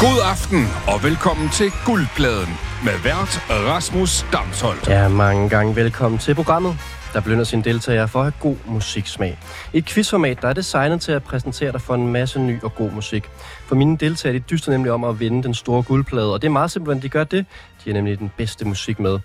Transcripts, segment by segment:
God aften og velkommen til Guldpladen med vært Rasmus Damsholdt. Ja, mange gange velkommen til programmet, der belønner sine deltagere for at have god musiksmag. Et quizformat, der er designet til at præsentere dig for en masse ny og god musik. For mine deltagere, de dyster nemlig om at vinde den store guldplade, og det er meget simpelt, hvordan de gør det. De har nemlig den bedste musik med.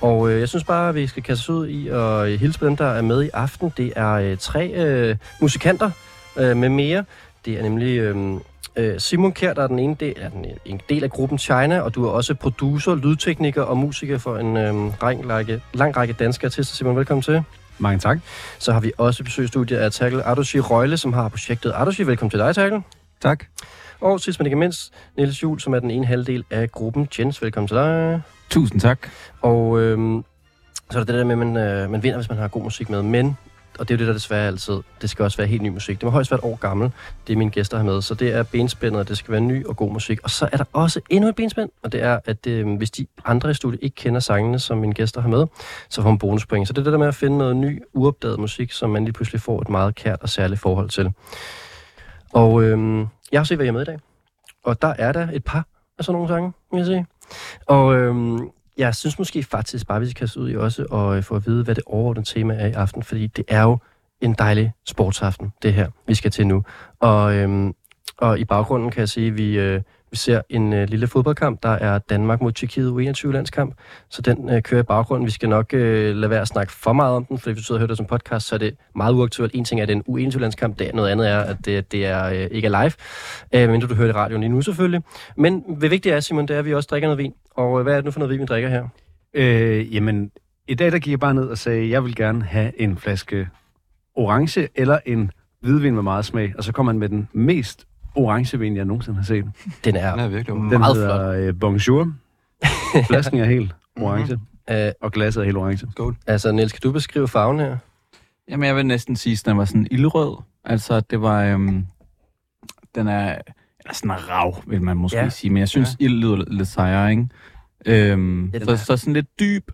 Og øh, jeg synes bare, at vi skal kaste os ud i og hilse på dem, der er med i aften. Det er øh, tre øh, musikanter øh, med mere. Det er nemlig... Øh, Øh, Simon Kjær, der er den ene del, er den, en del af gruppen China, og du er også producer, lydtekniker og musiker for en øh, lang, række, lang række danske artister. Simon, velkommen til. Mange tak. Så har vi også besøgsstudiet af Tackle Ardushi Røgle, som har projektet Ardushi. Velkommen til dig, Tackle. Tak. Og sidst men ikke mindst, Niels Juhl, som er den ene halvdel af gruppen Jens. Velkommen til dig. Tusind tak. Og øh, så er der det der med, at man, øh, man vinder, hvis man har god musik med. Men og det er jo det, der desværre altid. Det skal også være helt ny musik. Det må højst være et år gammel, det er mine gæster har med. Så det er benspændet, og det skal være ny og god musik. Og så er der også endnu et benspænd, og det er, at øh, hvis de andre i studiet ikke kender sangene, som mine gæster har med, så får man bonuspoint. Så det er det der med at finde noget ny, uopdaget musik, som man lige pludselig får et meget kært og særligt forhold til. Og øh, jeg har set, hvad jeg er med i dag. Og der er der et par af sådan nogle sange, vil jeg sige. Og øh, jeg synes måske faktisk bare, vi skal kaste ud i også og øh, få at vide, hvad det overordnede tema er i aften, fordi det er jo en dejlig sportsaften, det her, vi skal til nu. Og, øhm, og i baggrunden kan jeg sige, at vi, øh, vi ser en øh, lille fodboldkamp, der er Danmark mod Tjekkiet U21-landskamp, så den øh, kører i baggrunden. Vi skal nok øh, lade være at snakke for meget om den, for hvis du sidder og hører det som podcast, så er det meget uaktuelt. En ting er, at det er en U21-landskamp, det, noget andet er, at det, det er øh, ikke er live, øh, men du hører det i radioen lige nu selvfølgelig. Men det vigtige er, Simon, det er, at vi også drikker noget vin. Og øh, hvad er det nu for noget vin, vi drikker her? Øh, jamen, i dag der gik jeg bare ned og sagde, at jeg vil gerne have en flaske orange eller en hvidvin med meget smag. Og så kom han med den mest orange vin, jeg nogensinde har set. Den er, Den er virkelig Den meget hedder øh, Bonjour. Flasken er helt orange, øh, og glasset er helt orange. altså, Niels, kan du beskrive farven her? Jamen, jeg vil næsten sige, at den var sådan ildrød. Altså, det var... Øhm, den er... Eller sådan rav, vil man måske Ja. sige. Men jeg synes, ja. ild lyder lidt sejere, ikke? Øhm, Ja, så, er- så sådan lidt dyb,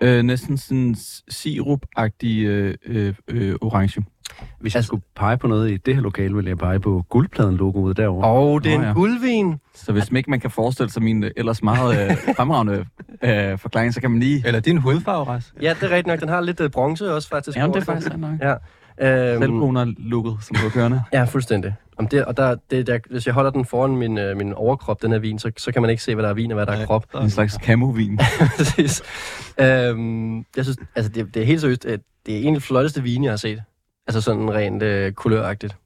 øh, næsten sådan sirup-agtig øh, øh, øh, orange. Hvis jeg Altså- skulle pege på noget i det her lokale, ville jeg pege på guldpladen-logoet derovre. Og det er Nå, en ja. guldvin. Så hvis man ikke man kan forestille sig min øh, ellers meget øh, fremragende øh, forklaring, så kan man lige... Eller din hudfarve, Ras. Ja, det er rigtigt nok. Den har lidt uh, bronze også, faktisk. Jamen, det er faktisk nok. Ja. Øhm, Selvbruner-looket, som du er kørende. ja, fuldstændig. Om det, og der, det, der, hvis jeg holder den foran min, øh, min overkrop, den her vin, så, så kan man ikke se, hvad der er vin og hvad der er krop. En slags camovin. Præcis. Øhm, jeg synes, altså det, det er helt seriøst, øh, det er en af de flotteste vine, jeg har set. Altså sådan rent øh, kuløragtigt.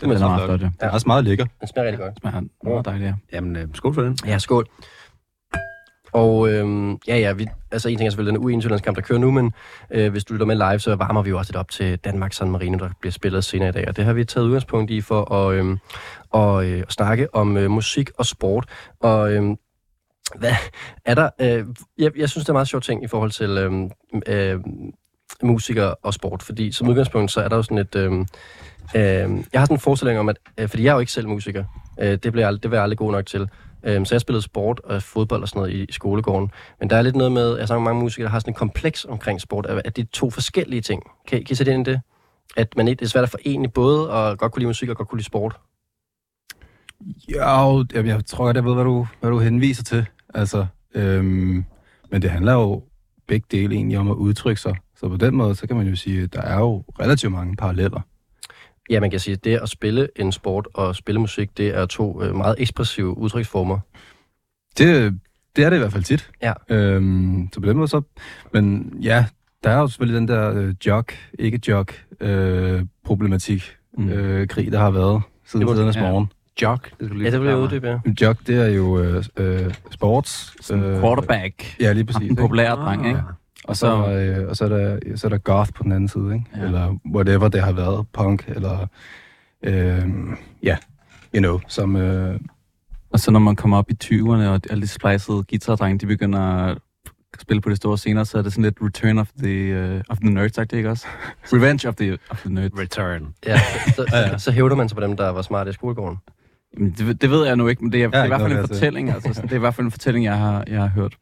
Den Den er meget meget flot, ja. Den er også meget lækker. Den smager rigtig godt. Smager meget dejligt, ja. Jamen, øh, skål for den. Ja, skål. Og øhm, ja, ja, vi, altså en ting er selvfølgelig den U21-landskamp, der kører nu, men øh, hvis du lytter med live, så varmer vi jo også lidt op til Danmark San Marino, der bliver spillet senere i dag. Og det har vi taget udgangspunkt i for at, øhm, og, øh, at snakke om øh, musik og sport. Og øhm, hvad er der... Øh, jeg, jeg synes, det er meget sjov ting i forhold til øhm, øh, musikere og sport, fordi som udgangspunkt, så er der jo sådan et... Øh, øh, jeg har sådan en forestilling om, at... Øh, fordi jeg er jo ikke selv musiker. Øh, det, bliver jeg, det vil jeg aldrig god nok til. Øh, så jeg spillede sport og fodbold og sådan noget i, i skolegården. Men der er lidt noget med, at altså, mange musikere der har sådan en kompleks omkring sport, at, det er to forskellige ting. Kan, kan I sætte ind i det? At man ikke, det er svært at forene både og godt kunne lide musik og godt kunne lide sport. Ja, jeg, jeg tror godt, jeg ved, hvad du, hvad du henviser til. Altså, øhm, men det handler jo begge dele egentlig om at udtrykke sig. Så på den måde, så kan man jo sige, at der er jo relativt mange paralleller. Ja, man kan sige, at det at spille en sport og spille musik, det er to øh, meget ekspressive udtryksformer. Det, det er det i hvert fald tit. Ja. Øhm, så på den måde så... Men ja, der er jo selvfølgelig den der øh, jog, ikke jog, øh, problematik, Mm. øh, krig, der har været siden tidernes ja. morgen. Jog. Det skal du lige Ja, det vil jeg uddybe, ja. Jog, det er jo øh, øh, sports. Sådan en quarterback. Ja, lige præcis. En populær dreng, ikke? Og så, øh, og så, er der, så er der goth på den anden side, ikke? Ja. Ja. Eller whatever det har været, punk, eller øh, ja, you know, som... Øh, Og så når man kommer op i 20'erne, og alle de splicede guitardrenge, de begynder at spille på de store scener, så er det sådan lidt Return of the, uh, of the Nerds, sagt ikke også? Revenge of the, of the Nerds. Return. ja så, så, så hævder man sig på dem, der var smarte i skolegården. Jamen, det, det ved jeg nu ikke, men det er, det er i hvert fald en fortælling. Altså, sådan, det er i hvert fald en fortælling, jeg har, jeg har hørt.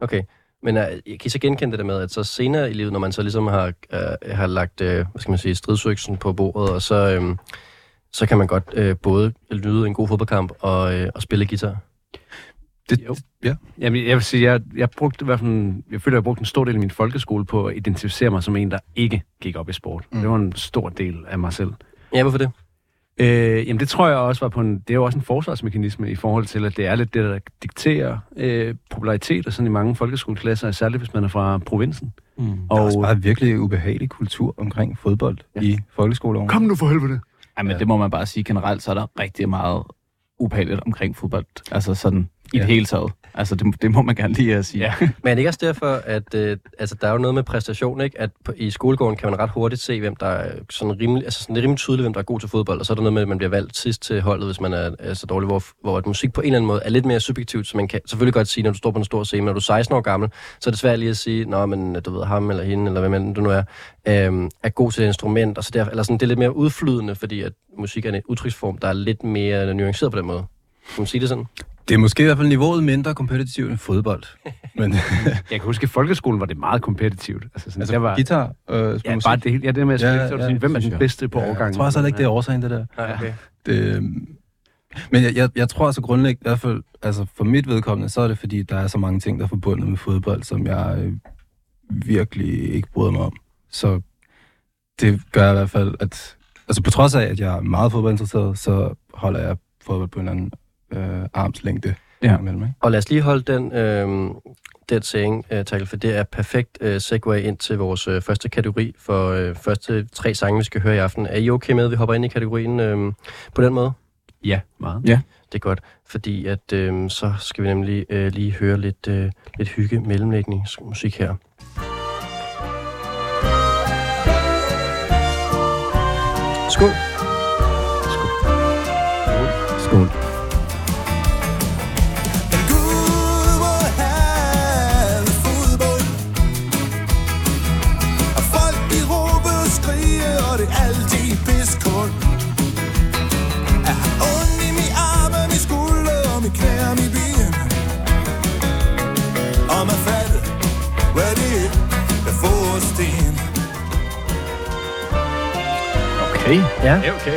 Okay. Men uh, kan I så genkende det der med, at så senere i livet, når man så ligesom har, uh, har lagt, uh, hvad skal man sige, stridsøksen på bordet, og så, um, så kan man godt øh, både lyde en god fodboldkamp og, øh, og spille guitar. Det, Jo. ja. Jamen, jeg vil sige, jeg, jeg brugte i hvert fald, jeg føler, jeg brugte en stor del af min folkeskole på at identificere mig som en, der ikke gik op i sport. Mm. Det var en stor del af mig selv. Ja, hvorfor det? Øh, jamen det tror jeg også var på en, det er jo også en forsvarsmekanisme i forhold til, at det er lidt det, der dikterer øh, popularitet og sådan i mange folkeskoleklasser, særligt hvis man er fra provinsen. Mm. Der er også Og, bare virkelig ubehagelig kultur omkring fodbold Ja. ja. i folkeskoleårene. kom nu for helvede! Ej, men det må man bare sige generelt, så er der rigtig meget ubehageligt omkring fodbold. Altså sådan i Ja. det hele taget. Altså det, det må man gerne lige uh, sige. Ja. Men er det ikke også derfor, at øh, altså, der er jo noget med præstation, ikke? At på, i skolegården kan man ret hurtigt se, hvem der er sådan rimelig, altså sådan, det er rimelig tydeligt, hvem der er god til fodbold, og så er der noget med, at man bliver valgt sidst til holdet, hvis man er, er så dårlig, hvor, hvor at musik på en eller anden måde er lidt mere subjektivt, så man kan selvfølgelig godt sige, når du står på en stor scene, men når du er 16 år gammel, så er det svært lige at sige, nå, men du ved, ham eller hende, eller hvem end du nu er, øhm, er god til et instrument, og så der, eller sådan, det er lidt mere udflydende, fordi at musik er en udtryksform, der er lidt mere nuanceret på den måde. Kan man sige det sådan? Det er måske i hvert fald niveauet mindre kompetitivt end fodbold. Men Jeg kan huske, at i folkeskolen var det meget kompetitivt. Altså, sådan, altså, der var, guitar øh, ja, bare det, hele- ja, det med at spille, Ja, ja, så ja, sådan, hvem er den bedste på ja, årgangen? Jeg tror også ikke, det er årsagen, det der. Nej, okay. Det, øhm, men jeg, jeg, jeg tror altså grundlæggende, i hvert fald altså for mit vedkommende, så er det fordi, der er så mange ting, der er forbundet med fodbold, som jeg øh, virkelig ikke bryder mig om. Så det gør i hvert fald, at altså på trods af, at jeg er meget fodboldinteresseret, så holder jeg fodbold på en eller anden øh, armslængde Ja. imellem, ikke? Og lad os lige holde den, øh, den saying, øh, Tackle, for det er perfekt øh, segue ind til vores øh, første kategori for øh, første tre sange, vi skal høre i aften. Er I okay med, at vi hopper ind i kategorien øh, på den måde? Ja, meget. Det er godt, fordi at øh, så skal vi nemlig øh, lige høre lidt, øh, lidt hygge mellemlægningsmusik her. Skål.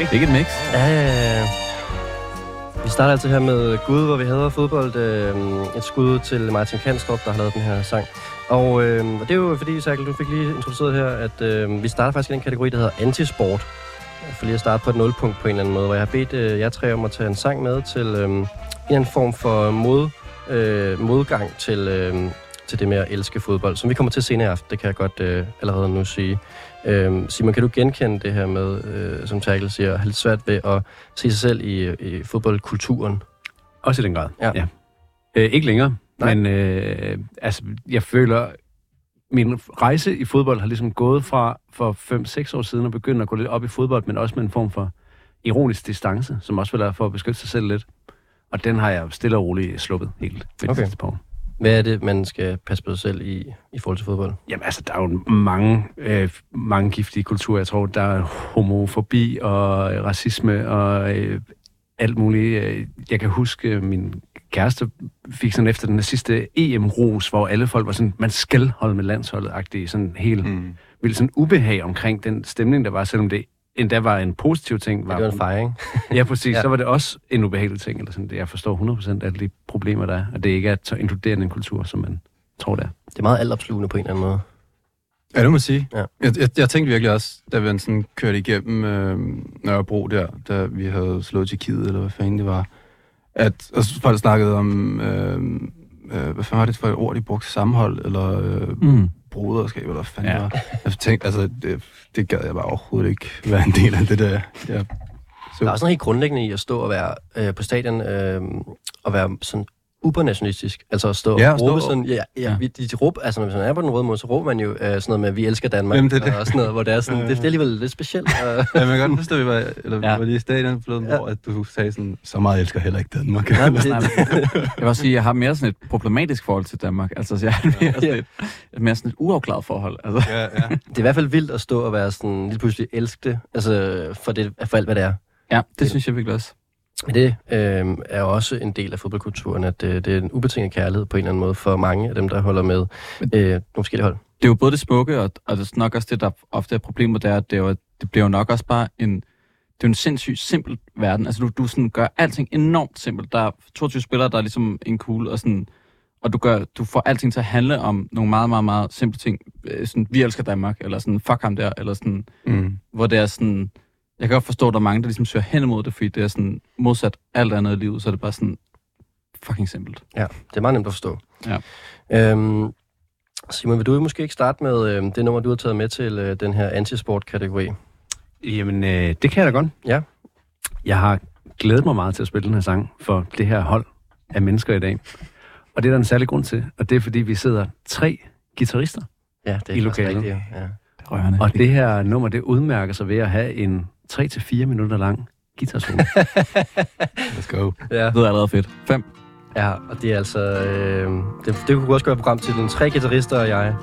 Ja. Ikke et mix. Ja, ja, ja. Vi starter altså her med Gud, hvor vi hader fodbold. Øh, et skud til Martin Kanstrup, der har lavet den her sang. Og, øh, og det er jo fordi, Sakel, du fik lige introduceret her, at øh, vi starter faktisk i den kategori, der hedder antisport. For lige at starte på et nulpunkt på en eller anden måde, hvor jeg har bedt øh, jer tre om at tage en sang med til øh, en anden form for mod, øh, modgang til, øh, til det med at elske fodbold, som vi kommer til senere i aften, det kan jeg godt øh, allerede nu sige. Øh, Simon, kan du genkende det her med, øh, som Tackle siger, at have lidt svært ved at se sig selv i, i fodboldkulturen? Også i den grad, Ja. ja. Øh, ikke længere, Nej. Men øh, altså, jeg føler, min rejse i fodbold har ligesom gået fra for 5-6 år siden og begyndt at gå lidt op i fodbold, men også med en form for ironisk distance, som også vil være for at beskytte sig selv lidt. Og den har jeg stille og roligt sluppet helt ved Okay. okay. sidste par år. Hvad er det, man skal passe på sig selv i, i forhold til fodbold? Jamen altså, der er jo mange, øh, mange giftige kulturer. Jeg tror, der er homofobi og racisme og øh, alt muligt. Øh, Jeg kan huske, øh, min kæreste fik sådan efter den sidste EM-ros, hvor alle folk var sådan, man skal holde med landsholdet-agtigt. Sådan helt mm. Mm. vildt sådan ubehag omkring den stemning, der var, selvom det endda var en positiv ting. Var det var en fejring. Ja, præcis. Ja. Så var det også en ubehagelig ting. Eller sådan. Jeg forstår 100% alle de problemer, der er. Og det ikke er så inkluderende en kultur, som man tror, det er. Det er meget altopslugende på en eller anden måde. Ja, det må sige. Ja. Jeg, jeg, jeg tænkte virkelig også, da vi sådan kørte igennem øh, Nørrebro der, da vi havde slået Tjekkiet, eller hvad fanden det var, at og så folk snakkede om, øh, øh, hvad fanden var det for et ord, de brugte, sammenhold, eller øh, Mm. Broderskab, eller hvad fanden Ja. Jeg tænkte, altså, det, det gad jeg bare overhovedet ikke være en del af det der. Ja. Så, Der er også noget helt grundlæggende i at stå og være øh, på stadion øh, og være sådan ubernationalistisk. Altså at stå Ja, og stå råbe sådan, ja, ja, Ja. vi, de, de råber, altså når man er på den røde måde, så råber man jo øh, sådan noget med, vi elsker Danmark, Jamen, det det. og sådan noget, hvor det er sådan, det, det er alligevel lidt specielt. Ja, men jeg kan godt huske, at vi var, eller, Ja. ja. var lige i stadion forleden, Ja. ja. hvor at du sagde sådan, så meget elsker heller ikke Danmark. men det, Jeg vil også sige, at jeg har mere sådan et problematisk forhold til Danmark. Altså, så jeg har mere sådan et, et mere sådan et uafklaret forhold. Altså. ja, ja. det er i hvert fald vildt at stå og være sådan lige pludselig elske det, altså for, det, for alt, hvad det er. Ja, det synes jeg virkelig også. Det øh, er også en del af fodboldkulturen, at øh, det er en ubetinget kærlighed på en eller anden måde for mange af dem, der holder med øh, nogle forskellige hold. Det er jo både det smukke, og, og det er nok også det, der ofte er problemet, det er, at det, er jo, det bliver jo nok også bare en det er jo en sindssygt simpel verden. Altså, du, du sådan gør alting enormt simpelt. Der er 22 spillere, der er ligesom en kugle, og sådan og du, gør, du får alting til at handle om nogle meget, meget, meget simple ting. Øh, Sådan, vi elsker Danmark, eller sådan, fuck ham der, eller sådan, Mm. hvor det er sådan, jeg kan godt forstå, at der er mange, der ligesom søger hen imod det, fordi det er sådan modsat alt andet i livet, så er det bare sådan fucking simpelt. Ja, det er meget nemt at forstå. Ja. Øhm, Simon, vil du måske ikke starte med øh, det nummer, du har taget med til øh, den her antisport-kategori? Jamen, øh, det kan jeg da godt. Ja. Jeg har glædet mig meget til at spille den her sang for det her hold af mennesker i dag. Og det er der en særlig grund til, og det er fordi, vi sidder tre guitarister. Ja, det er I lokalet. rigtigt. Ja. Rørende. Og det her nummer, det udmærker sig ved at have en 3-4 minutter lang guitarsolo. Let's go. Ja. Det er allerede fedt. Fem. ja, og det er altså... Øh, det, det kunne også gøre program til den tre guitarister og jeg.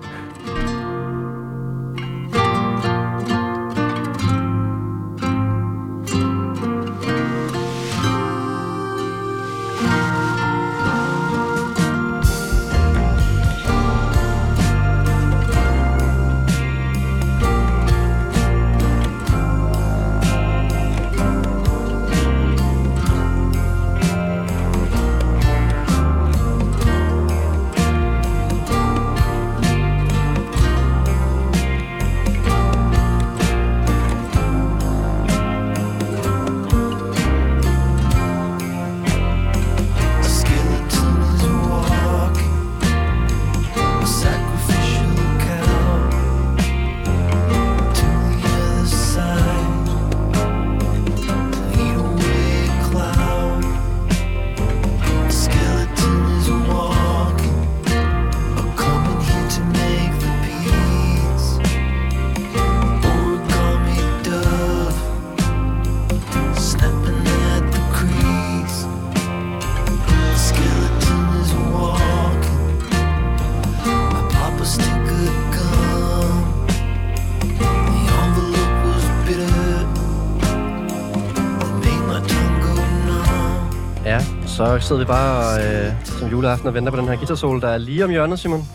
Sidder vi bare øh, som juleaften og venter på den her guitarsolo, der er lige om hjørnet, Simon.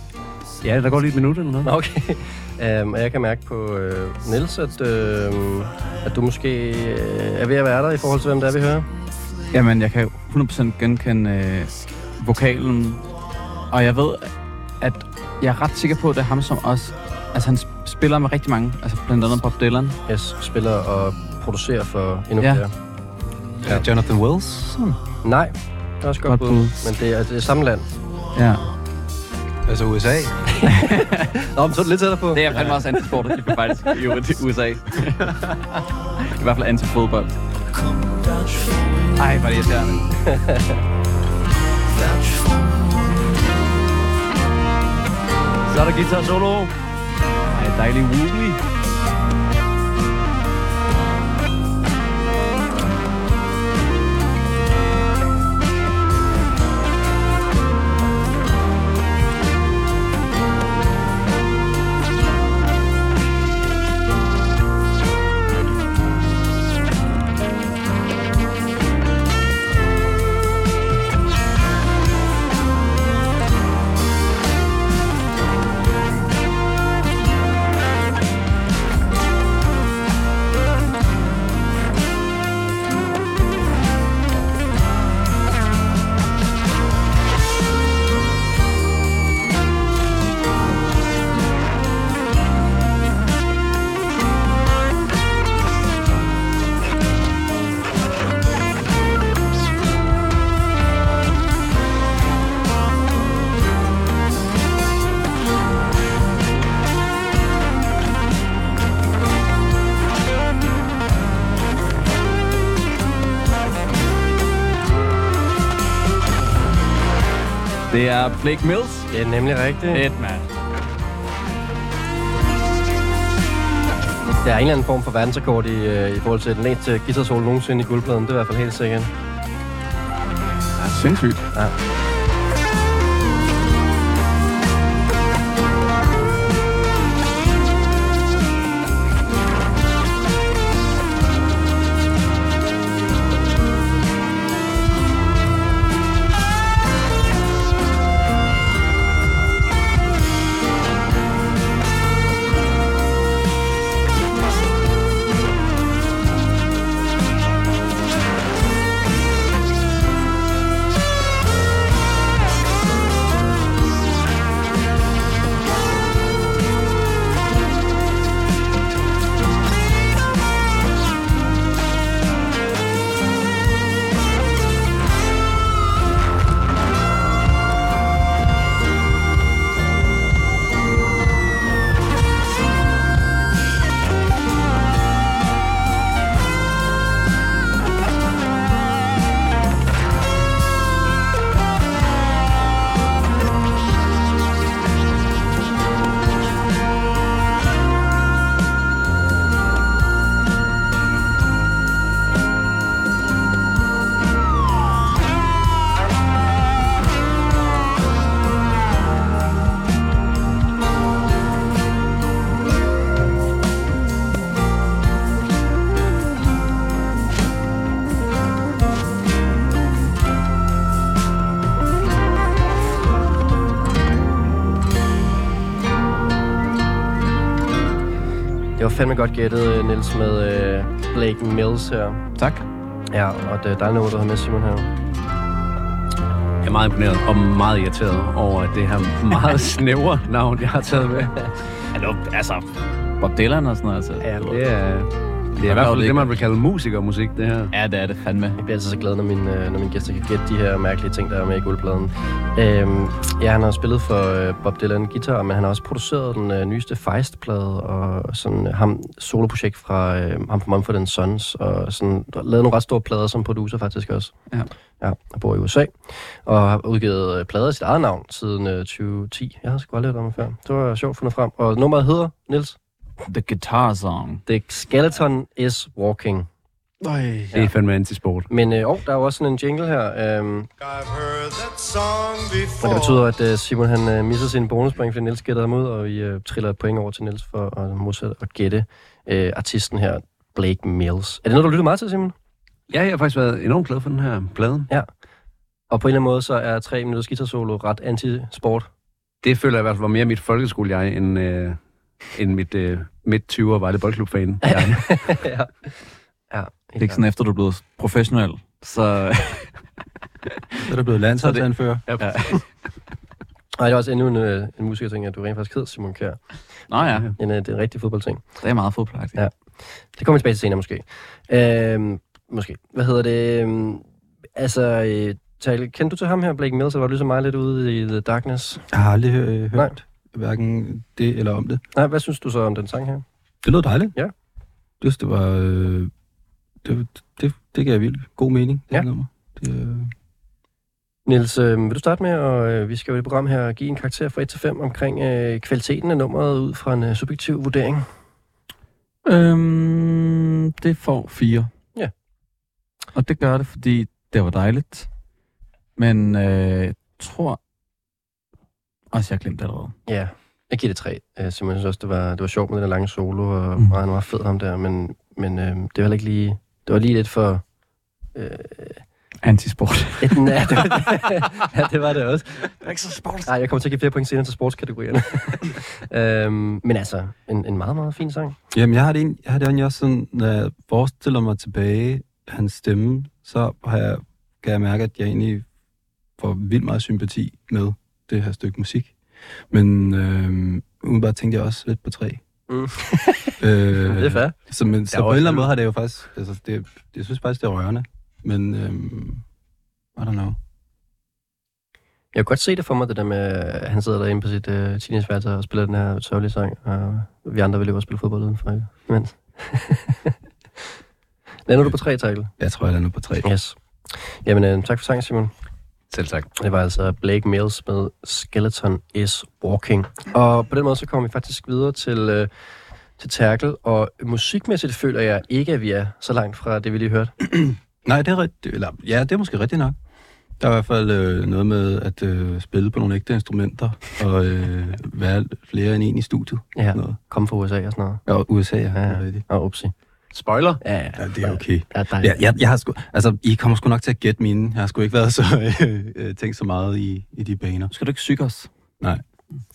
ja, der går lige et minut eller noget. Nå, Okay. Um, og jeg kan mærke på øh, Niels, at, øh, at du måske øh, er ved at være der i forhold til, hvem det er, vi hører. Jamen, jeg kan 100% genkende øh, vokalen, og jeg ved, at jeg er ret sikker på, at det er ham, som også... Altså, han sp- spiller med rigtig mange, altså blandt andet Bob Dylan. Yes, spiller og producerer for endnu Ja. flere. Ja. Jonathan Wills? Nej, det er også godt Godt bud, bud. men det er, det er samme land. Ja. Altså USA? Nå, men så er det lidt tættere på. Det er fandme også antisport, at de faktisk i øvrigt USA. I hvert fald anti-fodbold. Ej, hvor det irriterende. Så er der guitarsolo. Ej, dejlig Wooly. Det er Blake Mills. Det er nemlig rigtigt. Et mand. Der er en eller anden form for verdensrekord i, øh, i forhold til den længste guitarsolo nogensinde i guldpladen. Det er i hvert fald helt sikkert. Ja, sindssygt. fandme godt gættet, Nils med øh, Blake Mills her. Tak. Ja, og det, der er noget, du har med, Simon, her. Jeg er meget imponeret og meget irriteret over det her meget snævre navn, jeg har taget med. Hallo, altså, Bob Dylan og sådan noget. Altså. Ja, det er, det er i hvert fald det, man vil kalde musikermusik, det her. Ja, det er det fandme. Jeg bliver altid så glad, når mine, øh, når mine gæster kan gætte de her mærkelige ting, der er med i guldpladen. Øhm, ja, han har spillet for øh, Bob Dylan guitar, men han har også produceret den øh, nyeste Feist-plade, og sådan øh, ham soloprojekt fra øh, ham fra Mumford Sons, og sådan lavet nogle ret store plader som producer faktisk også. Ja. Ja, og bor i USA, og har udgivet øh, plader i sit eget navn siden øh, 2010. Jeg har sgu aldrig hørt om det før. Det var sjovt fundet frem. Og nummeret hedder, Nils, The Guitar Song. The Skeleton is Walking. Øj. Det er fandme antisport. Men øh, oh, der er jo også sådan en jingle her. Øhm, og det betyder, at øh, Simon han øh, misser sin bonuspoint, fordi Niels gætter ham ud, og vi øh, triller et point over til Niels for at modsætte og gætte øh, artisten her, Blake Mills. Er det noget, du lytter meget til, Simon? Ja, jeg har faktisk været enormt glad for den her plade. Og på en eller anden måde, så er tre minutters guitar-solo ret anti-sport. Det føler jeg i hvert fald var mere mit folkeskole, jeg, end, øh, end mit øh, midt-20'er Vejle Boldklub-fan. Ja. Ja. ja. Det er ikke sådan, efter du er blevet professionel, så... Så er der blevet landsholdsanfører. ja. Nej, det er også endnu en, øh, en musiker-ting, at du rent faktisk hed Simon Kjær. Nå ja, En, øh, det er en rigtig fodboldting. det er meget fodboldagtigt. Ja. Det kommer vi tilbage til senere, måske. Øhm, måske. Hvad hedder det? Øhm, altså, øh, Tal, kendte du til ham her, Blake Mills, eller var du ligesom mig lidt ude i The Darkness? Jeg har aldrig øh, hørt Nej. hverken det eller om det. Nej, hvad synes du så om den sang her? Det lød dejligt. Ja. Jeg synes, det var... Øh, det, det, det gav vildt god mening, det Ja. nummer. Det, øh, Niels, øh, vil du starte med, og øh, vi skal jo i det program her give en karakter fra 1 til 5 omkring øh, kvaliteten af nummeret ud fra en øh, subjektiv vurdering? Øhm, det får fire. Ja. Og det gør det, fordi det var dejligt. Men øh, jeg tror også, jeg har glemt det allerede. Ja, jeg giver det 3. Jeg synes også, det var, det var sjovt med den der lange solo, og, Mm. mm. og han var fed ham der, men, men øh, det var heller ikke lige... Det var lige lidt for... Øh, Antisport. et, ja, det var, ja, det var det også. Det er ikke så sport. Nej, jeg kommer til at give flere point senere til sportskategorierne. øhm, men altså, en, en meget, meget fin sang. Jamen, jeg har det, egentlig- jeg har det egentlig også sådan, når jeg forestiller mig tilbage hans stemme, så har jeg, kan jeg mærke, at jeg egentlig får vildt meget sympati med det her stykke musik. Men øh, umiddelbart tænkte jeg også lidt på tre. Mm. øh, Det er fair. Så, men, så på en eller anden måde har det jo faktisk, altså det, jeg synes faktisk, det er rørende. Men, øhm, I don't know. Jeg kan godt se det for mig, det der med, at han sidder derinde på sit uh, teenageværelse og spiller den her sørgelige sang, og vi andre vil løbe og spille fodbold udenfor. Imens. Lander du på tre, Tejl? Jeg tror, jeg lander på tre. Yes. Jamen, uh, tak for sangen, Simon. Selv tak. Det var altså Blake Mills med Skeleton is Walking. Og på den måde, så kommer vi faktisk videre til, uh, til Terkel, og musikmæssigt føler jeg ikke, at vi er så langt fra det, vi lige hørte. Nej, det er rigtigt. Eller, ja, det er måske rigtigt nok. Der er i hvert fald øh, noget med at øh, spille på nogle ægte instrumenter, og øh, være flere end en i studiet. Ja, Sådan Noget. kom fra USA og sådan noget. Ja, og USA, ja. Ja, er. Og upsi. Spoiler. Ja, ja. ja, det er okay. Ja, der er Ja, jeg, jeg har sgu, altså, I kommer sgu nok til at gætte mine. Jeg har sgu ikke været så øh, øh, tænkt så meget i, i de baner. Skal du ikke syge os?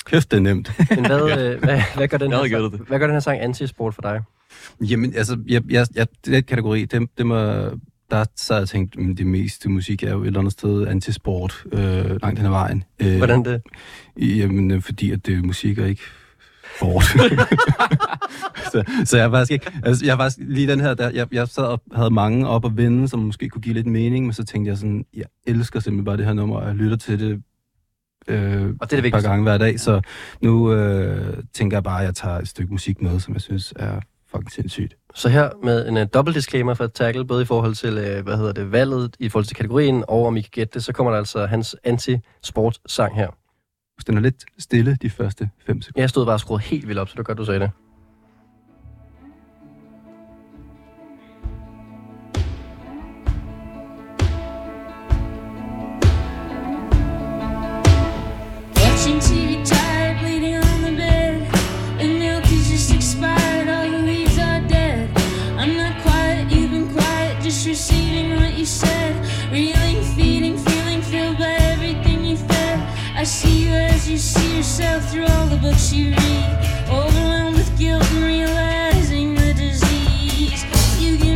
Kæft, det er nemt. Men hvad, øh, hvad, hvad, gør den her sang, hvad gør den her sang anti-sport for dig? Jamen, altså, jeg, jeg, jeg, den kategori, det, det må, der så har jeg tænkt, at det meste musik er jo et eller andet sted antisport, øh, langt hen ad vejen. Øh, Hvordan det? Jamen, øh, fordi at det er musik og ikke sport. så, så jeg faktisk ikke... Altså, jeg faktisk lige den her, der, jeg, jeg sad og havde mange op og vende, som måske kunne give lidt mening, men så tænkte jeg sådan, jeg elsker simpelthen bare det her nummer, og jeg lytter til det øh, Og det er det et par gange hver dag, så nu øh, tænker jeg bare, at jeg tager et stykke musik med, som jeg synes er fucking sindssygt. Så her med en uh, dobbelt disclaimer fra Tackle, både i forhold til, uh, hvad hedder det, valget, i forhold til kategorien, og om I kan gætte det, så kommer der altså hans anti-sport-sang her. Den er lidt stille de første fem sekunder. Jeg stod bare og skruede helt vildt op, så det var godt, du sagde det. Watching TV tired, see you as you see yourself through all the books you read. Overwhelmed with guilt and realizing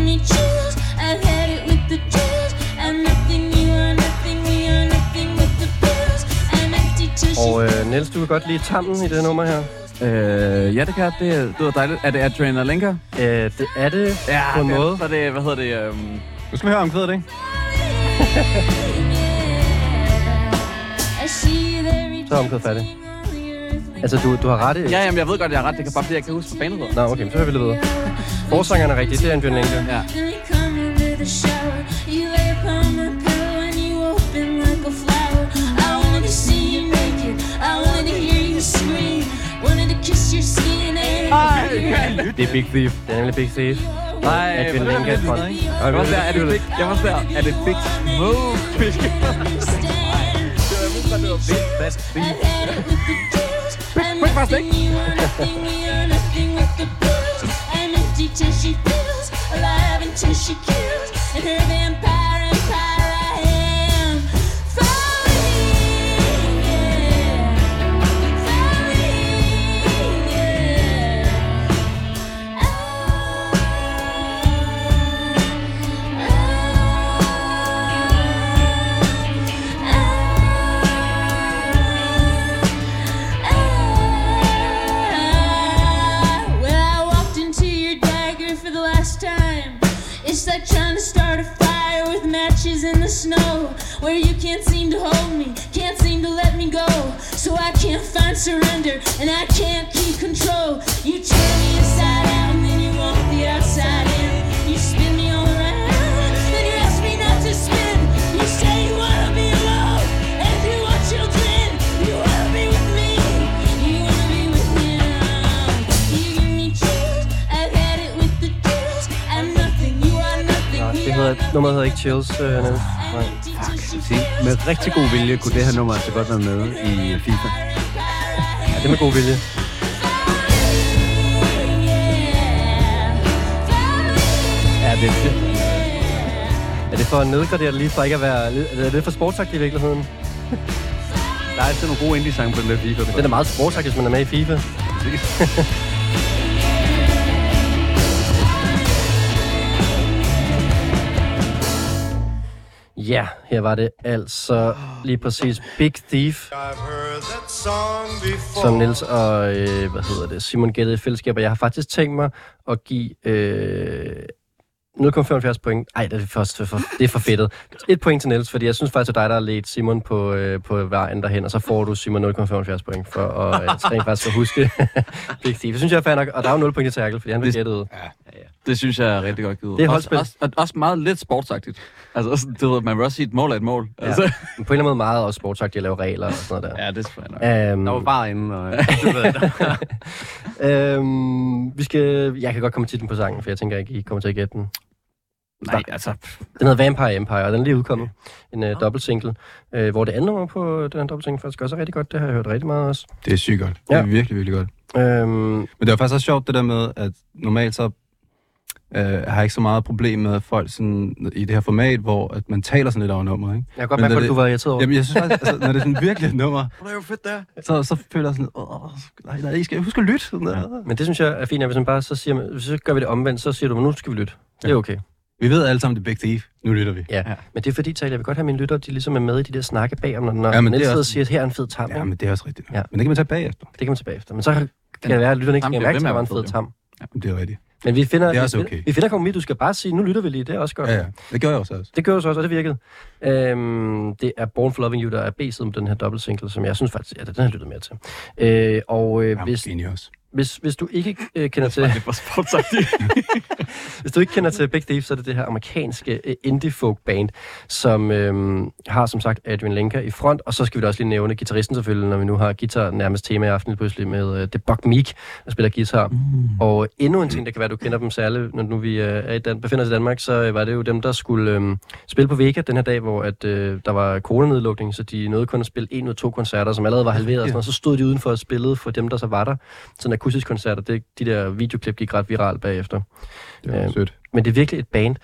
me chills. I've had it with the chills. I'm nothing, you are nothing, we are nothing with the pills. I'm empty till Og øh, Niels, du kan godt lide tammen i det nummer her. Øh, ja, det kan jeg. Det, det lyder dejligt. Er det Adrian Alenka? Øh, det er det Ja, på en det er- måde. Så er det, hvad hedder det? Um, Nu skal vi høre omkvædet, ikke? Så er omkvædet færdig. Altså, du, du har ret i... ja, jamen, jeg ved godt, jeg har ret. Det kan bare fordi, jeg kan huske, hvad banen. Nå, okay, så hører vi lidt videre. Forsangeren er rigtig, det er en Bjørn Lenke. Ja. Det er Big Thief. Det er nemlig Big Thief. Nej, Adrian hvad Lenke er front. Jeg var også der, er det big? Jeg var også der, er det big smoke? Big understand. I've had it with the pills. I'm nothing, you are nothing, we are nothing with the pills. I'm empty till she feels alive until she kills. And her vampire in the snow. Where you can't seem to hold me, can't seem to let me go. So I can't find surrender, and I can't keep control. You turn me inside out, and then you want the outside in. You hedder, nummeret hedder ikke Chills, øh. Nej. Sige, med rigtig god vilje kunne det her nummer altså godt være med i FIFA. Ja, det er med god vilje. Ja, det er det. Er det for at nedgradere det lige for ikke at være... Er det for sportsagt i virkeligheden? Der er altid nogle gode indie-sange på den der FIFA. Den er meget sportsagt, hvis man er med i FIFA. Ja, her var det altså lige præcis Big Thief, som Nils og øh, hvad hedder det, Simon gættede i fællesskab, og jeg har faktisk tænkt mig at give øh, 0,75 point. Ej, det er, for, for, det er for fedtet. Et point til Niels, fordi jeg synes faktisk, at dig, der har ledt Simon på, øh, på vejen derhen, og så får du Simon 0,75 point for at øh, rent faktisk at huske Big Thief. Det synes jeg er fair nok, og der er jo 0 point til Terkel, fordi han vil gætte ud. Det synes jeg er rigtig godt givet. Det er også, holdspil. også, og også meget lidt sportsagtigt. Altså, sådan, det ved, man vil også sige, et mål er et mål. Ja. Altså. Men på en eller anden måde meget også sportsagt, at lave regler og sådan noget der. Ja, det er selvfølgelig nok. Um, Der var bare inde, og du ved det. øhm, vi skal, jeg kan godt komme til den på sangen, for jeg tænker ikke, I kommer til at gætte den. Nej, altså, Den hedder Vampire Empire, og den er lige udkommet. En uh, dobbelt single, uh, hvor det andet nummer på den her dobbelt single faktisk også er rigtig godt. Det har jeg hørt rigtig meget også. Det er sygt godt. Ja. Det er virkelig, virkelig godt. Øhm, Men det var faktisk også sjovt det der med, at normalt så øh, har jeg ikke så meget problem med folk sådan, i det her format, hvor at man taler sådan lidt over nummer, ikke? jeg kan godt Men mærke, at det- du var irriteret over. Jamen, jeg synes faktisk, altså, når det er sådan virkelig et nummer, det er jo fedt, der. så, så føler jeg sådan, åh, nej, nej, I skal huske at lytte. Sådan der. Men det synes jeg er fint, at hvis man bare så siger, man, så gør vi det omvendt, så siger du, nu skal vi lytte. Det er okay. Vi ved alle sammen, det er Big Thief. Nu lytter vi. Ja. Ja. ja. Men det er fordi, Tal, jeg vil godt have mine lyttere, de ligesom er med i de der snakke bagom, når, når Ja, ja, men og også- siger, at her er en fed tam. Ja, Ja, men det er også rigtigt. Ja. Ja. Men det kan man tage bagefter. det kan man tilbage efter. Men så kan det være, at lytterne ikke kan mærke, at der var at en fed tam. Men det er rigtigt. Men vi finder, Det er også vi, okay. finder, vi finder kompromis. Du skal bare sige, nu lytter vi lige. Det er også godt. Ja, ja. Det gjorde jeg også. også. Det gør jo så også, og det virkede. Øhm, det er Born for Loving You, der er B-siden på den her dobbelt single, som jeg synes faktisk, ja, den har jeg lyttet mere til. Øh, og øh, Jeg er hvis, også. Hvis, hvis du ikke øh, kender til... Det var sportsagtigt. Hvis du ikke kender til Big Thief, så er det det her amerikanske øh, indie folk band, som øhm, har som sagt Adrian Lenker i front, og så skal vi da også lige nævne gitarristen selvfølgelig, når vi nu har guitar nærmest tema i aften pludselig med øh, The Buck Meek, der spiller guitar. Mm. Og endnu en ting, der kan være, du kender dem særligt, når nu vi øh, er i Dan- befinder os i Danmark, så øh, var det jo dem, der skulle øh, spille på Vega den her dag, hvor at, øh, der var coronanedlukning, så de nåede kun at spille en ud af to koncerter, som allerede var halveret, og, sådan, noget. så stod de udenfor og spillede for dem, der så var der. Sådan akustisk koncert, og det, de der videoklip gik ret viralt bagefter. Det var Ja. sødt. Men det er virkelig et band,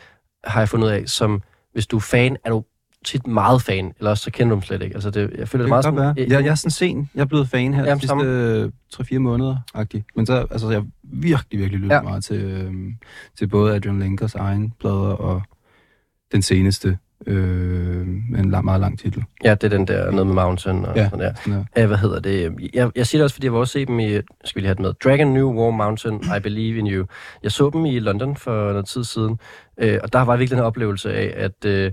har jeg fundet ud af, som hvis du er fan, er du tit meget fan, eller også så kender du dem slet ikke. Altså, det, jeg føler Det det, meget være. sådan... Jeg, jeg er sådan sen. Jeg er blevet fan her Jamen, de sidste øh, 3-4 måneder -agtigt. Men så, altså, jeg virkelig, virkelig lyttet Ja. meget til, øh, til både Adrian Lenkers egen plader og den seneste øh, en lang, meget lang titel. Ja, det er den der noget med Mountain og Ja. sådan der. Ja, hvad hedder det? Jeg, jeg siger det også, fordi jeg var også se dem i, skal vi lige have det med, Dragon New War Mountain, I Believe in You. Jeg så dem i London for noget tid siden, øh, og der var virkelig den oplevelse af, at øh,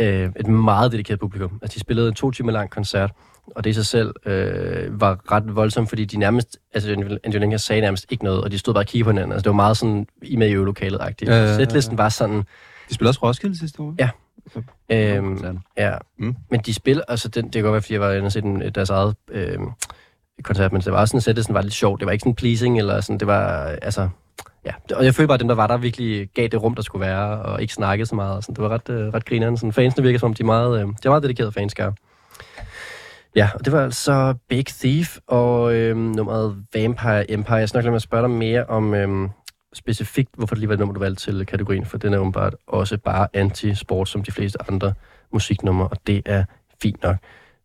øh, et meget dedikeret publikum. Altså, de spillede en to timer lang koncert, og det i sig selv øh, var ret voldsomt, fordi de nærmest, altså Angelina sagde nærmest ikke noget, og de stod bare og kiggede på hinanden. Altså, det var meget sådan, i med i øvelokalet-agtigt. Ja, Ja, ja, ja. Sætlisten var sådan, De spiller også Roskilde sidste år. Ja. Øhm. Ja, mm. Men de spiller, altså den, det kan godt være, fordi jeg var inde og se den, deres eget øh, koncert, men det var sådan, at det var lidt sjovt. Det var ikke sådan pleasing, eller sådan, det var, altså, ja. Og jeg følte bare, at dem, der var der, virkelig gav det rum, der skulle være, og ikke snakkede så meget. Sådan. Det var ret, øh, ret grinerende. Sådan, fansene virker som om, de er meget, øh, de er meget dedikerede fanskare. Ja, og det var altså Big Thief og øh, nummeret Vampire Empire. Jeg snakker lidt med at spørge dig mere om øh, specifikt, hvorfor det lige var det nummer, du valgte til kategorien, for den er åbenbart også bare anti-sport, som de fleste andre musiknumre, og det er fint nok.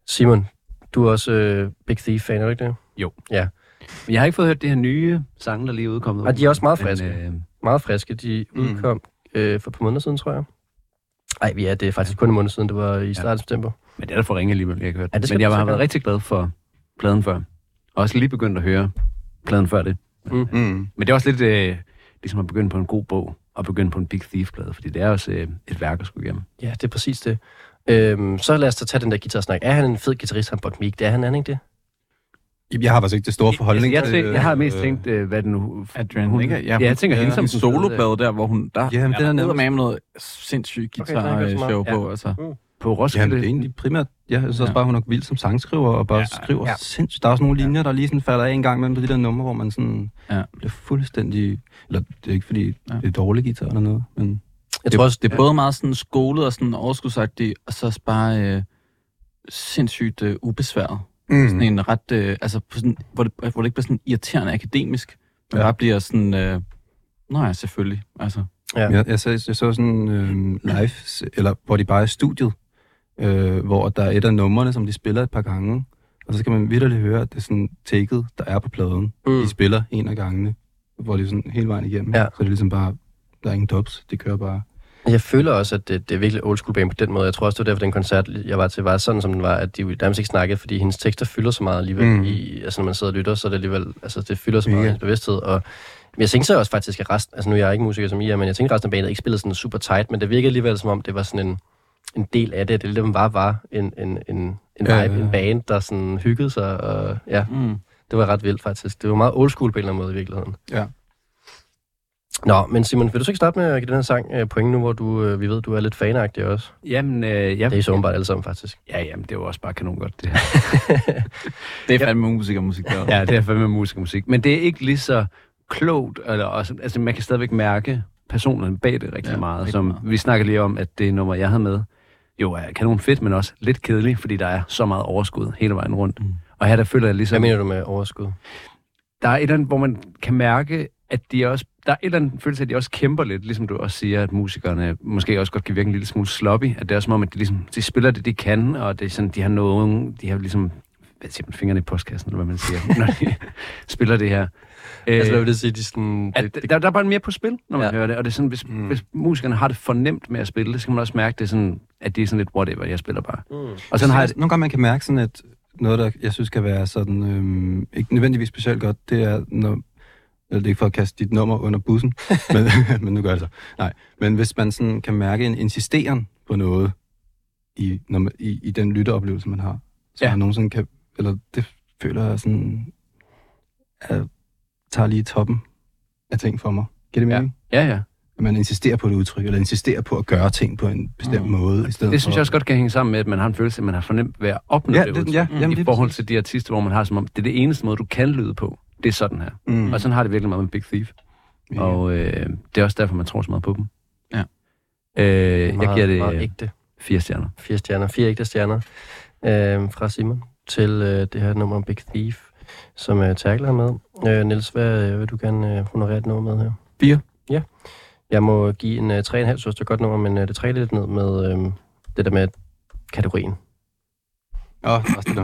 Simon, du er også øh, Big Thief-fan, er du ikke det? Men jeg har ikke fået hørt det her nye sange, der lige er udkommet. Og de er også meget Men, friske. øh, Meget friske. De Mm. udkom øh, for et par måneder siden, tror jeg. Nej, vi er det er faktisk kun en måned siden. Det var i starten af september. Men det er da for ringe alligevel, jeg ikke hørt. Ja, det Men jeg har været rigtig glad for pladen før. Og også lige begyndt at høre pladen før det. Mm. Men det er også lidt øh, ligesom at begynde på en god bog, og begynde på en Big Thief-plade, fordi det er også øh, et værk at skulle igennem. Ja, det er præcis det. Øhm, så lad os da tage den der guitarsnak. Er han en fed guitarist, han Buck Meek? Det er han, er han ikke det? Jeg har faktisk ikke det store forholdning jeg, jeg, jeg har mest øh, tænkt, øh, hvad den nu... Adrian, hun, ikke? Ja, jeg tænker ja, hende som soloplade der, hvor hun... Der, Ja, ja, den er der nærmest- med noget sindssygt Okay, guitar-show meget. på, altså. På Roskilde. men det er egentlig primært... Ja, jeg synes også Ja. bare, hun er vild som sangskriver, og bare Ja, skriver ja. sindssygt. Der er også nogle linjer, der lige sådan falder af en gang mellem på de der numre, hvor man sådan Ja. bliver fuldstændig... Eller det er ikke, fordi Ja. det er dårlig guitar eller noget, men... Jeg Det, tror også, det er både meget sådan skolet og sådan overskudsagtigt, og så også bare øh, sindssygt øh, ubesværet. Mm. Sådan en ret, øh, altså på sådan, hvor, det, hvor det ikke bliver sådan irriterende akademisk, men Ja. bare bliver sådan, øh, nå ja, selvfølgelig, altså. Ja. Jeg, jeg, så, jeg så sådan øh, live, eller hvor de bare er i studiet, øh, hvor der er et af numrene, som de spiller et par gange, og så skal man vidderligt høre, at det er sådan taket, der er på pladen. Mm. De spiller en af gangene, hvor det er sådan hele vejen igennem. Ja. Så det er ligesom bare, der er ingen dubs, det kører bare. Jeg føler også, at det, det er virkelig old school band på den måde. Jeg tror også, det var derfor, den koncert, jeg var til, var sådan, som den var, at de nærmest ikke snakkede, fordi hendes tekster fylder så meget alligevel. Mm. I, altså, når man sidder og lytter, så er det alligevel, altså, det fylder så meget i Mega. hendes bevidsthed. Og men jeg tænkte så også faktisk, at resten, altså nu er jeg ikke musiker som I er, men jeg tænkte, resten af bandet ikke spillede sådan super tight, men det virkede alligevel som om, det var sådan en, en del af det. Det ligesom var, var en, en, en, en vibe, Ja, ja, ja, ja. ja. en band, der sådan hyggede sig. Og, ja, Mm. det var ret vildt faktisk. Det var meget old school på en eller anden måde i virkeligheden. Ja. Nå, men Simon, vil du så ikke starte med at give den her sang øh, point nu, hvor du, øh, vi ved, du er lidt fanagtig også? Jamen, øh, ja, Det er så åbenbart alle sammen, faktisk. ja, jamen, det er jo også bare kanon godt, det her. Det er fandme musik og musik der. Ja, det er fandme musik og musik. Men det er ikke lige så klogt, eller også, altså man kan stadigvæk mærke personerne bag det rigtig Ja, ja, meget. rigtig Som meget. vi snakker lige om, at det nummer, jeg havde med, jo er kanon fedt, men også lidt kedeligt, fordi der er så meget overskud hele vejen rundt. Mm. Og her der føler jeg ligesom, Hvad mener du med overskud? der er et eller andet, hvor man kan mærke, at de også, der er et eller andet følelse af, at de også kæmper lidt, ligesom du også siger, at musikerne måske også godt kan virke en lille smule sloppy, at det er som om, at de, ligesom, de spiller det, de kan, og det er sådan, de har nogen, de har ligesom, hvad siger man, fingrene i postkassen, eller hvad man siger, når de spiller det her. Altså, hvad Øh, vil det sige? De sådan, at det, det, der, der er bare mere på spil, når man Ja. hører det. Og det er sådan, hvis, Mm. mm. hvis musikerne har det fornemt med at spille det, så kan man også mærke, det er sådan, at de er sådan lidt whatever, jeg spiller bare. mm. Og sådan har jeg det. Nogle gange man kan mærke sådan, at noget, der jeg synes kan være sådan, øhm, ikke nødvendigvis specielt godt, det er, når, eller det er ikke for at kaste dit nummer under bussen, men, men nu gør jeg det så. Nej, men hvis man sådan kan mærke en insisteren på noget i, når man, i, i den lytteoplevelse, man har, så Ja. ja. man nogensinde kan, eller det føler jeg sådan, at tager lige toppen af ting for mig. Giver det Ja. mening? Ja, ja. At man insisterer på et udtryk, eller insisterer på at gøre ting på en bestemt Mm. måde, i stedet Det synes for... jeg også godt kan hænge sammen med, at man har en følelse, at man har fornemt ved at opnå Ja, det, det, udtryk. ja, jamen, I forhold til de artister, hvor man har som om, det er det eneste måde, du kan lyde på. Det er sådan her. Mm. Og sådan har det virkelig meget med Big Thief. Ja. Og øh, det er også derfor, man tror så meget på dem. Ja. Øh, jeg giver det meget ægte. fire stjerner. Fire stjerner. Fire ægte stjerner øh, fra Simon til øh, det her nummer Big Thief, som øh, Terkel har med. Øh, Niels, hvad øh, vil du gerne øh, honorere et nummer med her? Fire. Ja. Jeg må give en øh, 3,5, så det er godt nummer, men øh, det træler lidt ned med øh, det der med, at kategorien. Åh, oh, også det,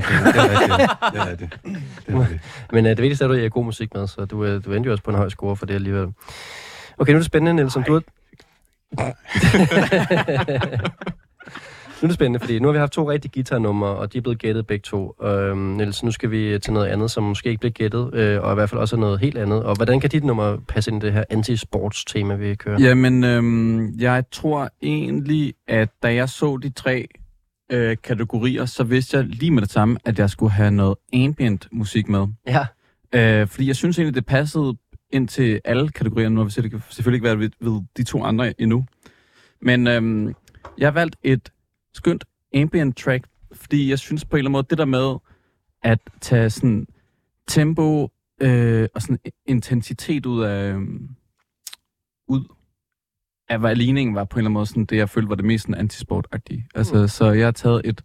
det er rigtigt. Det er. Men øh, det vigtigste er, at du er god musik med, så du, øh, du endte jo også på en høj score for det alligevel. Okay, nu er det spændende, Niels, som du har... nu er det spændende, fordi nu har vi haft to rigtige guitarnumre, og de er blevet gættet begge to. Øhm, Niels, nu skal vi til noget andet, som måske ikke bliver gættet, øh, og i hvert fald også noget helt andet. Og hvordan kan dit nummer passe ind i det her anti-sports-tema, vi kører? Jamen, øhm, jeg tror egentlig, at da jeg så de tre øh, kategorier, så vidste jeg lige med det samme, at jeg skulle have noget ambient musik med. Ja. Øh, fordi jeg synes egentlig, det passede ind til alle kategorierne. Nu har vi selv- selvfølgelig ikke været ved, ved de to andre endnu. Men øhm, jeg har valgt et skønt ambient track, fordi jeg synes på en eller anden måde, det der med at tage sådan tempo øh, og sådan intensitet ud af, øhm, ud af hvad ligningen var på en eller anden måde sådan det, jeg følte var det mest antisport-agtige. Altså, Mm. så jeg har taget et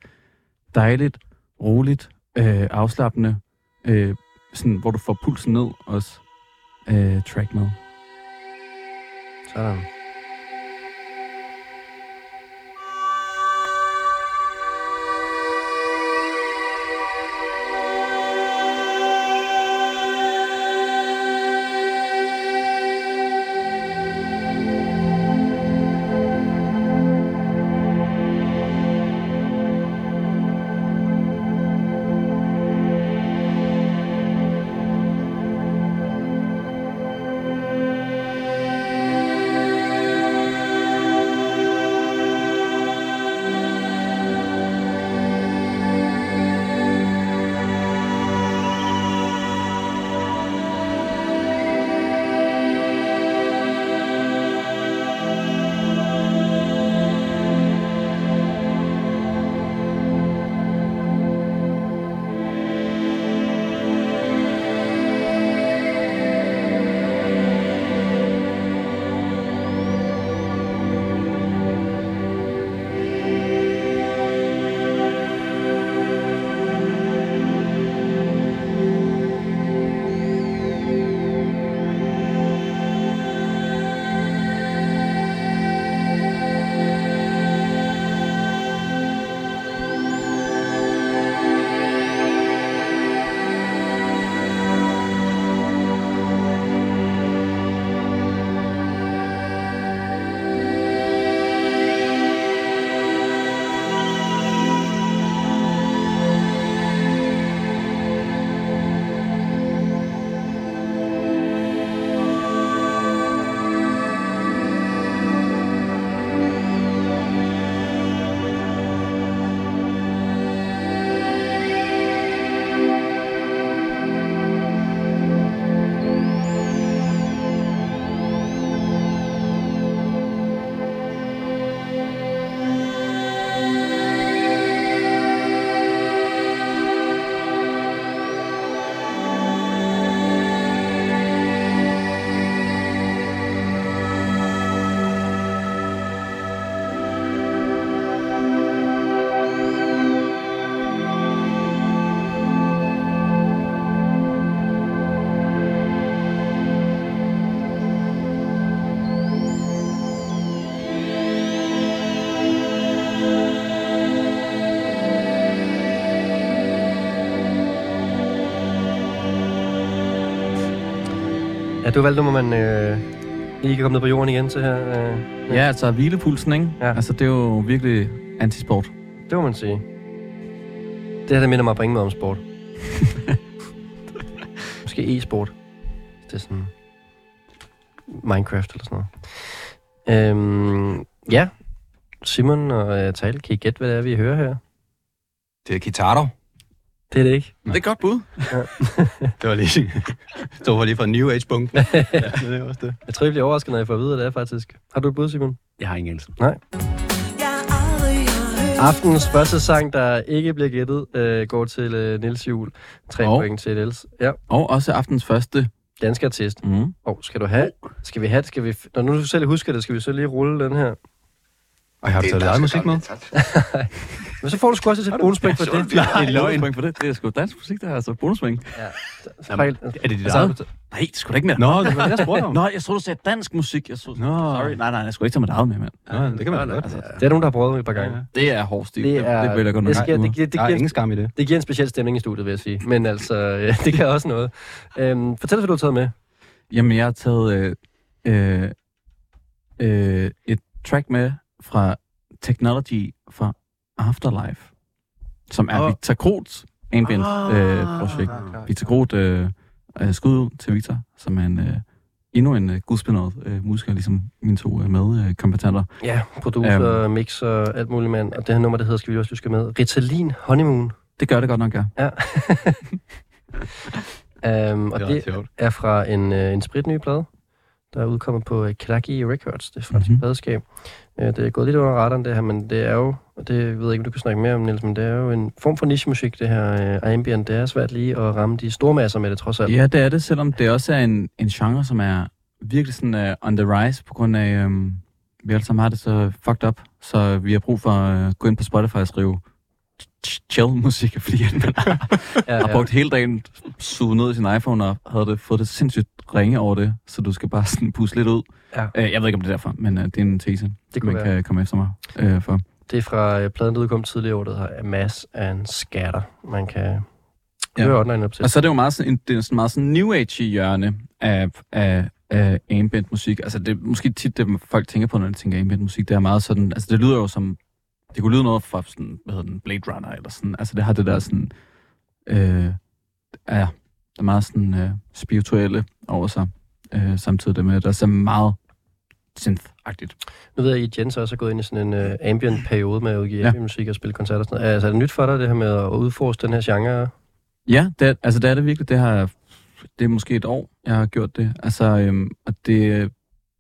dejligt, roligt, øh, afslappende, øh, sådan, hvor du får pulsen ned også, øh, track med. Sådan. Ja, du valgte nummer, man øh, ikke kan komme ned på jorden igen til her. Øh. Ja, altså hvilepulsen, ikke? Ja. Altså, det er jo virkelig antisport. Det må man sige. Det her, der minder mig at bringe mig om sport. Måske e-sport. Det er sådan Minecraft eller sådan noget. Øhm, ja, Simon og øh, Tal, kan I gætte, hvad det er, vi hører her? Det er Kitaro. Det er det ikke. Det er et godt bud. Det var lige... det var lige fra New Age-bunken. ja, det er også det. Jeg tror, jeg bliver overrasket, når jeg får at vide, at det er faktisk. Har du et bud, Simon? Jeg har ingen anelse. Aftens første sang, der ikke bliver gættet, øh, går til øh, Nils Jul. Tre Og- point til Niels. Ja, Og også aftens første. dansk artist. Mm. Og skal du have? Skal vi have? Skal vi, når nu du selv husker det, skal vi så lige rulle den her? Og jeg har taget eget musik med. Men så får du sgu også et bonuspoint for det. Det er løgn. for det. Det er sgu dansk musik, der er altså bonuspoint. Fejl. Er det dit Altså, eget? Nej, det skulle da ikke mere. Nå, det var det, jeg spurgte om. Nå, jeg troede, du sagde dansk musik. Jeg troede, Nå. Sorry. Nej, nej, jeg skulle ikke tage mit eget med, mand. Nå, det kan man godt. Altså, Det er nogen, der har prøvet det et par gange. det er hård stil. Det er, det vil jeg godt nok. det, sker, det, giver, det, er giver, ingen skam i det. det giver en speciel stemning i studiet, vil jeg sige. Men altså, øh, det kan også noget. Øhm, fortæl os, hvad du har taget med. Jamen, jeg har taget øh, øh, øh, et track med fra Technology fra Afterlife, som er Åh. Victor Kroths ambient øh, projekt. Victor Kroth, øh, øh, skud ud til Victor, som er en, øh, endnu en øh, gudsbenået øh, musiker, ligesom mine to øh, med øh, kompetenter. Ja, producer, um, mix og alt muligt, mand. Og det her nummer, der hedder, skal vi også huske med, Ritalin Honeymoon. Det gør det godt nok, ja. Ja. um, og Det er det er fra en, øh, en spritny plade, der er udkommet på øh, Klaki Records, det franske Mhm. mm-hmm. pladeskab. Øh, det er gået lidt under radaren, det her, men det er jo, og det ved jeg ikke, om du kan snakke mere om, Niels, men det er jo en form for niche-musik, det her øh, ambient. Det er svært lige at ramme de store masser med det, trods alt. Ja, det er det, selvom det også er en, en genre, som er virkelig sådan uh, on the rise, på grund af, um, vi alle sammen har det så fucked up, så vi har brug for at uh, gå ind på Spotify og skrive ch- chill musik, fordi at man har, ja, har brugt hele dagen suget ned i sin iPhone og havde det, fået det sindssygt ringe over det, så du skal bare sådan puste lidt ud. Ja. Uh, jeg ved ikke, om det er derfor, men uh, det er en tese, Det man være. kan komme efter mig uh, for. Det er fra øh, pladen, der udkom tidligere år, der hedder Mass and Scatter. Man kan Ja. høre online op til. Og så er det jo meget sådan, en, det er sådan meget sådan new age hjørne af, af, af ambient musik. Altså det er måske tit det, folk tænker på, når de tænker ambient musik. Det er meget sådan, altså det lyder jo som, det kunne lyde noget fra sådan, hvad hedder den, Blade Runner eller sådan. Altså det har det der sådan, øh, ja, det er meget sådan øh, spirituelle over sig. Øh, samtidig med, at der er så meget synth-agtigt. Nu ved jeg, at Jens også er gået ind i sådan en uh, ambient-periode med at udgive Ja. musik og spille koncerter og sådan noget. Altså, er det nyt for dig, det her med at udforske den her genre? Ja, det er, altså det er det virkelig. Det har det er måske et år, jeg har gjort det. Altså, øhm, og det,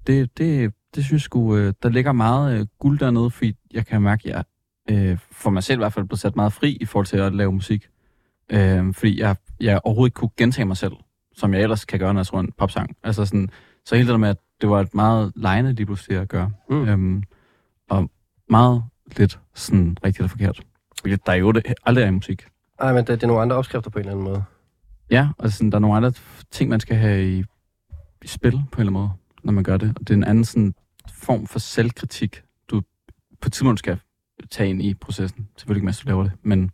det, det, det synes jeg sgu, øh, der ligger meget øh, guld dernede, fordi jeg kan mærke, at jeg øh, for mig selv i hvert fald blevet sat meget fri i forhold til at lave musik. Øh, fordi jeg, jeg overhovedet ikke kunne gentage mig selv, som jeg ellers kan gøre, når jeg tror en popsang. Altså sådan, så hele det der med, at det var et meget lejende lige pludselig at gøre. Mm. Øhm, og meget lidt sådan rigtigt og forkert. Fordi der er jo det, aldrig er i musik. Ej, men det, det er nogle andre opskrifter på en eller anden måde. Ja, og sådan, der er nogle andre ting, man skal have i, i spil på en eller anden måde, når man gør det. Og det er en anden sådan, form for selvkritik, du på et tidspunkt skal tage ind i processen. Selvfølgelig ikke, mens du laver det. Men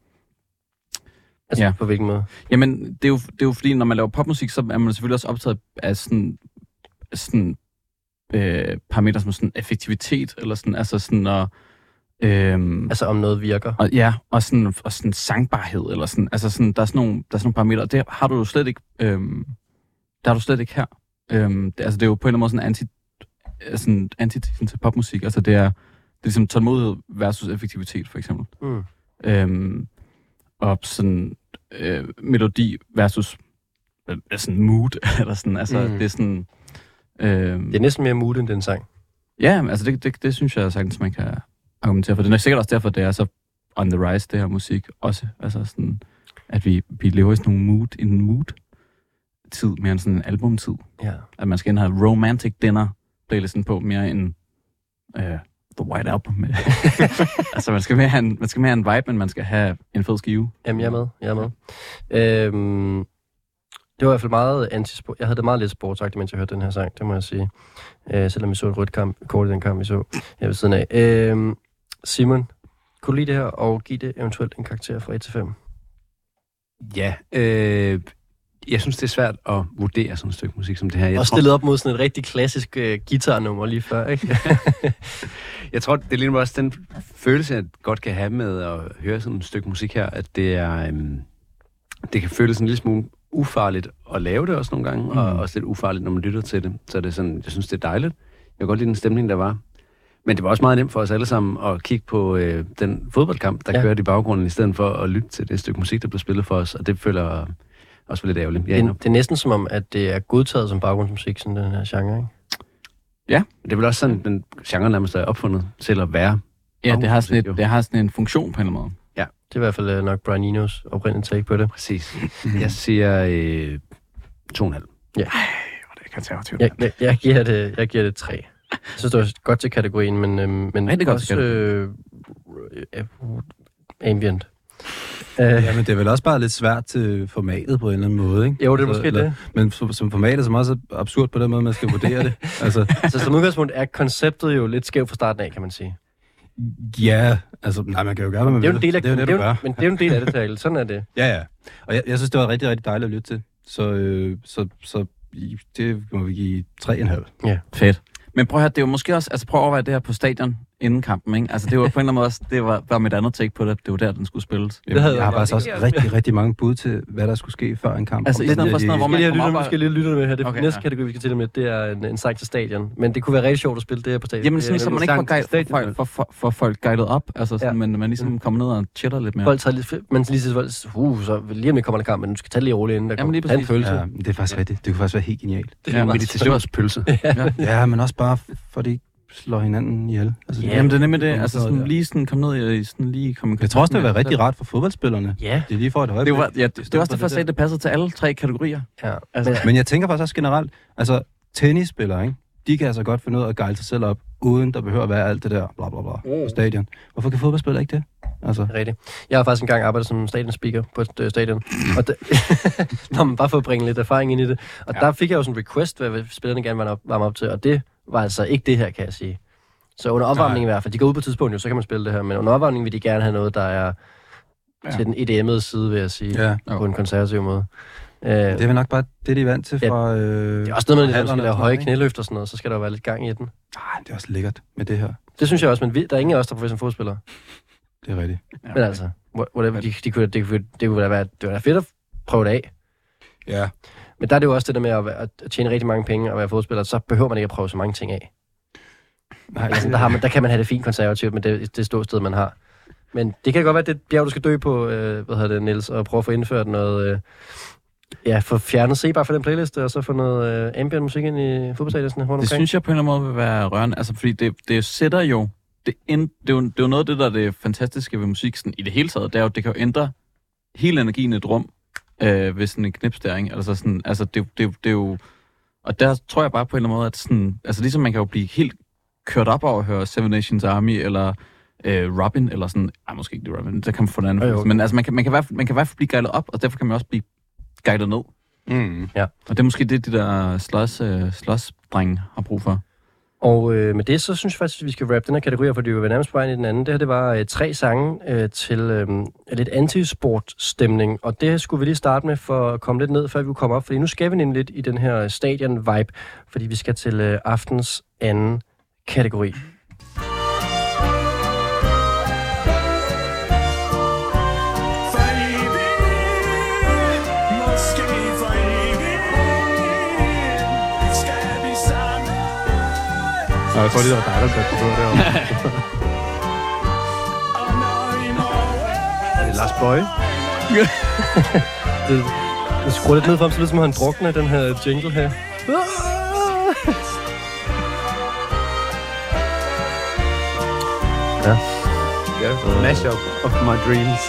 Altså, ja. på hvilken måde? jamen, det er, jo, det er jo fordi, når man laver popmusik, så er man selvfølgelig også optaget af sådan, sådan øh, parametre som sådan effektivitet, eller sådan, altså sådan, og, øhm, Altså, om noget virker. og, ja, og sådan, og sådan sangbarhed, eller sådan, altså sådan, der er sådan nogle, der er sådan nogle parametre, og det har du jo slet ikke, øhm, der har du slet ikke her. Øhm, det, altså, det er jo på en eller anden måde sådan anti, øh, sådan antitesen til popmusik, altså det er, det er ligesom tålmodighed versus effektivitet, for eksempel. Mm. Øhm, og sådan øh, melodi versus øh, sådan mood, eller sådan, altså Mm. det er sådan, øh, Det er næsten mere mood end den sang. Ja, altså det, det, det synes jeg sagtens, man kan argumentere for. Det er sikkert også derfor, det er så on the rise, det her musik også. Altså sådan, at vi, vi lever i sådan nogle mood, en mood tid, mere end sådan en albumtid. Ja. At man skal ind have romantic dinner playlisten på, mere end øh, The White Album. Altså man skal, mere have en, man skal mere have en vibe, men man skal have en fed skive. Jamen, jeg er med. Jeg er med. Øhm, det var i hvert fald meget antisport. Jeg havde det meget lidt sportsagtigt, mens jeg hørte den her sang, det må jeg sige. Øh, selvom vi så et rødt kamp, kort i den kamp, vi så her ved siden af. Øhm, Simon, kunne du lide det her, og give det eventuelt en karakter fra 1 til 5? Ja, øh, jeg synes, det er svært at vurdere sådan et stykke musik som det her. Jeg og tror, stillet op mod sådan et rigtig klassisk øh, guitarnummer lige før, ikke? jeg tror, det er lige også den følelse, jeg godt kan have med at høre sådan et stykke musik her, at det er, øhm, det kan føles en lille smule ufarligt at lave det også nogle gange, mm. og også lidt ufarligt, når man lytter til det. Så det er sådan, jeg synes, det er dejligt. Jeg kan godt lide den stemning, der var. Men det var også meget nemt for os alle sammen at kigge på øh, den fodboldkamp, der Ja. ja. kørte i baggrunden, i stedet for at lytte til det stykke musik, der blev spillet for os. Og det føler jeg også lidt ærgerligt. Ja, det, det er næsten som om, at det er godtaget som baggrundsmusik, sådan den her genre, ikke? det er vel også sådan, den genre nærmest er opfundet til at være. Ja, det har, sådan et, det har sådan en funktion på en eller anden måde. Det er i hvert fald øh, nok Brian Enos oprindelige take på det. Præcis. Jeg siger øh, to og en halv. Det er konservativt. Jeg, jeg, jeg, giver det, jeg giver det 3. Jeg synes, det var godt til kategorien, men, øhm, men Rigtig godt også, til øh, øh, ambient. Øh, Ja, men det er vel også bare lidt svært til formatet på en eller anden måde, ikke? jo, det er måske eller- det. Men som, som formatet, som også er absurd på den måde, man skal vurdere det. Altså, Altså, som udgangspunkt er konceptet jo lidt skævt fra starten af, kan man sige. Ja, altså, nej, man kan jo gøre, hvad man Det er jo vil. en del af det er jo det, det du er gør. Men det er jo en del af det, Terkel. Sådan er det. Ja, ja. Og jeg, jeg synes, det var rigtig, rigtig dejligt at lytte til. Så, øh, så, så i- det må vi give 3,5. Fedt. Men prøv at høre, det er jo måske også, altså prøv at overveje det her på stadion inden kampen, ikke? Altså det var på en eller anden måde også, det var, var mit andet take på det, det var der, den skulle spilles. Jamen, havde jeg har faktisk også rigtig, rigtig mange bud til, hvad der skulle ske før en kamp. Altså, i stedet for sådan noget, hvor man kommer lytte, op og- måske lige lytte med her. Det Okay, næste ja. kategori, vi skal til med, det er en, en sang til stadion. Men det kunne være rigtig sjovt at spille det her på stadion. Jamen Det sådan, så nemlig man ikke får, guide, for, men for, for, for folk guidet op, altså sådan, Ja. men man ligesom kommer ned og chiller lidt mere. Folk tager lidt, man lige siger, uh, så lige om lidt kommer der kamp, men du skal tage det lige roligt inden der Jamen, lige en præcis. følelse. Ja, det er faktisk rigtigt. Det kunne faktisk være helt genialt. Det er Meditationspølse. Ja, men også bare, for de ikke slår hinanden ihjel. Altså, Ja, Jamen det er nemlig det, altså så- sådan, ja. lige sådan komme ned i, sådan lige komme Jeg tror også, det vil være rigtig rart for fodboldspillerne. Ja, Det er lige for et øjeblik. Det var, ja, det, det, stedet var også for derfor, jeg sagde, det passede til alle tre kategorier. ja. Altså- Men, Men jeg tænker faktisk også generelt, altså tennisspillere, ikke? de kan altså godt finde ud af at gejle sig selv op, uden der behøver at være alt det der bla bla bla på stadion. Hvorfor kan fodboldspillere ikke det? Altså, rigtigt. Jeg har faktisk engang arbejdet som stadionspeaker på et øh, stadion. Og det, Nå, men bare for at bringe lidt erfaring ind i det. Og ja. der fik jeg jo sådan en request, hvad spillerne gerne ville varme op til. Og det var altså ikke det her, kan jeg sige. Så under opvarmningen i hvert fald, de går ud på et tidspunkt jo, så kan man spille det her. Men under opvarmningen vil de gerne have noget, der er Ja. ja. til den EDM'ede side, vil jeg sige. ja. På en konservativ måde. Øh, Det er vel nok bare det, de er vant til Ja, fra... Øh, det er også noget med, at man skal lave høje knæløft og sådan noget, så skal der jo være lidt gang i den. ikke? Ej, det er også lækkert med det her. Det synes jeg også, men vi, der er ingen af os, der er professionelle fodspillere. Det er rigtigt. Ja. Men altså, wha- whatever, de, de kunne, det, kunne, det kunne være, det var da fedt at prøve det af. Ja. Men der er det jo også det der med at, at tjene rigtig mange penge og være fodspiller, så behøver man ikke at prøve så mange ting af. Nej, Altså, der, har man, der kan man have det fint konservativt med det, det ståsted, man har. Men det kan godt være, det er et bjerg, du skal dø på, øh, hvad hedder det, Niels, og prøve at få indført noget... Øh, ja, få fjernet se bare for den playlist, og så få noget øh, ambient musik ind i fodboldstadionen rundt Det omkring. synes jeg på en eller anden måde vil være rørende, altså fordi det, det sætter jo, det, ind, det, er jo, det er jo noget af det, der er det fantastiske ved musik sådan, i det hele taget, det er jo, det kan jo ændre hele energien i et rum øh, ved sådan en knips der, ikke? Altså, sådan, altså det, det, det er jo, og der tror jeg bare på en eller anden måde, at sådan, altså ligesom man kan jo blive helt kørt op over at høre Seven Nations Army, eller øh, Robin, eller sådan, ej, måske ikke det Robin, der kan man få en anden følelse. men altså man kan, man, kan i hvert fald, man kan i hvert fald blive guidet op, og derfor kan man også blive guidet ned. Mm. Og det er måske det, de der slås, øh, slåsdrenge har brug for. Og øh, med det, så synes jeg faktisk, at vi skal wrap den her kategori, for det er jo nærmest på i den anden. Det her, det var øh, tre sange øh, til øh, lidt antisport-stemning, og det skulle vi lige starte med for at komme lidt ned, før vi kommer op, fordi nu skal vi nemlig lidt i den her stadion-vibe, fordi vi skal til øh, aftens anden kategori. Jeg tror lige, det var dig, der satte på derovre. I morgen Det er Lars Bøje. det, det skruer lidt ned for ham, så det er som han drukner den her jingle her. Ja, mashup of my dreams.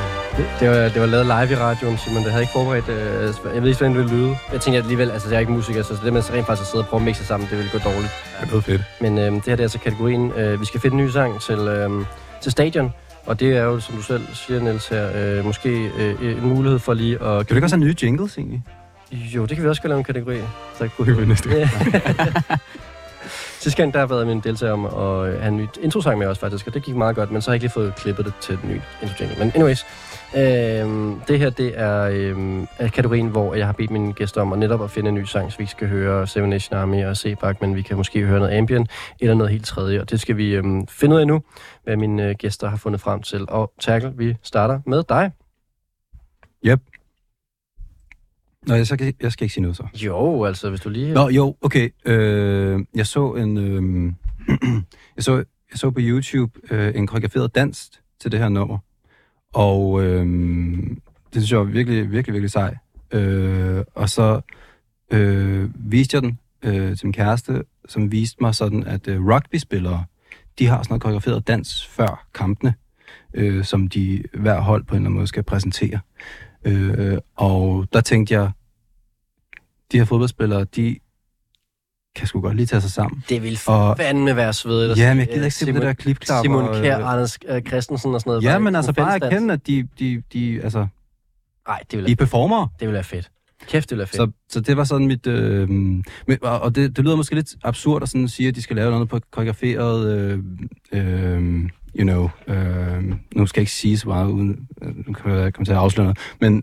Det var, det var lavet live i radioen, Simon. Det havde ikke forberedt. Øh, jeg ved ikke, hvordan det ville lyde. Jeg tænkte alligevel, altså jeg er ikke musiker, så det med at rent faktisk at sidde og prøve at mixe sammen, det ville gå dårligt. Det er fedt. Men øh, det her det er altså kategorien. Øh, vi skal finde en ny sang til, øh, til stadion. Og det er jo, som du selv siger, Niels her, øh, måske øh, en mulighed for lige at... Kan du ikke også have nye jingles, egentlig? Jo, det kan vi også godt lave en kategori. Så kunne vi næste gang. Sidste gang, der har været min deltager om at øh, have en ny introsang med os faktisk, og det gik meget godt, men så har jeg ikke lige fået klippet det til den nye intro jingle. Men anyways, øh, det her det er, øh, er kategorien, hvor jeg har bedt mine gæster om at netop at finde en ny sang, så vi skal høre Seven Nation Army og C-Park, men vi kan måske høre noget ambient eller noget helt tredje, og det skal vi øh, finde ud af nu, hvad mine øh, gæster har fundet frem til. Og Terkel, vi starter med dig. Nå, jeg, så kan, jeg skal ikke sige noget så. Jo, altså hvis du lige... Nå, jo, okay. Øh, jeg så en... Øh, jeg, så, jeg så på YouTube øh, en koreograferet dans til det her nummer. Og øh, det synes jeg var virkelig, virkelig, virkelig sej. Øh, og så øh, viste jeg den øh, til min kæreste, som viste mig sådan, at øh, rugbyspillere, de har sådan noget koreograferet dans før kampene, øh, som de hver hold på en eller anden måde skal præsentere. Øh, og der tænkte jeg, de her fodboldspillere, de kan sgu godt lige tage sig sammen. Det vil Og- fandme være svedigt. Ja, men jeg gider øh, ikke se på det der klipklap. Simon Kjær, Anders øh, Christensen og sådan noget. Ja, men altså bare erkende, at de, de, de, altså, Nej, det vil, de er performer. det vil være fedt. Kæft, det vil være fedt. Så, så det var sådan mit... Øh, og og det, det lyder måske lidt absurd at sådan sige, at de skal lave noget på koreograferet... Øh, øh, you know... Øh, nu skal jeg ikke sige så meget, uden... øh, Nu kan jeg komme til at afsløre noget. Men,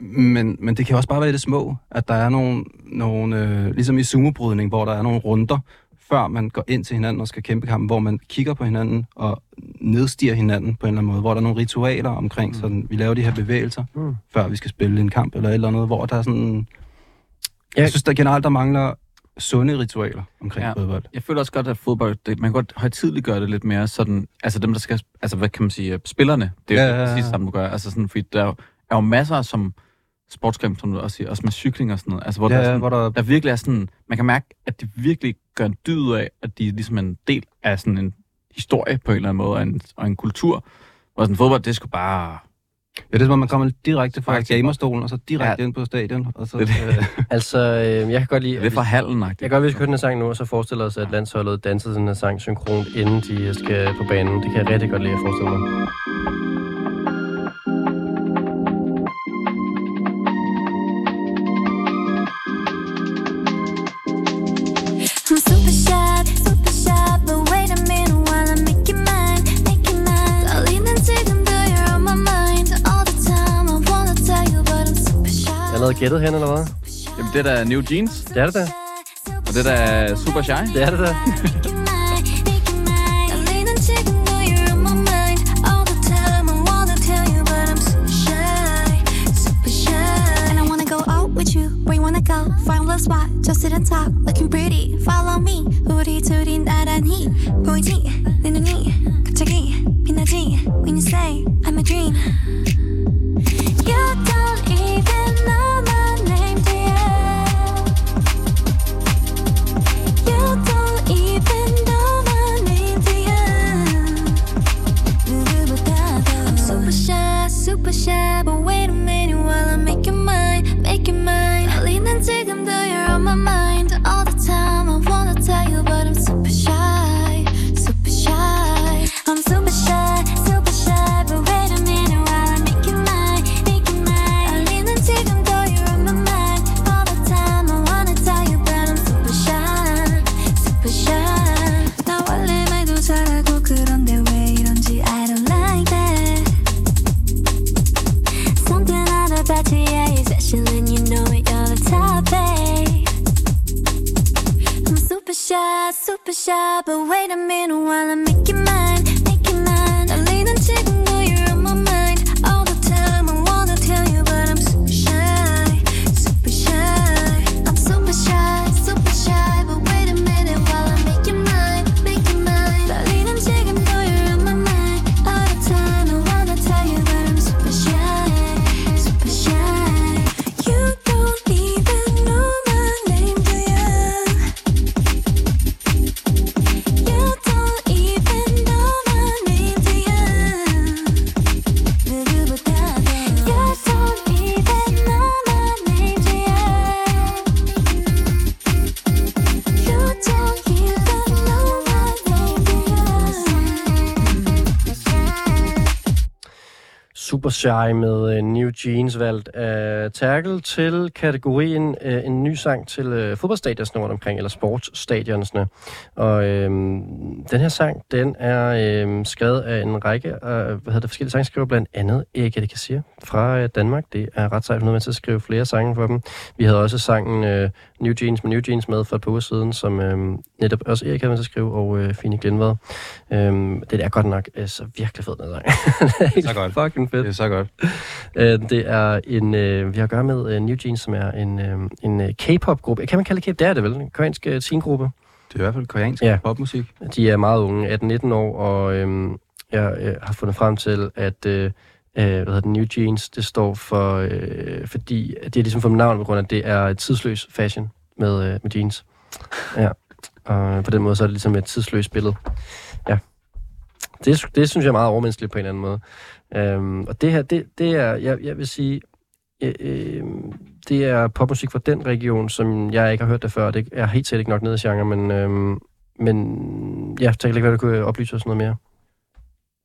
men, men det kan også bare være i det små, at der er nogle... nogle øh, ligesom i sumobrydning, hvor der er nogle runder, før man går ind til hinanden og skal kæmpe kampen, hvor man kigger på hinanden og nedstiger hinanden på en eller anden måde, hvor der er nogle ritualer omkring, mm. sådan, vi laver de her bevægelser, Mm. før vi skal spille en kamp eller et eller andet, hvor der er sådan... Ja. Jeg synes, der generelt der mangler sunde ritualer omkring Ja. fodbold. Jeg føler også godt, at fodbold, det, man kan godt højtidligt gøre det lidt mere sådan, altså dem, der skal, altså hvad kan man sige, øh, spillerne, det er jo Ja, ja, ja, præcis samme, du gør, altså sådan, fordi der er er jo masser som sportsgrem, som du også siger, også med cykling og sådan noget, altså hvor, Ja, der, er sådan, hvor der- der virkelig er sådan, man kan mærke, at de virkelig gør en dyd af, at de er ligesom en del af sådan en historie på en eller anden måde, og en, og en kultur, hvor sådan fodbold, det er sgu bare, Ja, det er som om, man kommer direkte fra gamerstolen, og så direkte Ja. ind på stadion. Og så, Det er øh, Altså, øh, jeg kan godt lide... det er fra hallen Jeg kan godt, hvis vi hører den her sang nu, og så forestiller os, at landsholdet danser den her sang synkront, inden de skal på banen. Det kan jeg rigtig godt lide at forestille mig. shy. Er jeg noget gættet hen, eller hvad? jamen det er da New Jeans, Det er det da. og det er da super shy. Det er det da. Make it mine, make it mine. 떨리는 지금도 you're on my mind all the time. I wanna tell you, but I'm super shy, super shy. And I wanna go out with you. Where you wanna go? Find a little spot, just sit on top, looking pretty. Follow me. 우리 둘이 나란히 보이지? 내 눈이 갑자기 빛나지? When you say I'm a dream. Super shy, super shy, but wait a minute while I make you mine, Shy med uh, New Jeans valgt af Terkel til kategorien uh, en ny sang til uh, fodboldstadionsne rundt omkring, eller sportsstadionsne. Og øhm, den her sang, den er øhm, skrevet af en række øh, hvad hedder det, forskellige sangskriver, blandt andet Erik Eddie Kassir fra øh, Danmark. Det er ret sejt, hun med til at skrive flere sange for dem. Vi havde også sangen øh, New Jeans med New Jeans med for et par uger siden, som øh, netop også Erik havde med til at skrive, og øh, Fine Glenvad. Øhm, det er godt nok øh, så virkelig fed, den sang. det er så godt. Fucking fedt. det er så godt. Øh, det er en, øh, vi har at gøre med øh, New Jeans, som er en, øh, en øh, K-pop-gruppe. Kan man kalde det K-pop? Det er det vel? En koreansk øh, teengruppe. Det er i hvert fald koreansk Ja. popmusik. De er meget unge, 18-19 år, og øh, jeg øh, har fundet frem til, at øh, øh, hvad hedder det, New Jeans, det står for, øh, fordi det er ligesom for navn på grund af, at det er et tidsløs fashion med, øh, med jeans. Ja. Og på den måde, så er det ligesom et tidsløst billede. Ja. Det, det synes jeg er meget overmenneskeligt på en eller anden måde. Øhm, og det her, det, det er, jeg, jeg vil sige, Øh, øh, det er popmusik fra den region, som jeg ikke har hørt det før. Det er helt sikkert ikke nok nede i genre, men, øh, men ja, tænker ikke, hvad du kunne oplyse os noget mere.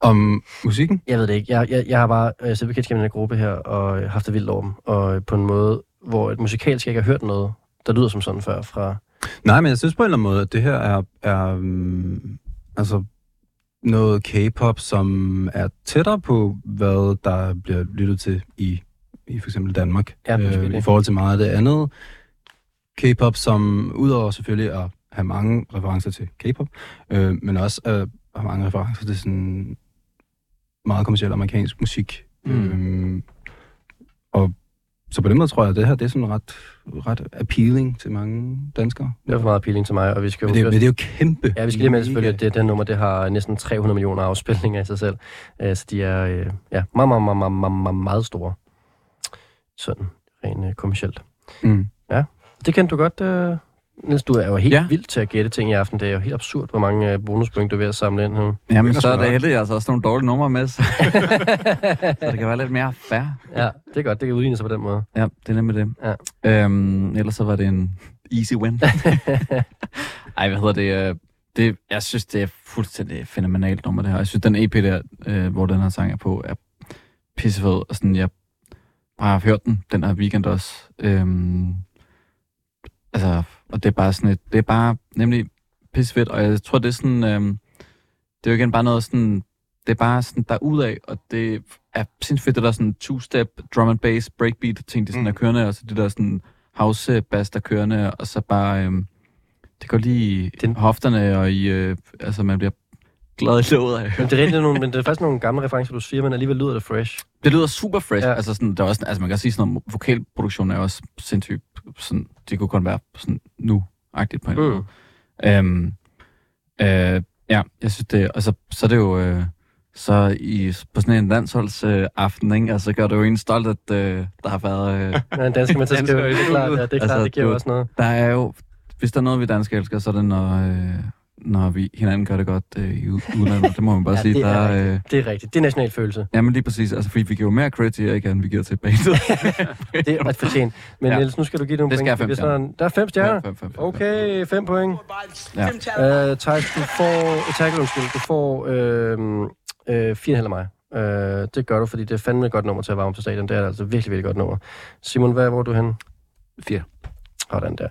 Om musikken? Jeg ved det ikke. Jeg, jeg, jeg har bare øh, siddet bekendt gennem den her gruppe her, og øh, haft det vildt over dem. Og øh, på en måde, hvor et musikalsk jeg ikke har hørt noget, der lyder som sådan før fra... Nej, men jeg synes på en eller anden måde, at det her er, er um, altså noget K-pop, som er tættere på, hvad der bliver lyttet til i, i for eksempel Danmark. Ja, øh, det. I forhold til meget af det andet K-pop, som udover selvfølgelig at have mange referencer til K-pop, øh, men også at have mange referencer til sådan meget kommersiel amerikansk musik. Mm. Øhm, og så på den måde tror jeg, at det her det er sådan ret, ret appealing til mange danskere. Det er for meget appealing til mig, og vi skal Men det, jo... men det er jo kæmpe. Ja, vi skal lige med selvfølgelig, at det, det nummer, det har næsten 300 millioner afspilninger i sig selv. Øh, så de er øh, ja, meget, meget, meget, meget, meget, meget, store. Sådan, rent øh, kommercielt. Mm. Det kendte du godt, Niels. Du er jo helt ja. Vild til at gætte ting i aften. Det er jo helt absurd, hvor mange øh, bonuspoint du er ved at samle ind her. Jamen, så er det nok. heldigt, altså også nogle dårlige numre med, så, så det kan være lidt mere fair. Ja, det er godt. Det kan udligne sig på den måde. Ja, det er nemlig det. Ja. Øhm, ellers så var det en easy win. Ej, hvad hedder det? øh, det? Jeg synes, det er fuldstændig fænomenalt nummer, det her. Jeg synes, den EP der, øh, hvor den her sang er på, er pissefed. Og sådan, jeg bare har hørt den den her weekend også. Øhm, altså, og det er bare sådan et, det er bare nemlig pissefedt, og jeg tror, det er sådan, øhm, det er jo igen bare noget sådan, det er bare sådan derudad, og det er sindssygt fedt, det der sådan two-step drum and bass breakbeat ting, de sådan Mm. er kørende, og så det der sådan house bass, der er kørende, og så bare, øhm, det går lige i hofterne, og i, øh, altså man bliver glad i låget af. Men det er, rigtig nogle, men det er faktisk nogle gamle referencer, du siger, men alligevel lyder det fresh. Det lyder super fresh. Ja. Altså, sådan, der er også, altså man kan sige sådan noget, vokalproduktion er også sindssygt, sådan, det kunne kun være sådan nu-agtigt på en Mm. måde. Øhm, øh, ja, jeg synes det, og så, så er det jo, øh, så i, på sådan en landsholdsaften, øh, aften, ikke? altså gør det jo en stolt, at øh, der har været, øh, Ja, en dansker til at skrive. Det er klart, ja, det er klart, Altså, det giver jo du- også noget. der er jo, hvis der er noget, vi danskere elsker, så er det, når, øh, når vi hinanden gør det godt øh, i udlandet. Det må man bare Ja, sige. det Der, er øh, Det er rigtigt. Det er national følelse. jamen lige præcis, altså fordi vi giver jo mere credit til Erik, end vi giver til bandet. Det er ret fortjent. Men Ja. Niels, nu skal du give nogle Det skal point. jeg fem der, er, fem stjerner. Fem, fem, fem, fem. Okay, fem point. Ja. Uh, Thijs, du får... Uh, tackle, undskyld. Du får øh, øh, fire af mig. Uh, det gør du, fordi det er fandme et godt nummer til at varme op til stadion. Det er altså virkelig, virkelig godt nummer. Simon, hvad, hvor er du hen? Fire. Sådan der.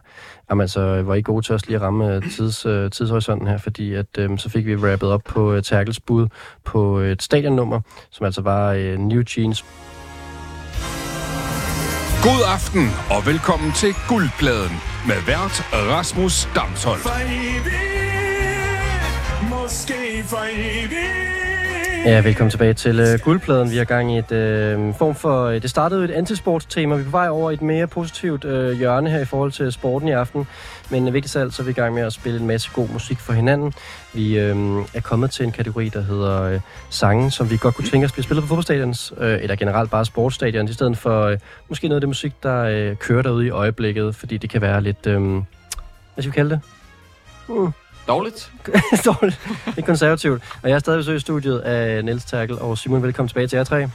Jamen altså, var I gode til også lige at ramme øh, tids, øh, tidshorisonten her, fordi at, øh, så fik vi rappet op på øh, Terkels bud på et stadionnummer, som altså var øh, New Jeans. God aften og velkommen til Guldpladen med vært Rasmus Damsholdt. For evigt, måske for evigt. Ja, velkommen tilbage til øh, Guldpladen. Vi har gang i et øh, form for... Øh, det startede et antisportstema. Vi er på vej over i et mere positivt øh, hjørne her i forhold til sporten i aften. Men vigtigst af alt, så er vi i gang med at spille en masse god musik for hinanden. Vi øh, er kommet til en kategori, der hedder øh, sange, som vi godt kunne tænke os bliver spillet på fodboldstadions, øh, eller generelt bare sportsstadion, i stedet for øh, måske noget af det musik, der øh, kører derude i øjeblikket, fordi det kan være lidt... Øh, hvad skal vi kalde det? Uh, Dårligt. dårligt. Lidt konservativt. Og jeg er stadig besøg i studiet af Niels Terkel og Simon. Velkommen tilbage til jer tre.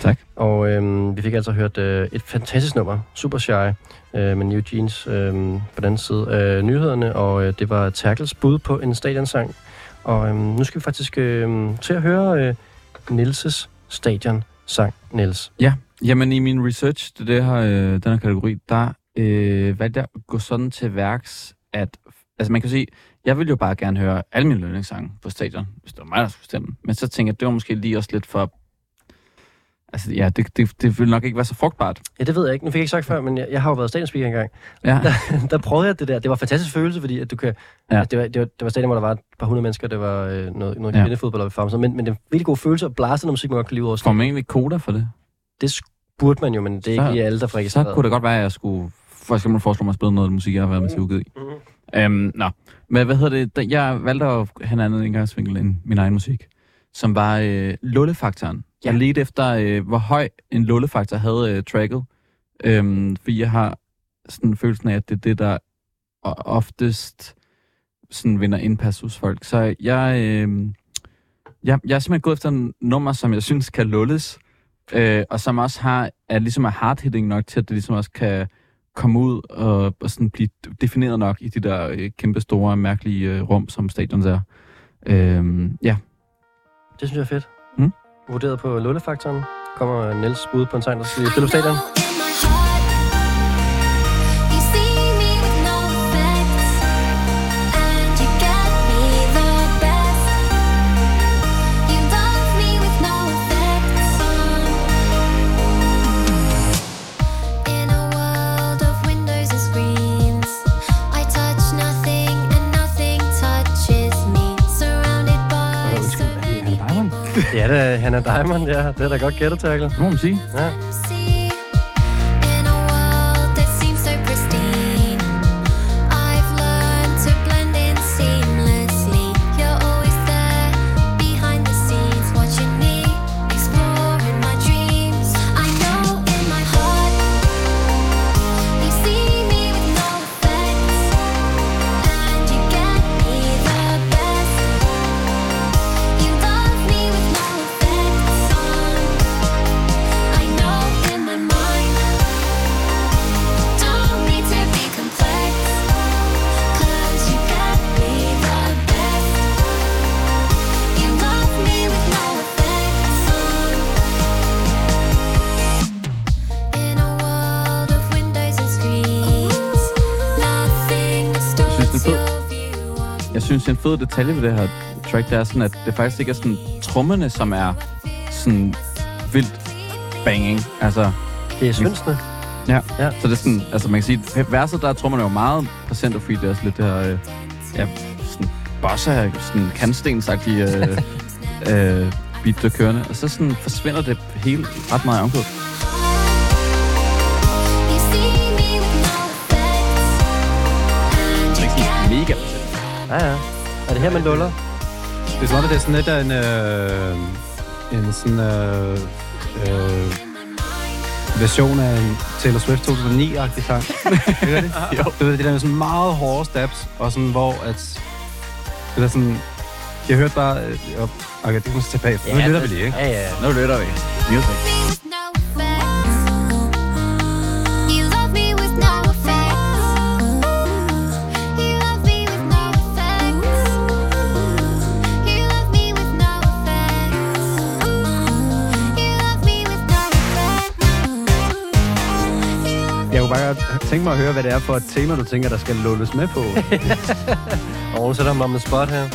Tak. Og øhm, vi fik altså hørt øh, et fantastisk nummer, Super Shy, øh, med New Jeans øh, på den anden side af nyhederne, og øh, det var Terkels bud på en stadionsang. Og øh, nu skal vi faktisk øh, til at høre øh, Nilses stadionsang, Niels. Jamen i min research til det her, øh, den her kategori, der øh, valgte jeg at gå sådan til værks, at altså man kan sige, jeg vil jo bare gerne høre alle mine lønningssange på stadion, hvis det var mig, der skulle stemme. Men så tænker jeg, det var måske lige også lidt for... Altså ja, det, det, det vil nok ikke være så frugtbart. Ja, det ved jeg ikke. Nu fik jeg ikke sagt før, men jeg, jeg har jo været stadionspeaker engang. Ja, Der, der prøvede jeg det der. Det var en fantastisk følelse, fordi at du kan... Ja. Ja. Det, var, det, var, det var stadion, hvor der var et par hundrede mennesker, det var øh, noget, noget Ja. kvindefodbold i farven. Men, men det er en virkelig god følelse at blæse noget musik, man godt kan lide over får man egentlig koda for det? Det burde man jo, men det er Så- ikke lige alle, der får Så kunne det godt være, at jeg skulle for eksempel foreslå mig at spille noget musik, jeg har været med til udgivet i. Mhm. Øhm, nå, men hvad hedder det? Jeg valgte at have en anden indgangsvinkel end min egen musik, som var øh, lullefaktoren. Jeg ledte efter, øh, hvor høj en lullefaktor havde øh, tracket, øhm, fordi jeg har sådan følelsen af, at det er det, der oftest sådan vinder indpas hos folk. Så jeg, øh, jeg, jeg er simpelthen gået efter en nummer, som jeg synes kan lulles øh, og som også har, er ligesom er hard-hitting nok til, at det ligesom også kan komme ud og, og sådan blive defineret nok i de der øh, kæmpe store, mærkelige øh, rum, som stadions er. Øh, ja, Det synes jeg er fedt. Mm. Vurderet på Lullefaktoren kommer Niels bud på en sang, der på stadion. Ja, det er Hannah Diamond, ja. Det er da godt gættet, Terkel. Det må man sige. Ja. En fed detalje ved det her track, det er sådan, at det faktisk ikke er sådan trommerne, som er sådan vildt banging. Altså, Det er synsene. ja. Ja. Så det er sådan, altså man kan sige, at verset, der er trommerne jo meget præsent og free, det er også lidt det her, øh, ja, sådan bossa, sådan kantstensagtige øh, øh, beat, der kørende. Og så sådan forsvinder det hele ret meget i er get mega Ja, ja. Er det her, man luller? Det er som om, det er sådan lidt af en, øh, en sådan, øh, øh, version af en Taylor Swift 2009-agtig sang. Hører det? jo. Du ved, det der med sådan meget hårde steps, og sådan, hvor at... Det er sådan... Jeg hørte bare... Øh, okay, det kan man så tilbage. Ja, nu lytter vi lige, ikke? Ja, ja. Nu lytter vi. Music. Kunne bare godt tænke mig at høre, hvad det er for et tema, du tænker, der skal lulles med på. Og hun sætter ham om en spot her.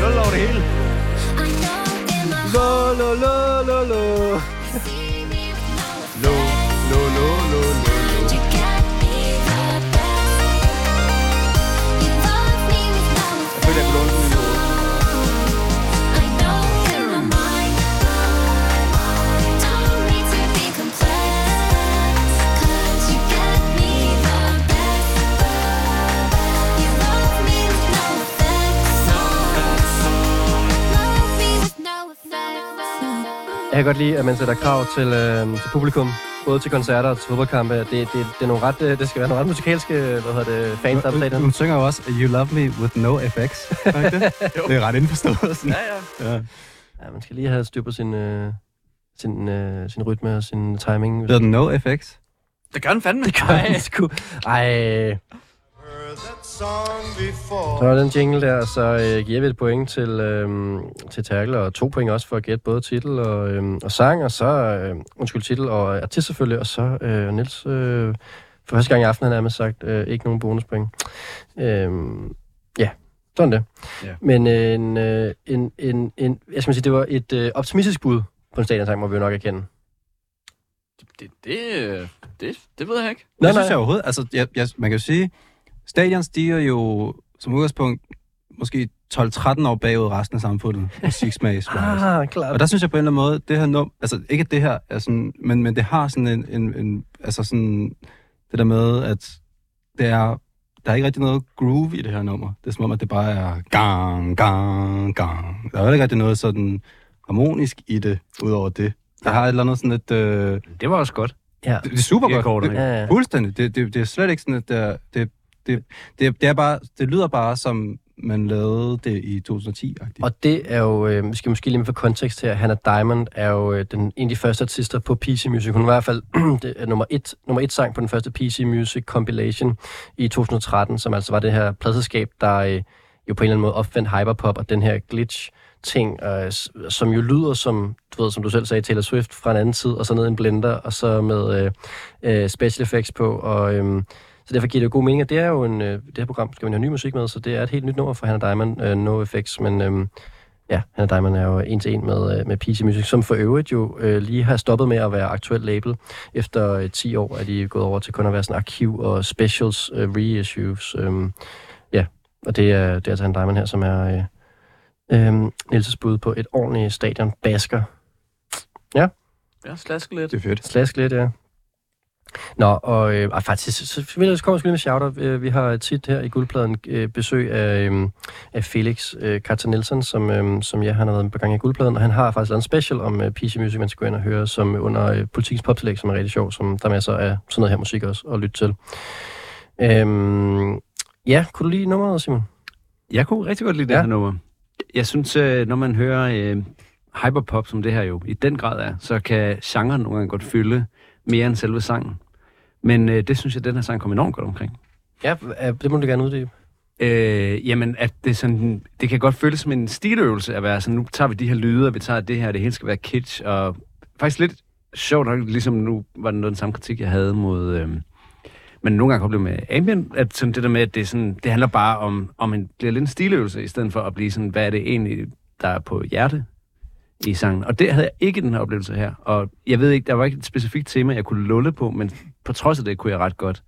Lul over det hele. I know in my Lo, lo, lo, lo, lo. Jeg kan godt lide, at man sætter krav til, øh, til publikum, både til koncerter og til fodboldkampe. Det, det, det, er nogle ret, øh, det skal være nogle ret musikalske hvad hedder det, fans, der er på stadion. Hun synger jo også, You love me with no effects. Er det ikke det? det er ret indforstået. Sådan. Ja, ja. Ja. Ja, man skal lige have styr på sin, øh, sin, øh, sin rytme og sin timing. Hedder den No effects? Det gør den fandme. Det gør han sgu. Ej. Så er den jingle der, så øh, giver vi et point til, øh, til Terkel, og to point også for at gætte både titel og, øh, og sang, og så, øh, undskyld, titel og artist selvfølgelig, og så øh, Niels, øh, for første gang i aften har han nærmest sagt, øh, ikke nogen bonuspoint. Øh, ja, sådan det. Ja. Men øh, en, øh, en, en, en, jeg skal sige, det var et øh, optimistisk bud på en stadionsang, må vi jo nok erkende. Det, det, øh, det, det ved jeg ikke. Nej, det synes jeg overhovedet. Altså, jeg, jeg, man kan jo sige, stadion stiger jo som udgangspunkt måske 12-13 år bagud resten af samfundet, musiksmags Ah, klart. Og der synes jeg på en eller anden måde, det her num, altså ikke at det her er sådan, men, men det har sådan en, en, en, altså sådan, det der med, at det er, der er ikke rigtig noget groove i det her nummer. Det er som om, at det bare er gang, gang, gang. Der er jo ikke rigtig noget sådan harmonisk i det, udover det. Der har et eller andet sådan lidt, øh, Det var også godt. Ja. det, det er super godt. ikke? Ja, ja. Fuldstændig. Det, det, det er slet ikke sådan, at det er, det, det, det, det, er bare, det lyder bare som, man lavede det i 2010-agtigt. Og det er jo, øh, vi skal måske lige med for kontekst her, Hannah Diamond er jo øh, den, en af de første artister på PC Music. Hun var i hvert fald det er nummer, et, nummer et sang på den første PC Music compilation i 2013, som altså var det her pladselskab, der øh, jo på en eller anden måde opfandt hyperpop og den her glitch ting, øh, som jo lyder som, du ved, som du selv sagde, Taylor Swift fra en anden tid, og så ned i en blender, og så med øh, øh, special effects på, og øh, så derfor giver det jo god mening, at det er jo en, øh, det her program, skal man have ny musik med, så det er et helt nyt nummer for Hannah Diamond, øh, No Effects, men øh, ja, Hannah Diamond er jo en til en med, øh, med PC Music, som for øvrigt jo øh, lige har stoppet med at være aktuel label. Efter øh, 10 år er de gået over til kun at være sådan arkiv og specials, øh, reissues. Øh, ja, og det er, det er altså Hannah Diamond her, som er øh, øh, Nielses bud på et ordentligt stadion basker. Ja, slask lidt. Det er fedt. Slask lidt, ja. Nå, og øh, faktisk, så, så vil jeg komme med shout øh, Vi har tit her i Guldpladen øh, besøg af, øh, af Felix øh, Carter Nielsen, som, øh, som ja, han har været på gang i Guldpladen, og han har faktisk lavet en special om øh, PC Music, man skal gå ind og høre, som under øh, Politikens Poptillæg, som er rigtig sjov, som der er masser af sådan noget her musik også at lytte til. Øhm, ja, kunne du lide nummeret, Simon? Jeg kunne rigtig godt lide det Ja. her nummer. Jeg synes, øh, når man hører øh, hyperpop, som det her jo i den grad er, så kan genren nogle gange godt fylde mere end selve sangen. Men øh, det synes jeg, den her sang kom enormt godt omkring. Ja, øh, det må du gerne uddybe. Øh, jamen, at det, sådan, det kan godt føles som en stiløvelse at være sådan, nu tager vi de her lyde, og vi tager det her, det hele skal være kitsch, og faktisk lidt sjovt nok, ligesom nu var det noget den samme kritik, jeg havde mod, øh, men nogle gange oplever med ambient, at sådan det der med, at det, sådan, det handler bare om, om en, bliver lidt en stiløvelse, i stedet for at blive sådan, hvad er det egentlig, der er på hjerte i sangen. Og det havde jeg ikke den her oplevelse her. Og jeg ved ikke, der var ikke et specifikt tema, jeg kunne lulle på, men på trods af det, kunne jeg ret godt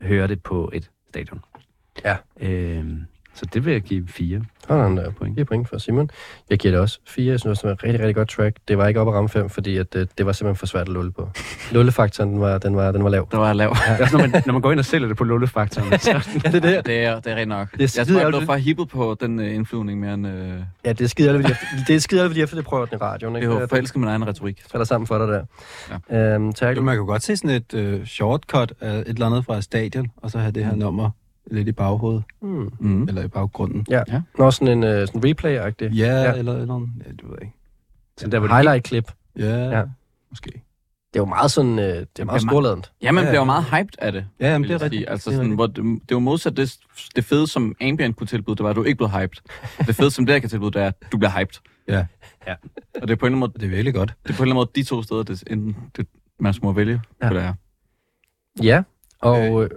høre det på et stadion. Ja. Øhm, så det vil jeg give fire. Sådan der. Point. Fire point for Simon. Jeg giver det også fire. Jeg synes også, det var et rigtig, rigtig godt track. Det var ikke op at ramme fem, fordi at, det, det var simpelthen for svært at lulle på. Lullefaktoren, den var, den var, den var lav. Der var jeg lav. Ja. Når, man, når man går ind og sælger det på lullefaktoren. Så, Ja, det er det. Det er, det er rigtig nok. Det er jeg tror, jeg blev for hippet på den øh, indflyvning mere end... Øh, Ja, det er skide jeg- det er skide ærgerligt, fordi efter det prøver den i radioen. det Ikke? er jo forelsket min egen retorik. falder sammen for dig der. Ja. Øhm, tak. Jo, man kan godt se sådan et øh, shortcut af et eller andet fra stadion, og så have det her nummer lidt i baghovedet, Mm. Mm. eller i baggrunden. Ja. Ja. Nå, sådan en uh, sådan replay-agtig. Ja, Ja. ja. eller eller andet. Ja, det ved jeg ikke. så der, hvor det Highlight-klip. Ja, Ja. ja. måske. Det er jo meget sådan, uh, det er meget storladent. Ja, man Ja, bliver jo ja. meget hyped af det. Ja, jamen, det er rigtigt. Altså Det sådan, hvor det, det er jo modsat det, det fede, som Ambient kunne tilbyde, det var, at du ikke blev hyped. Det fede, som det her kan tilbyde, det er, at du bliver hyped. Ja. Ja. Og det er på en eller anden måde, Det er virkelig godt. det er på en eller anden måde de to steder, det, enten, det, man må vælge, Ja. ja. det er. Ja, og... Øh,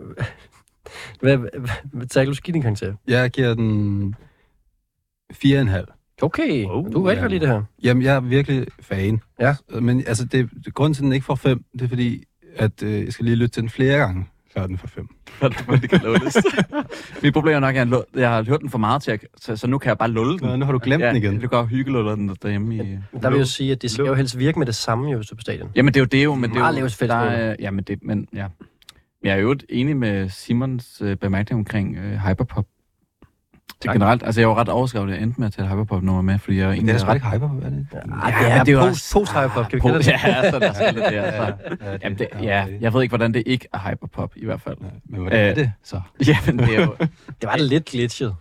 hvad, hvad, hvad tager du give din karakter? Jeg giver den 4,5. Okay, Oh, du kan rigtig ja. godt lide det her. Jamen, jeg er virkelig fan. Ja. Men altså, det, grunden til, at den ikke får 5, det er fordi, at øh, jeg skal lige lytte til den flere gange, før den får 5. det kan lulles. Mit problem er nok, at jeg, jeg har hørt den for meget til, at, så, så nu kan jeg bare lulle den. Nå, nu har du glemt den igen. Ja, det går hyggeluller den derhjemme i... Der vil jeg jo sige, at det skal jo helst virke med det samme, jo, hvis du er på stadion. Jamen, det er jo det jo, men det er Meget jo... lavt felt der er, ja, men det, men ja. Jeg er jo enig med Simons øh, bemærkning omkring øh, hyperpop. Det er Tak. generelt, altså jeg var ret overskrevet, at jeg endte med at tage hyperpop nummer med, fordi jeg er Det egentlig er da sgu ret... ikke hyper på, er det? Ja, Ja, men det er jo post, også- post hyperpop, kan vi kalde det? ja, så der skal lidt der. Så. Ja, Jamen, det, ja, jeg ved ikke, hvordan det ikke er hyperpop, i hvert fald. Ja, Men hvordan er Øh, det så? Jamen, det er jo... Det var lidt glitchet.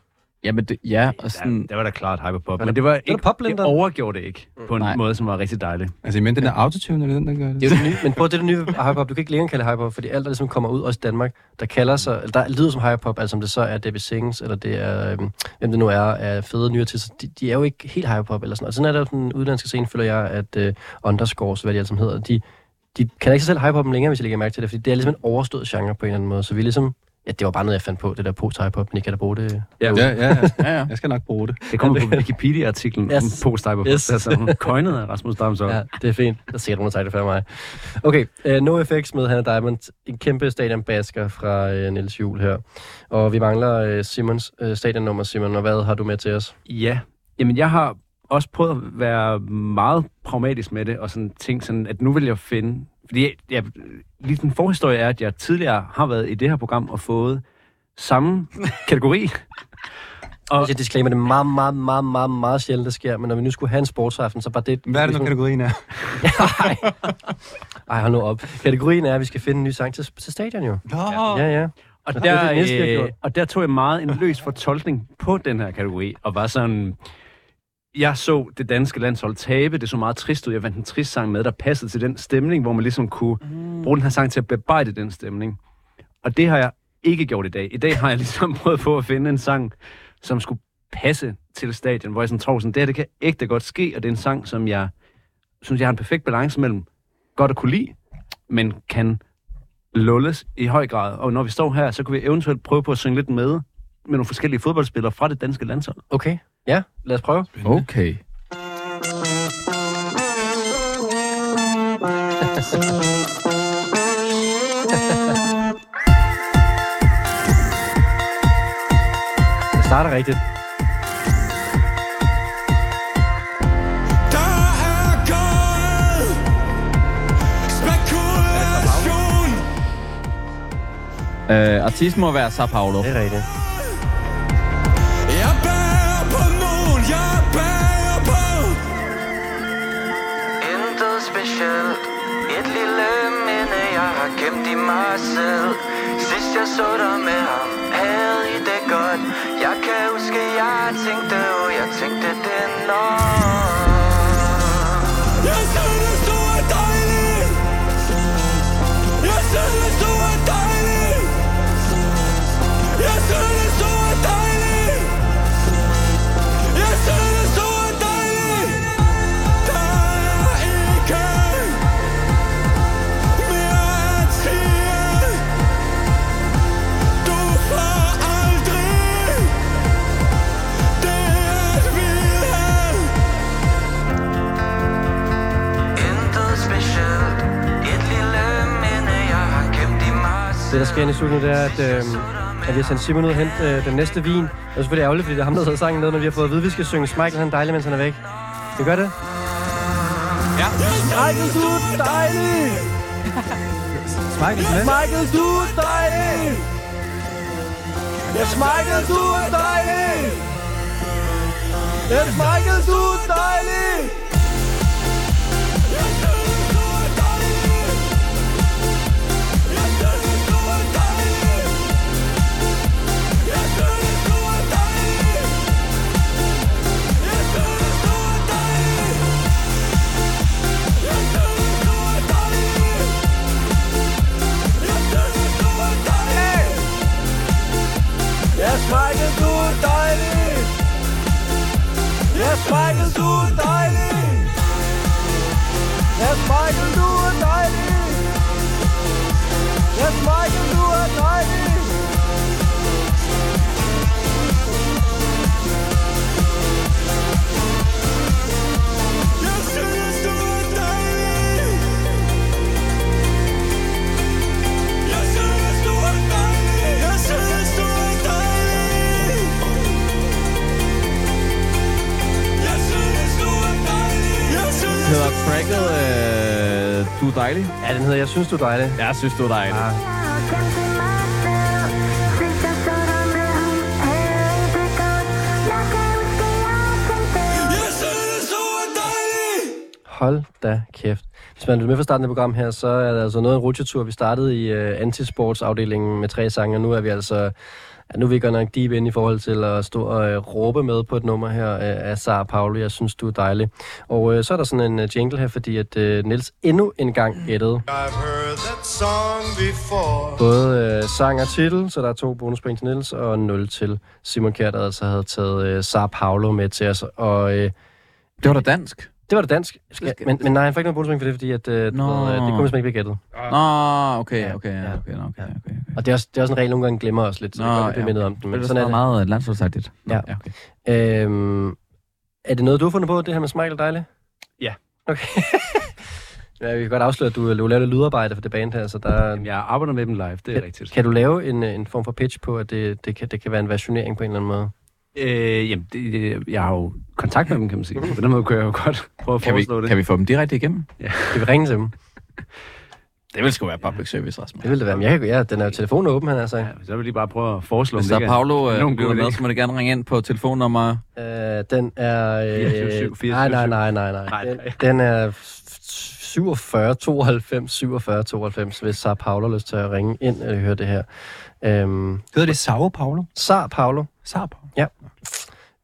Jamen, det, ja, og sådan... Ja, det var da klart hyperpop. Men det- var ikke, det popblender? det overgjorde det ikke på en Nej. måde, som var rigtig dejlig. Altså, men den er autotune, eller den, der gør det? Det er jo det nye, men på det, det nye hyperpop, du kan ikke længere kalde det hyperpop, fordi alt, der ligesom kommer ud, også i Danmark, der kalder sig, eller der lyder som hyperpop, altså om det så er Debbie Sings, eller det er, øhm, hvem det nu er, er fede nye artister, de, de er jo ikke helt hyperpop, eller sådan noget. Sådan er der den udlandske scene, føler jeg, at øh, underscores, hvad de sammen hedder, de, de kan ikke sig selv hyperpop længere, hvis jeg lægger mærke til det, fordi det er ligesom en overstået genre på en eller anden måde, så vi er ligesom, ja, det var bare noget, jeg fandt på, det der post-hyperpop, men I kan da bruge det. Ja, Ja, ja, ja. Ja. Jeg skal nok bruge det. Det kommer på Wikipedia-artiklen Yes. om post hyperpop Yes. altså, coinet af Rasmus Damsgaard. Ja, det er fint. Der er sikkert nogen, der det før mig. Okay, uh, No Effects med Hannah Diamond. En kæmpe stadionbasker fra uh, Niels Juhl her. Og vi mangler uh, Simons uh, stadionnummer, Simon. Og hvad har du med til os? Ja, jamen jeg har også prøvet at være meget pragmatisk med det, og sådan tænkt sådan, at nu vil jeg finde... Fordi jeg, jeg, lige den forhistorie er, at jeg tidligere har været i det her program og fået samme kategori. Og jeg disclaimer, det er meget, meget, meget, meget, meget sjældent, det sker. Men når vi nu skulle have en sportsaften, så var det... Hvad er det nu, kategorien er? Ej, hold nu op. Kategorien er, at vi skal finde en ny sang til, til stadion, jo. Nå, Ja, ja. Og Det er der, det næste, jeg øh, og der tog jeg meget en løs fortolkning på den her kategori, og var sådan... Jeg så det danske landshold tabe, det så meget trist ud. Jeg vandt en trist sang med, der passede til den stemning, hvor man ligesom kunne mm. bruge den her sang til at bearbejde den stemning. Og det har jeg ikke gjort i dag. I dag har jeg ligesom prøvet på at finde en sang, som skulle passe til stadion, hvor jeg sådan tror, sådan, det her det kan ægte godt ske, og det er en sang, som jeg synes, jeg har en perfekt balance mellem godt at kunne lide, men kan lulles i høj grad. Og når vi står her, så kan vi eventuelt prøve på at synge lidt med med nogle forskellige fodboldspillere fra det danske landshold. Okay, ja, lad os prøve. Okay. Det starter rigtigt. Er. Øh, artisten må være Sao Paulo. Det er rigtigt. Med ham, havde I det godt? Jeg kan huske, jeg tænkte, og jeg tænkte det nok. Det, der sker i studiet, det er, at, øh, at vi har sendt Simon ud og hente øh, den næste vin. Det er selvfølgelig ærgerligt, fordi det er ham, der har taget sangen ned, men vi har fået at vide, at vi skal synge Michael, han er dejlig, mens han er væk. Skal vi gøre det? Michael, du er dejlig. Michael, med. Michael, du er dejlig. Yes, Michael, du er dejlig. Yes, Michael, du er dejlig. Yes, Michael, du er dejlig. Yes, Michael, du er dejlig. Yes, Michael, du er dejlig. Yes, Michael, du er Tracket øh, Du er dejlig? Ja, den hedder Jeg synes, du er dejlig. Jeg synes, du er dejlig. Ja. Hold da kæft. Hvis man er med fra starten af program her, så er der altså noget af en rutsjetur. Vi startede i uh, antisportsafdelingen med tre sange, og nu er vi altså... Ja, nu er vi godt nok deep ind i forhold til at stå og uh, råbe med på et nummer her uh, af Sara Paolo. Jeg synes, du er dejlig. Og uh, så er der sådan en uh, jingle her, fordi at uh, Niels endnu en gang gættede både uh, sang og titel, så der er to bonuspoint til Niels, og 0 til Simon Kjær, der altså havde taget uh, Sara Paolo med til os. Og uh, Det var da dansk. Det var det dansk. Skal, men, men nej, han fik ikke noget bonuspoint for det, fordi at, du Nå. ved, uh, det kunne simpelthen ikke blive gættet. Nå, okay, Ja, okay, ja. ja, okay, okay, okay, okay. Og det er også, det er også en regel, nogle gange glemmer os lidt, så Nå, Nå, jeg kan ja, blive mindet okay. om den. Men det sådan er er meget landsholdsagtigt. Nå, Ja. ja okay. det. Øhm, er det noget, du har fundet på, det her med Smile Dejlig? Ja. Okay. ja, vi kan godt afsløre, at du, du laver lidt lydarbejde for det band her, så der, Jamen, Jeg arbejder med dem live, det er kan, rigtigt. kan du lave en, øh, en form for pitch på, at det, det, kan, det kan være en versionering på en eller anden måde? Øh, jamen, det, det, jeg har jo kontakt med dem, kan man sige. På den måde kunne jeg jo godt prøve at Kan vi, foreslå det. kan vi få dem direkte igennem? Skal vi ringe til dem? Det vil sgu være public service, Rasmus. Det ville det være. Men jeg kan, ja, den er jo telefonen åben, han har sagt. Ja, så vil jeg bare prøve at foreslå Hvis der er Paolo nogen øh, lytter med, så må det gerne ringe ind på telefonnummer. Øh, den er... Øh, 24, 24, nej, nej, nej, nej, nej. Nej, Den, nej. den er 47 92 47 92, hvis Sar Paulo har lyst til at ringe ind og høre det her. Øhm, Hedder det Sao Paulo? Sar Paulo, Sao Paulo.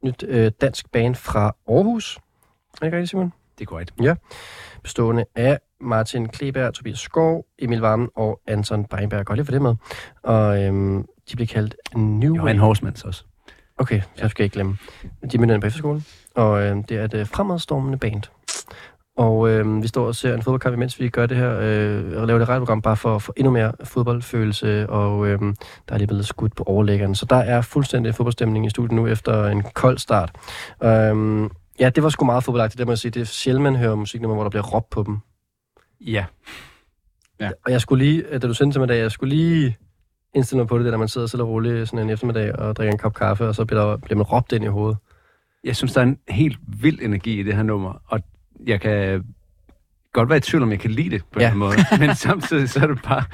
nyt øh, dansk band fra Aarhus. Er det rigtigt, Simon? Det er korrekt. bestående af Martin Kleberg, Tobias Skov, Emil Vammen og Anton Beinberg. Godt lige for det med. Og øhm, de bliver kaldt New Johan. Horsmans også. Okay, så skal jeg ikke glemme. De er med på efterskolen, og øh, det er et øh, fremadstormende band. Og øh, vi står og ser en fodboldkamp, imens vi gør det her, øh, og laver det radioprogram, bare for at få endnu mere fodboldfølelse, og øh, der er lige blevet skudt på overlæggeren. Så der er fuldstændig fodboldstemning i studiet nu, efter en kold start. Øh, ja, det var sgu meget fodboldagtigt, det må jeg sige. Det er sjældent, man hører musiknummer, hvor der bliver råbt på dem. Ja. Og jeg skulle lige, øh, da du sendte til mig i dag, jeg skulle lige indstille mig på det, der, når man sidder stille og roligt sådan en eftermiddag og drikker en kop kaffe, og så bliver, der, bliver man råbt ind i hovedet. Jeg synes, der er en helt vild energi i det her nummer, og jeg kan godt være i tvivl om, jeg kan lide det på Ja. en måde. Men samtidig så er det bare,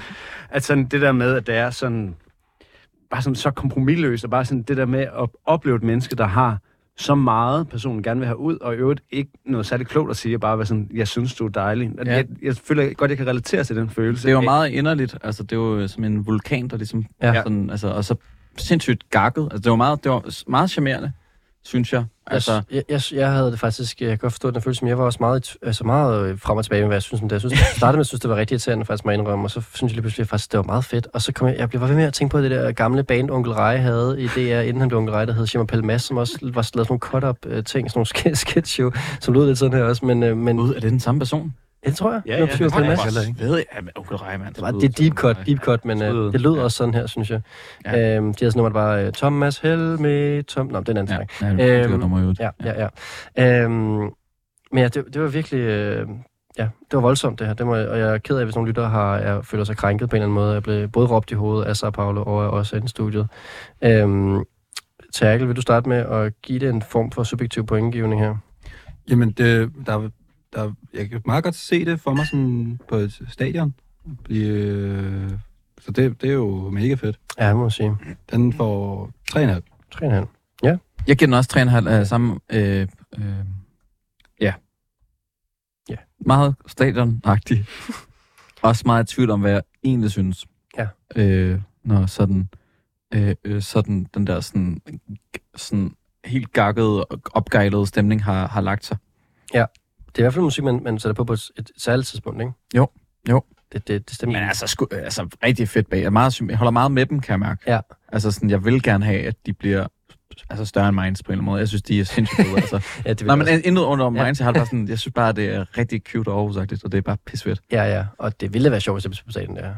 at sådan det der med, at det er sådan, bare sådan så kompromilløst, og bare sådan det der med at opleve et menneske, der har så meget, personen gerne vil have ud, og i øvrigt ikke noget særligt klogt at sige, bare være sådan, jeg synes, du er dejlig. Ja. Jeg, jeg føler godt, jeg kan relatere til den følelse. Det jo meget inderligt. Altså, det jo som en vulkan, der ligesom... Ja. Sådan, altså, og så sindssygt gakket. Altså, det var meget, det var meget charmerende, synes jeg. Altså, jeg, jeg, jeg havde det faktisk, jeg kan godt forstå den følelse, men jeg var også meget, altså meget øh, frem og tilbage med, hvad jeg synes om det. Jeg synes, jeg startede med at synes, det var rigtig irriterende, faktisk jeg indrømme, og så synes jeg lige pludselig, faktisk, det var meget fedt. Og så kom jeg, jeg blev ved med at tænke på det der gamle band, Onkel Rej havde i DR, inden han blev Onkel Rej, der hed Shimmer Pelmas, som også var lavet sådan nogle cut-up øh, ting, sådan nogle sk- sketch show, som lød lidt sådan her også, men, øh, men ud, er det den samme person? Ja, det tror jeg. Ja, Det var ja, det tror jeg Pelmas. også. Ved jeg, ja, onkel Reimann. Det, var, det er deep cut, deep cut, men øh, det lød også sådan her, synes jeg. Ja. Ja. Øhm, de havde sådan nummer, der var øh, Thomas Helme, Tom... Nå, det er en anden Ja, sang. ja, det var Øhm, nummer i øvrigt. Ja, ja, ja. Øhm, men ja, det, det var virkelig... Øh, ja, det var voldsomt det her. Det må, jeg- og jeg er ked af, hvis nogle lyttere har, er, føler sig krænket på en eller anden måde. Jeg blev både råbt i hovedet af Sara Paolo og også i studiet. Øhm, Terkel, vil du starte med at give det en form for subjektiv pointgivning her? Jamen, det, der, der, jeg kan meget godt se det for mig sådan på et stadion. Fordi, øh, så det, det er jo mega fedt. Ja, jeg må sige. Den får 3,5. 3,5. Jeg giver den også 3,5 af samme... Øh, øh, ja. Ja. Meget stadionagtig. også meget i tvivl om, hvad jeg egentlig synes. Ja. Øh, når sådan, øh, øh, sådan den der sådan, sådan helt gakkede og opgejlede stemning har, har lagt sig. Det er i hvert fald musik, man, man sætter på på et, et særligt tidspunkt, ikke? Jo, jo. Det, det, det stemmer. Men altså, sku, altså rigtig fedt bag. Jeg, er meget, jeg holder meget med dem, kan jeg mærke. Ja. Altså sådan, jeg vil gerne have, at de bliver altså større end Minds på en eller anden måde. Jeg synes, de er sindssygt gode. altså. ja, det Nej, jeg men også. intet under Ja. Minds. Jeg, har bare sådan, jeg synes bare, det er rigtig cute og Aarhusagtigt, og det er bare pisfedt. Ja, ja. Og det ville være sjovt, hvis blev på stadion, der.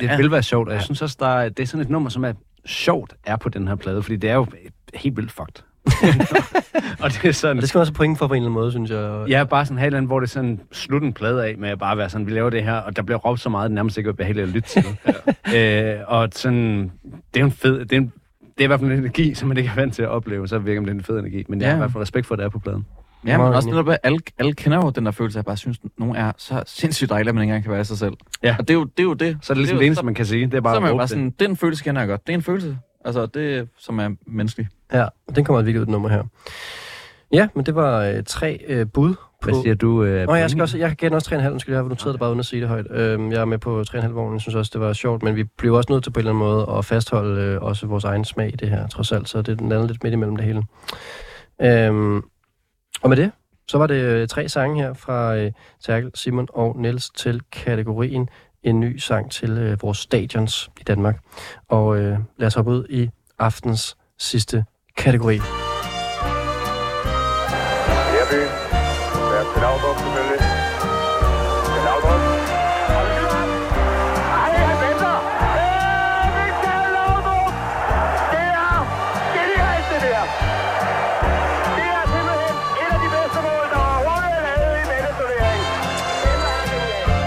Det Ja. vil være sjovt, og jeg Ja. synes også, der er, det er sådan et nummer, som er sjovt er på den her plade, fordi det er jo helt vildt fucked. og det er sådan, Og det skal man også have point for på en eller anden måde, synes jeg. Ja, bare sådan helt hvor det sådan slut en plade af med at bare være sådan, vi laver det her, og der bliver råbt så meget, at det nærmest ikke er behageligt at lytte til. ja. øh, og sådan, det er en fed, det er, en, det er i hvert fald en energi, som man ikke er vant til at opleve, så virker det en fed energi. Men jeg Ja. har i hvert fald respekt for, at det er på pladen. Ja, men også netop, at alle, alle kender jo den der følelse, at jeg bare synes, at nogen er så sindssygt dejlige, at man ikke engang kan være sig selv. Ja. Og det er jo det. Er jo det. Så er det ligesom jo- det eneste, man kan sige. Det er bare så er man bare det. sådan, den følelse kender jeg godt. Det er en følelse. Altså, det som er menneskelig. Ja, den kommer virkelig ud, det nummer her. Ja, men det var øh, tre øh, bud på... Hvad siger du? Øh, Nå, jeg skal også, jeg kan gætte også 3,5, skal jeg have noteret det bare uden at sige det højt. Øhm, jeg er med på 3,5 vognen, jeg synes også, det var sjovt, men vi blev også nødt til på en eller anden måde at fastholde øh, også vores egen smag i det her, trods alt, så det er landet lidt midt imellem det hele. Øhm, og med det, så var det øh, tre sange her fra øh, Terkel, Simon og Niels til kategorien en ny sang til øh, vores stadions i Danmark. Og øh, lad os hoppe ud i aftens sidste kategori. Herby. Ja, til Laudrup selvfølgelig.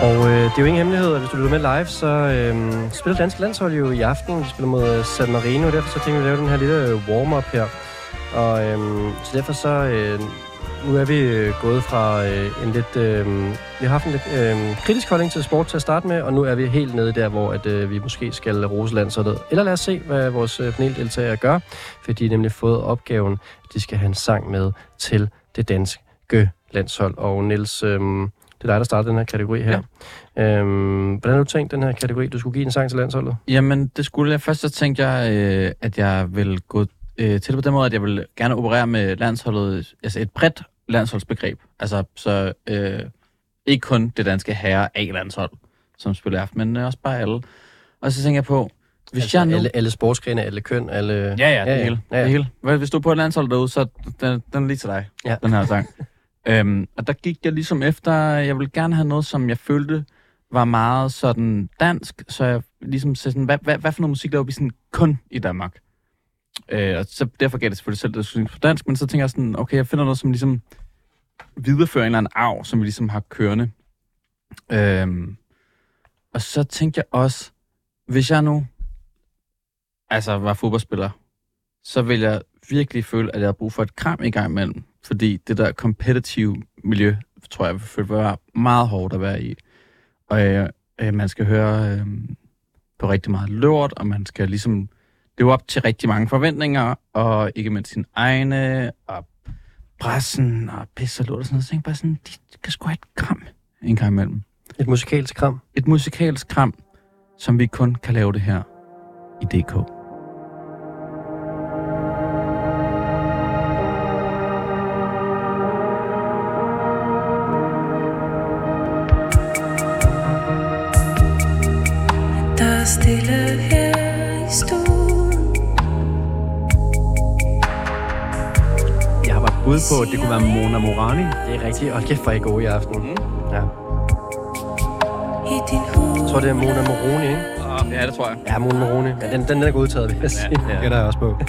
Og øh, det er jo ingen hemmelighed, at hvis du lytter med live, så øh, spiller dansk landshold jo i aften. Vi spiller mod øh, San Marino, derfor så tænkte vi at lave den her lille øh, warm-up her. Og øh, så derfor så, øh, nu er vi øh, gået fra øh, en lidt, øh, vi har haft en lidt øh, kritisk holdning til sport til at starte med, og nu er vi helt nede der, hvor at, øh, vi måske skal rose landsholdet. Eller lad os se, hvad vores øh, paneldeltagere gør, for de har nemlig fået opgaven, at de skal have en sang med til det danske landshold. Og Niels, øh, det er dig, der startede den her kategori her. Ja. Øhm, hvordan har du tænkt den her kategori? Du skulle give en sang til landsholdet? Jamen, det skulle jeg. Først så tænkte jeg, øh, at jeg vil gå øh, til på den måde, at jeg vil gerne operere med landsholdet, altså et bredt landsholdsbegreb. Altså, så øh, ikke kun det danske herre A-landshold, som spiller aften, men øh, også bare alle. Og så tænker jeg på, hvis altså, jeg nu... alle, alle sportsgrene, alle køn, alle... Ja, ja, det ja, hele. Ja, ja. Det hele. Hvis du er på et landshold derude, så den, den er lige til dig, Ja. den her sang. øhm, og der gik jeg ligesom efter, jeg ville gerne have noget, som jeg følte var meget sådan dansk, så jeg ligesom sagde sådan, hvad, hvad, hvad for noget musik laver vi sådan kun i Danmark? Øh, og så derfor gav det selvfølgelig selv, at det skulle på dansk, men så tænker jeg sådan, okay, jeg finder noget, som ligesom viderefører en eller anden arv, som vi ligesom har kørende. Øhm, og så tænkte jeg også, hvis jeg nu altså var fodboldspiller, så vil jeg virkelig føle, at jeg har brug for et kram i gang imellem. Fordi det der competitive miljø, tror jeg, vil være meget hårdt at være i. Og øh, øh, man skal høre øh, på rigtig meget lort, og man skal ligesom leve op til rigtig mange forventninger, og ikke mindst sine egne, og pressen, og pisse og lort og sådan noget. Så bare sådan, de kan sgu have et kram en gang imellem. Et musikalsk kram. Et musikalsk kram, som vi kun kan lave det her i DK. Det kunne være Mona Morani. Det er rigtigt. Og kæft, hvor er I gode i aften. Mm. Ja. Jeg tror, det er Mona Moroni, ikke? Ja, det tror jeg. Ja, Mona Moroni. Ja, den, den er god udtaget, vil jeg sige. Det gætter jeg også på.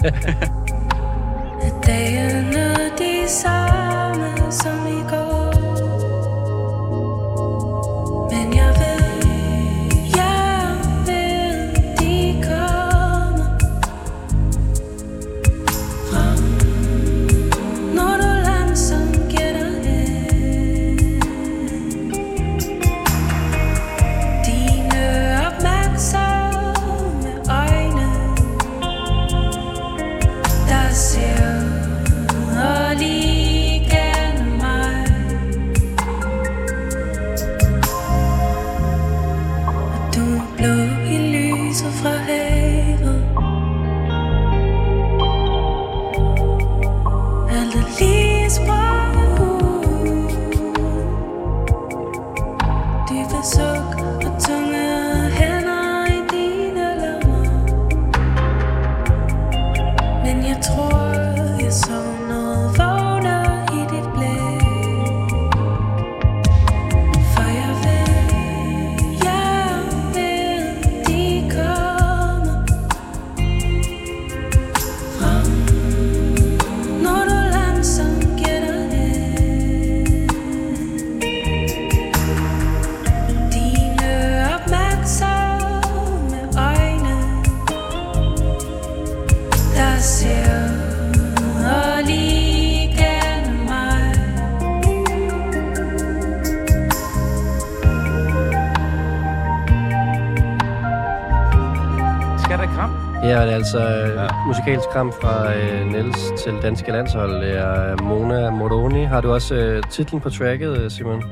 kram fra øh, Niels til danske landshold. Det er Mona Moroni. Har du også øh, titlen på tracket, øh, Simon?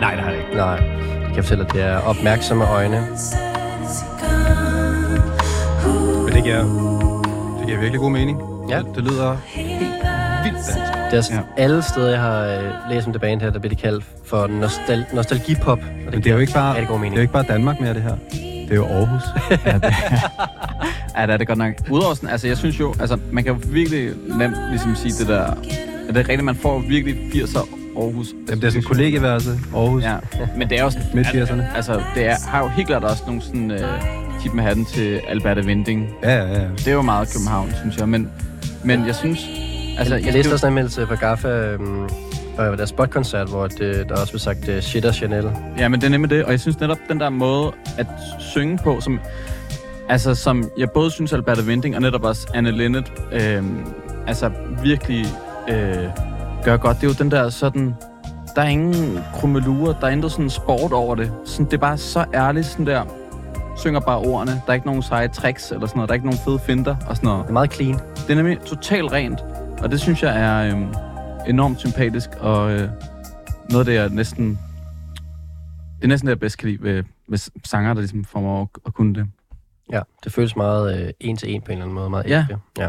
Nej, det har jeg ikke. Nej. Jeg kan fortælle, at det er opmærksomme øjne. Men det giver, det giver virkelig god mening. Ja. Det, det lyder helt vildt dansk. Det er ja. alle steder, jeg har øh, læst om det band her, der bliver det kaldt for nostal- nostalgipop. Og Men det er jo ikke bare, det mening. er jo ikke bare Danmark mere, det her. Det er jo Aarhus. Ja, det er det godt nok. Udover sådan, altså jeg synes jo, altså man kan jo virkelig nemt ligesom sige det der, at det er rigtigt, man får virkelig 80'er Aarhus. Jamen, det er sådan en kollegeværelse, Aarhus. Ja, men det er også... Midt 80'erne. Altså, det er, har jo helt klart også nogle sådan... Øh, tip med hatten til Alberta Vinding. Ja, ja, ja. Det er jo meget København, synes jeg. Men, men jeg synes... Altså, Jeg, jeg læste også en anmeldelse fra Gaffa øhm, og deres spotkoncert, hvor det, der også blev sagt uh, shit og Chanel. Ja, men det er nemlig det. Og jeg synes netop, den der måde at synge på, som, altså, som jeg både synes, Alberta Vinding og netop også Anne Linnet, øh, altså virkelig øh, gør godt. Det er jo den der sådan... Der er ingen krummelurer, der er intet sådan sport over det. Sådan, det er bare så ærligt, sådan der synger bare ordene. Der er ikke nogen seje tricks eller sådan noget. Der er ikke nogen fede finter og sådan noget. Det er meget clean. Det er nemlig totalt rent. Og det synes jeg er øh, enormt sympatisk, og øh, noget af det, jeg næsten Det er næsten det, jeg bedst kan lide ved, ved sanger, der ligesom får mig at, at kunne det. Ja, det føles meget øh, en til en på en eller anden måde. Meget Ja. ja.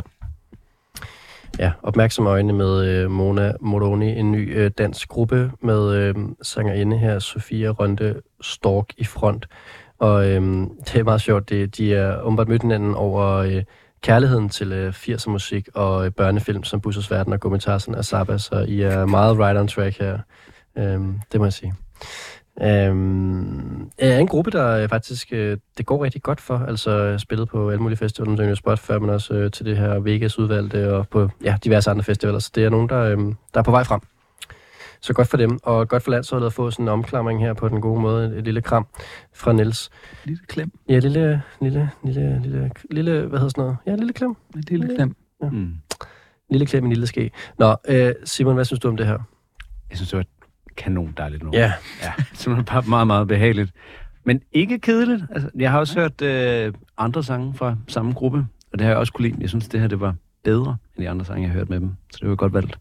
Ja, opmærksom øjne med øh, Mona Moroni, en ny øh, dansk gruppe med øh, sangerinde her, Sofia Rønde Stork i front. Og øh, det er meget sjovt, det, de er åbenbart mødt hinanden over øh, kærligheden til øh, 80'er musik og øh, børnefilm som Bussers Verden og Gummitarsen og Sabba, så I er meget right on track her. Øh, det må jeg sige. Øhm, er en gruppe, der øh, faktisk øh, det går rigtig godt for. Altså har spillet på alle mulige festivaler, som Spot før, men også øh, til det her Vegas udvalgte og på ja, diverse andre festivaler. Så det er nogen, der, øh, der er på vej frem. Så godt for dem, og godt for landsholdet at få sådan en omklamring her på den gode måde. Et, et lille kram fra Niels. Lille klem. Ja, lille, lille, lille, lille, lille, hvad hedder sådan noget? Ja, lille klem. Et lille klem. Mm. Lille klem i en lille ske. Nå, øh, Simon, hvad synes du om det her? Jeg synes, det var et kanon dejligt nummer. Ja. ja. Simpelthen bare meget, meget behageligt. Men ikke kedeligt. Altså, jeg har også hørt øh, andre sange fra samme gruppe, og det har jeg også kunne lide. Jeg synes, det her det var bedre end de andre sange, jeg har hørt med dem. Så det var godt valgt.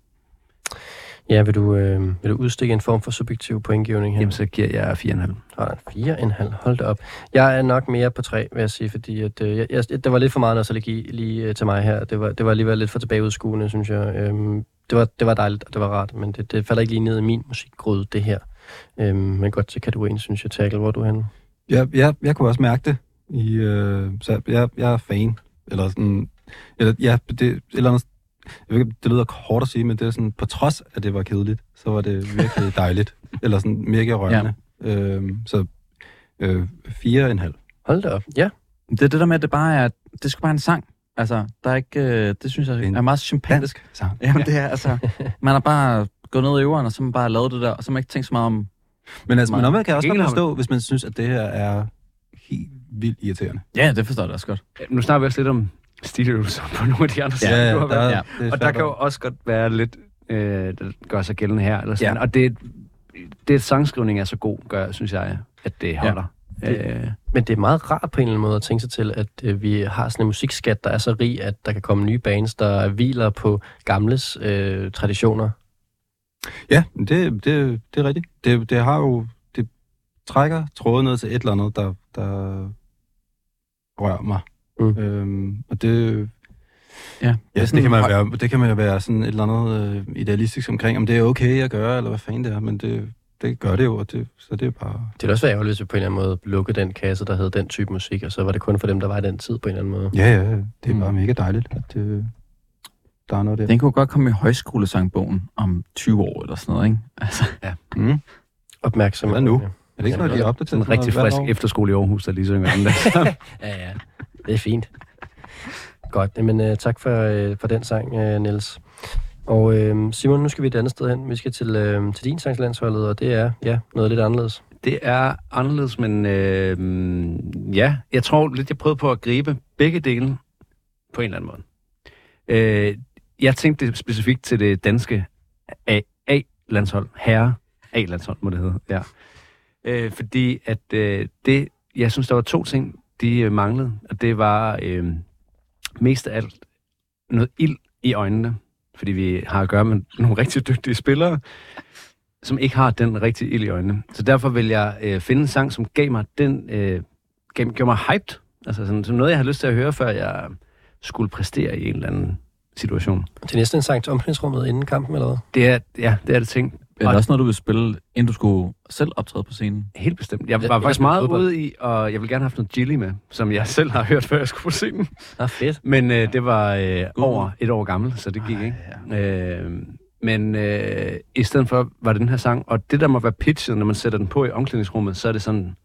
Ja, vil du, øh, vil du udstikke en form for subjektiv pointgivning her? Jamen, så giver jeg 4,5. Hold fire en halv. Hold da op. Jeg er nok mere på tre, vil jeg sige, fordi at, øh, jeg, det var lidt for meget nostalgi lige øh, til mig her. Det var, det var alligevel lidt for tilbageudskuende, synes jeg. Øhm, det, var, det var dejligt, og det var rart, men det, det falder ikke lige ned i min musikgryde, det her. Øhm, men godt til kategorien, synes jeg. Tackle, hvor er du henne? Jeg, jeg, jeg kunne også mærke det. I, øh, så jeg, jeg er fan. Eller sådan... Eller, ja, det, et eller andet, det lyder hårdt at sige, men det er sådan, på trods af at det var kedeligt, så var det virkelig dejligt. eller sådan mega rørende. Ja. Øhm, så øh, fire og en halv. Hold da op. Ja. Det er det der med, at det bare er, det skal bare en sang. Altså, der er ikke, øh, det synes jeg En er meget sympatisk. Dansk sang. Jamen, det er altså, man har bare gået ned i øveren, og så har man bare lavet det der, og så har man ikke tænkt så meget om, Men altså, Meget. omvendt kan også godt forstå, hvis man synes, at det her er helt vildt irriterende. ja, det forstår jeg da også godt. Nu snakker vi også lidt om Steelers på nogle af de andre sange, du har der, valgt. Ja. det Og der kan jo også godt være lidt, øh, der gør sig gældende her. Eller sådan. Ja. Og det, det, sangskrivning er så god, gør, synes jeg, at det holder. Det- Ja. Øh, Men det er meget rart på en eller anden måde at tænke sig til, at øh, vi har sådan en musikskat, der er så rig, at der kan komme nye bands, der hviler på gamles øh, traditioner. Ja, det, det, det er rigtigt. Det, det har jo... Det trækker tråden ned til et eller andet, der, der rører mig. Mm. Øhm, og det... Ja, Ja, er det, sådan- kan man jo være, det kan man jo være sådan et eller andet øh, idealistisk omkring, om det er okay at gøre, eller hvad fanden det er, men det, det gør det jo, og det, så det er bare... Det ville også være ærgerligt, hvis vi på en eller anden måde lukkede den kasse, der hed den type musik, og så var det kun for dem, der var i den tid på en eller anden måde. Ja, ja, det er Mm. bare mega dejligt, at det, der er noget der. Den kunne godt komme i højskolesangbogen om 20 år eller sådan noget, ikke? Altså, Mm. Opmærksom. Hvad nu? Ja. Er det ikke sådan noget, de opdaterer? sådan en rigtig frisk efterskole i Aarhus, der lige synger den der. Ja, ja. Det er fint. Godt, men uh, øh, tak for, uh, for den sang, uh, Niels. Og uh, Simon, nu skal vi et andet sted hen. Vi skal til, uh, til din sangslandsholdet, og det er ja, noget lidt anderledes. Det er anderledes, men øh, ja, jeg tror lidt, jeg prøvede på at gribe begge dele på en eller anden måde. Øh, jeg tænkte det specifikt til det danske A- A-landshold, herre A-landshold må det hedde, ja. Øh, fordi at øh, det, jeg synes, der var to ting, de øh, manglede, og det var øh, mest af alt noget ild i øjnene, fordi vi har at gøre med nogle rigtig dygtige spillere, som ikke har den rigtige ild i øjnene. Så derfor vil jeg øh, finde en sang, som gav mig den, øh, gav, gjorde mig hyped. Altså sådan, som noget, jeg har lyst til at høre, før jeg skulle præstere i en eller anden situation. Til næste en sang til omklædningsrummet inden kampen, eller hvad? Det er, ja, det er det ting. Er det også noget, du vil spille, inden du skulle selv optræde på scenen? Helt bestemt. Jeg Ja, var jeg faktisk spiller meget fodbold. ude i, og jeg vil gerne have haft noget chili med, som jeg selv har hørt, før jeg skulle på scenen. Ah, fedt. Men øh, det var øh, God. over et år gammel, så det gik Ej, ikke. Øh, men øh, i stedet for var det den her sang, og det der må være pitchet, når man sætter den på i omklædningsrummet, så er det sådan,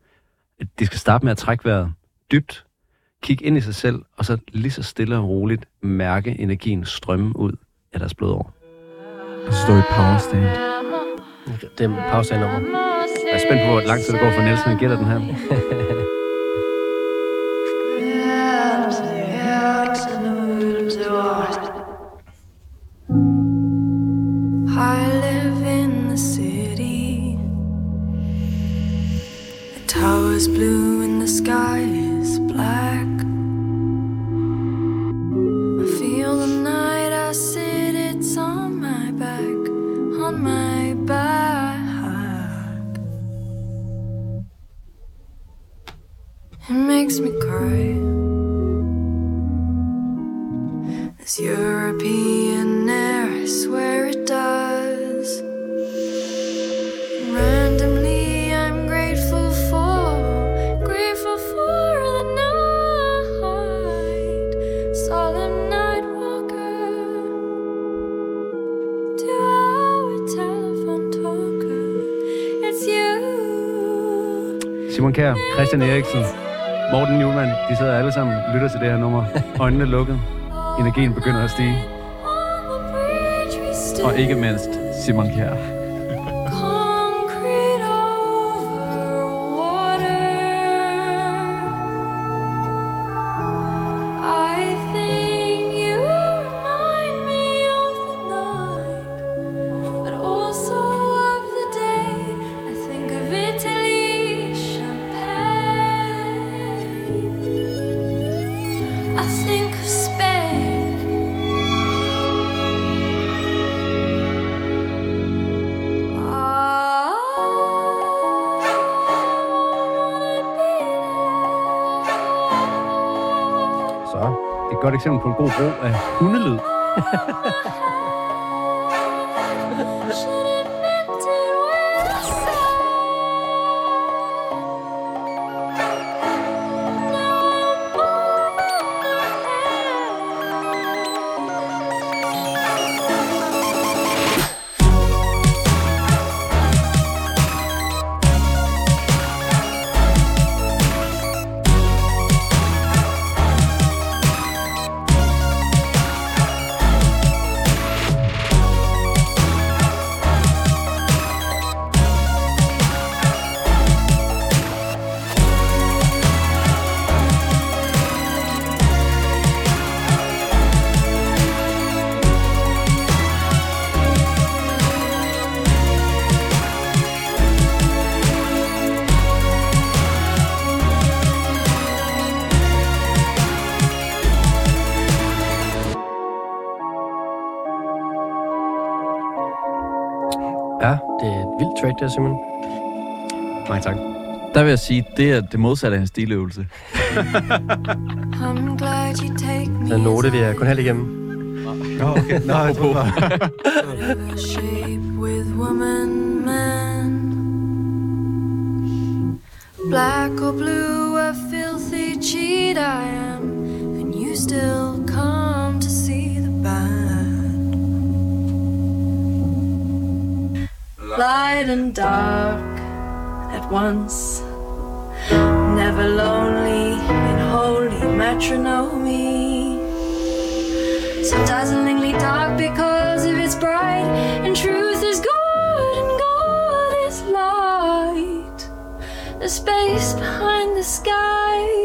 at de skal starte med at trække vejret dybt, kigge ind i sig selv, og så lige så stille og roligt mærke energien strømme ud af deres blodår. Stå i power stand. Det er pause nummer. Jeg er spændt på, hvor lang tid det går for Nielsen, han gætter den her. I live in the city. The tower's blue the sky makes me cry. This European air, I swear it does. Randomly, I'm grateful for, grateful for the night. Solemn night walker, two hour telephone talker. It's you. Simon Kjær, Christian Eriksen, Morten Julemand, de sidder alle sammen og lytter til det her nummer. Øjnene lukket. Energien begynder at stige. Og ikke mindst Simon Kjær. Eksempel på en god brug af hundelyd. et vildt track der, Simon. Mange tak. Der vil jeg sige, det er det modsatte af en stiløvelse. Den note vil jeg kun have igennem. Nå, okay. Nå, jeg man. Black or blue, a filthy cheat I am, and you still Light and dark at once, never lonely in holy matrimony. So dazzlingly dark because of its bright, and truth is good and God is light. The space behind the sky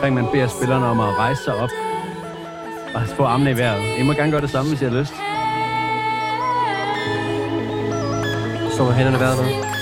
omkring, man beder spillerne om at rejse sig op og få armene i vejret. I må gerne gøre det samme, hvis I har lyst. Så med hænderne i vejret nu.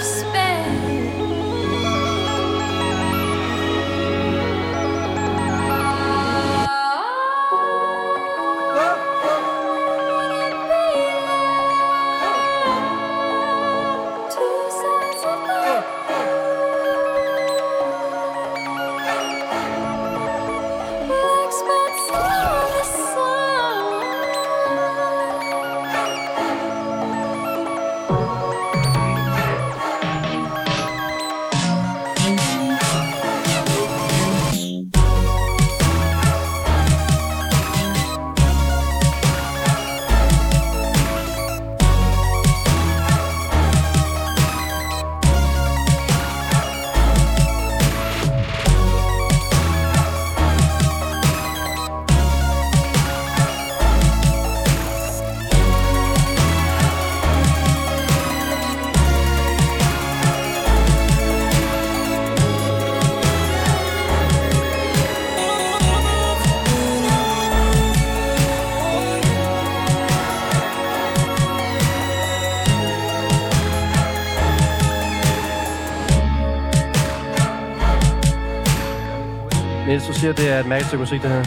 Siger, det er et mærkeligt stykke musik, det her.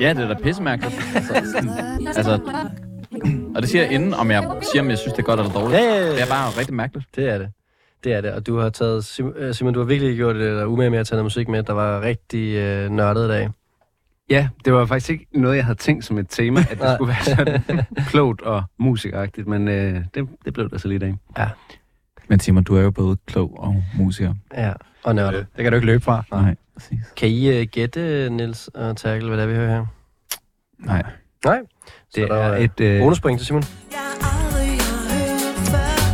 Ja, det er da pissemærkeligt. Altså, sådan, altså, og det siger jeg inden, om jeg siger, om jeg synes, det er godt eller dårligt. Ja, ja, ja. Det er bare rigtig mærkeligt. Det er det. Det er det, og du har taget, øh, Simon, du har virkelig gjort det der umage med at tage noget musik med, der var rigtig øh, nørdet i dag. Ja, det var faktisk ikke noget, jeg havde tænkt som et tema, at det skulle være sådan klogt og musikagtigt, men øh, det, det blev der så lidt af. Men Simon, du er jo både klog og musiker. Ja, og nørdet. Det kan du ikke løbe fra. Nej, præcis. Kan I uh, gætte, Niels og Terkel, hvad det er, vi hører her? Nej. Nej. Det Så der er et... Øh, bonuspoint til Simon.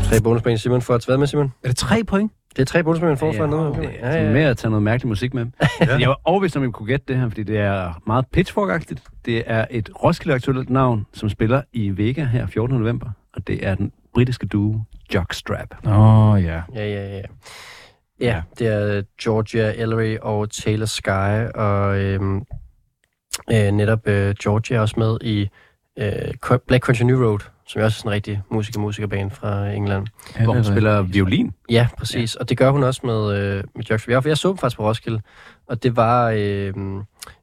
Tre bonuspoint til Simon for at hvad med, Simon? Er det tre point? Det er tre bonuspoint, man får for ja, noget. okay. ja, ja. med at tage noget mærkelig musik med. Jeg var overbevist om, at I kunne gætte det her, fordi det er meget pitchfork-agtigt. Det er et Roskilde-aktuelt navn, som spiller i Vega her 14. november, og det er den britiske duo Jockstrap. Åh, oh, ja. Ja, ja, ja. Ja, det er Georgia Ellery og Taylor Sky, og øhm, øh, netop øh, Georgia er også med i øh, Black Country New Road, som er også sådan en rigtig musiker-musikerband fra England. Hvor hun spiller violin. Ja, præcis. Ja. Og det gør hun også med, øh, med Jockstrap. Jeg, jeg så dem faktisk på Roskilde, og det var øh,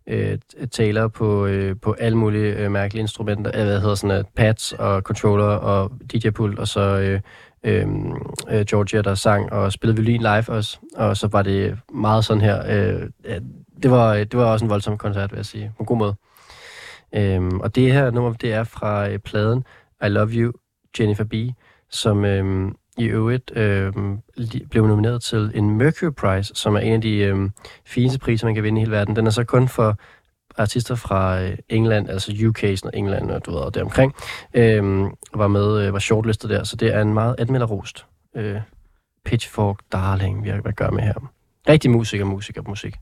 øh, Taylor på, øh, på alle mulige øh, mærkelige instrumenter. Øh, hvad hedder sådan uh, pads og controller og DJ-pult, og så øh, Øhm, øh, Georgia, der sang og spillede violin live også. Og så var det meget sådan her. Øh, det, var, det var også en voldsom koncert, vil jeg sige. På en god måde. Øh, og det her nummer, det er fra øh, pladen I Love You, Jennifer B., som øh, i øvrigt øh, blev nomineret til en Mercury Prize, som er en af de øh, fineste priser, man kan vinde i hele verden. Den er så kun for artister fra øh, England, altså UK, sådan England og du ved, og deromkring, øhm, var med, øh, var shortlistet der, så det er en meget anmelderrost øh, Pitchfork Darling, vi har at gøre med her. Rigtig musiker, musiker, musik.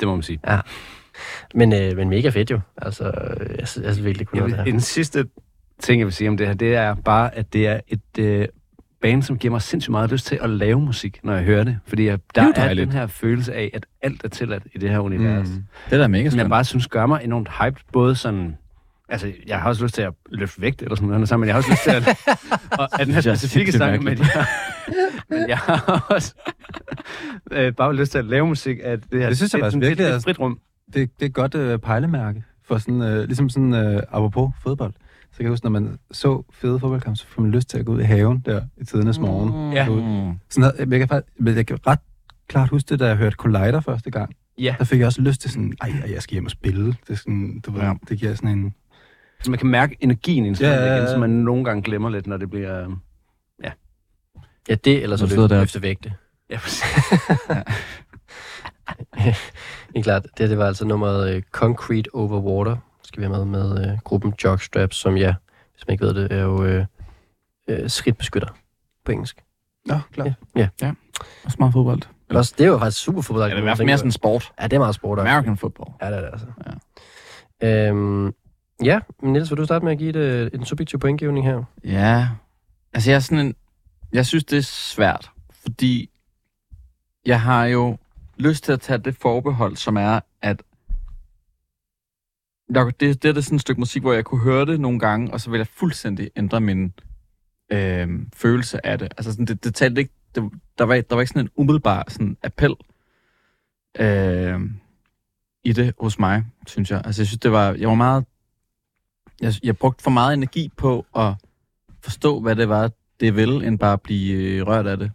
Det må man sige. Ja. Men, øh, men mega fedt jo. Altså, øh, jeg jeg synes virkelig, kunne Jeg noget det vil, her. en sidste ting, jeg vil sige om det her, det er bare, at det er et øh, band, som giver mig sindssygt meget lyst til at lave musik, når jeg hører det. Fordi jeg, der jo er, dejligt. den her følelse af, at alt er tilladt i det her univers. Mm. Det er da mega Som jeg spændende. bare synes gør mig enormt hyped, både sådan... Altså, jeg har også lyst til at løfte vægt eller sådan noget, men jeg har også lyst til at... og, at den her Det er specifikke sang, men jeg, men jeg har også øh, bare lyst til at lave musik af det her. Det synes jeg er faktisk virkelig et er- frit rum. Det, det er et godt øh, pejlemærke for sådan, øh, ligesom sådan, øh, apropos fodbold. Så kan jeg huske, når man så fede fodboldkampe, så får man lyst til at gå ud i haven der i tidernes morgen. Ja. Mm. Sådan noget, jeg, kan faktisk, men jeg kan ret klart huske det, da jeg hørte Collider første gang. Ja. Der fik jeg også lyst til sådan, ej, jeg skal hjem og spille. Det, er sådan, du ved, Ja. det giver sådan en... Så man kan mærke energien i en Ja, ja, ja. igen, som man nogle gange glemmer lidt, når det bliver... øh, Ja, det, eller så løfte, der- løfte vægte. Ja, præcis. Det er klart, det, det var altså nummeret uh, Concrete Over Water, skal vi have med med uh, gruppen Jockstrap, som ja, hvis man ikke ved det, er jo uh, uh, skridtbeskytter på engelsk. Nå, klart. Ja, ja. Også meget fodbold. Men Også, det er jo faktisk super fodbold. Ja, det er i hvert fald mere sådan sport. Ja, det er meget sport. også. American football. Ja, det er det altså. Ja. Øhm, ja, men Niels, vil du starte med at give et, øh, en subjektiv pointgivning her? Ja, altså jeg er sådan en, jeg synes det er svært, fordi jeg har jo lyst til at tage det forbehold, som er, der, det, det er det sådan et stykke musik, hvor jeg kunne høre det nogle gange, og så ville jeg fuldstændig ændre min øh, følelse af det. Altså sådan, det, det talte ikke, det, der, var, der var ikke sådan en umiddelbar sådan appel øh, i det hos mig, synes jeg. Altså jeg synes, det var, jeg var meget, jeg, jeg brugte for meget energi på at forstå, hvad det var, det ville, end bare at blive øh, rørt af det.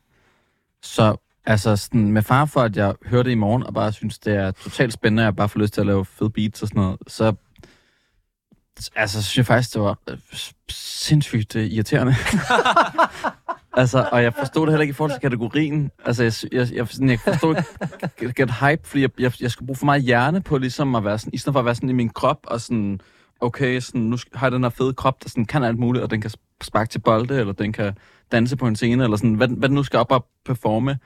Så altså sådan, med far for, at jeg hørte det i morgen, og bare synes, det er totalt spændende, og jeg bare får lyst til at lave fede beats og sådan noget, så altså, synes jeg faktisk, det var øh, sindssygt øh, irriterende. altså, og jeg forstod det heller ikke i forhold til kategorien. Altså, jeg, jeg, jeg, sådan, jeg forstod ikke get hype, fordi jeg, jeg, jeg skulle bruge for meget hjerne på ligesom at være sådan, i stedet for at være sådan i min krop, og sådan, okay, sådan, nu har jeg den her fede krop, der sådan kan alt muligt, og den kan sparke til bolde, eller den kan danse på en scene, eller sådan, hvad, hvad den nu skal op og performe.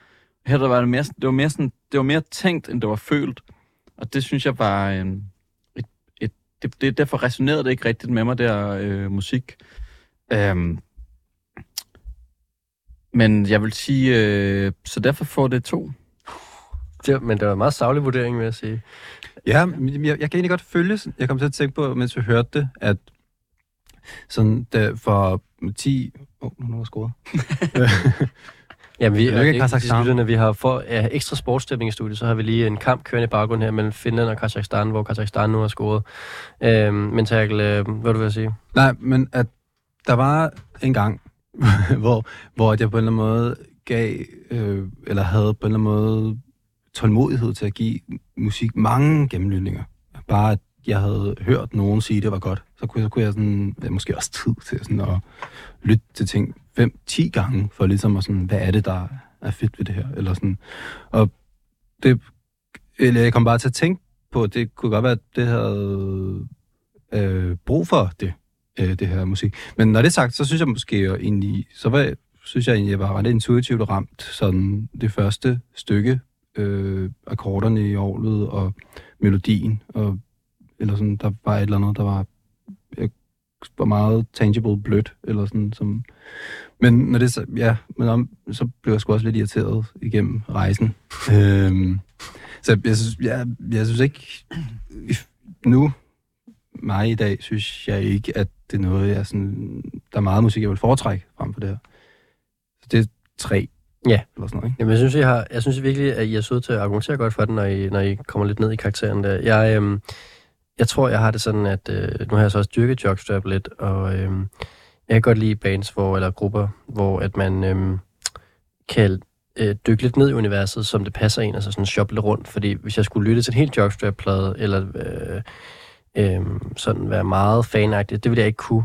Her der var det mere, det var mere sådan, det var mere tænkt, end det var følt. Og det synes jeg var et, det, det, derfor resonerede det ikke rigtigt med mig, der øh, musik. Øhm, men jeg vil sige, øh, så derfor får det to. Det, men det var en meget savlig vurdering, vil jeg sige. Ja, jeg, jeg kan egentlig godt følge, jeg kom til at tænke på, mens vi hørte det, at sådan, da, for 10... Åh, oh, nu er der scoret. Jamen, vi, er ikke Kazakhstan. vi har for ja, ekstra sportsstemning i studiet, så har vi lige en kamp kørende i baggrunden her mellem Finland og Kazakhstan, hvor Kazakhstan nu har scoret. Øhm, men Terkel, øh, hvad du vil sige? Nej, men at der var en gang, hvor, hvor jeg på en eller anden måde gav, øh, eller havde på en eller anden måde tålmodighed til at give musik mange gennemlytninger. Bare at jeg havde hørt nogen sige, at det var godt. Så kunne, så kunne jeg sådan, ja, måske også tid til sådan at lytte til ting 5-10 gange, for ligesom at sådan, hvad er det, der er fedt ved det her? Eller sådan. Og det, eller jeg kom bare til at tænke på, at det kunne godt være, at det havde øh, brug for det, øh, det her musik. Men når det er sagt, så synes jeg måske jo egentlig, så var jeg, synes jeg egentlig, jeg var ret intuitivt ramt sådan det første stykke, øh, akkorderne i orlet og melodien, og, eller sådan, der var et eller andet, der var, var meget tangible blødt, eller sådan, som, men når det så, ja, men om, så blev jeg sgu også lidt irriteret igennem rejsen. øhm, så jeg synes, jeg, jeg synes ikke, nu, mig i dag, synes jeg ikke, at det er noget, jeg sådan, der er meget musik, jeg vil foretrække frem for det her. Så det er tre. Ja. Eller sådan noget, ikke? Jamen, jeg synes, I har, jeg synes virkelig, at I er søde til at argumentere godt for den, når I, når I kommer lidt ned i karakteren der. Jeg, øhm, jeg tror, jeg har det sådan, at øh, nu har jeg så også dyrket jogstrap lidt, og øh, jeg kan godt lide bands, hvor, eller grupper, hvor at man øh, kan øh, dykke lidt ned i universet, som det passer en, altså sådan shoppe lidt rundt. Fordi hvis jeg skulle lytte til en helt jogstrap-plade, eller øh, øh, sådan være meget fanagtig, det ville jeg ikke kunne.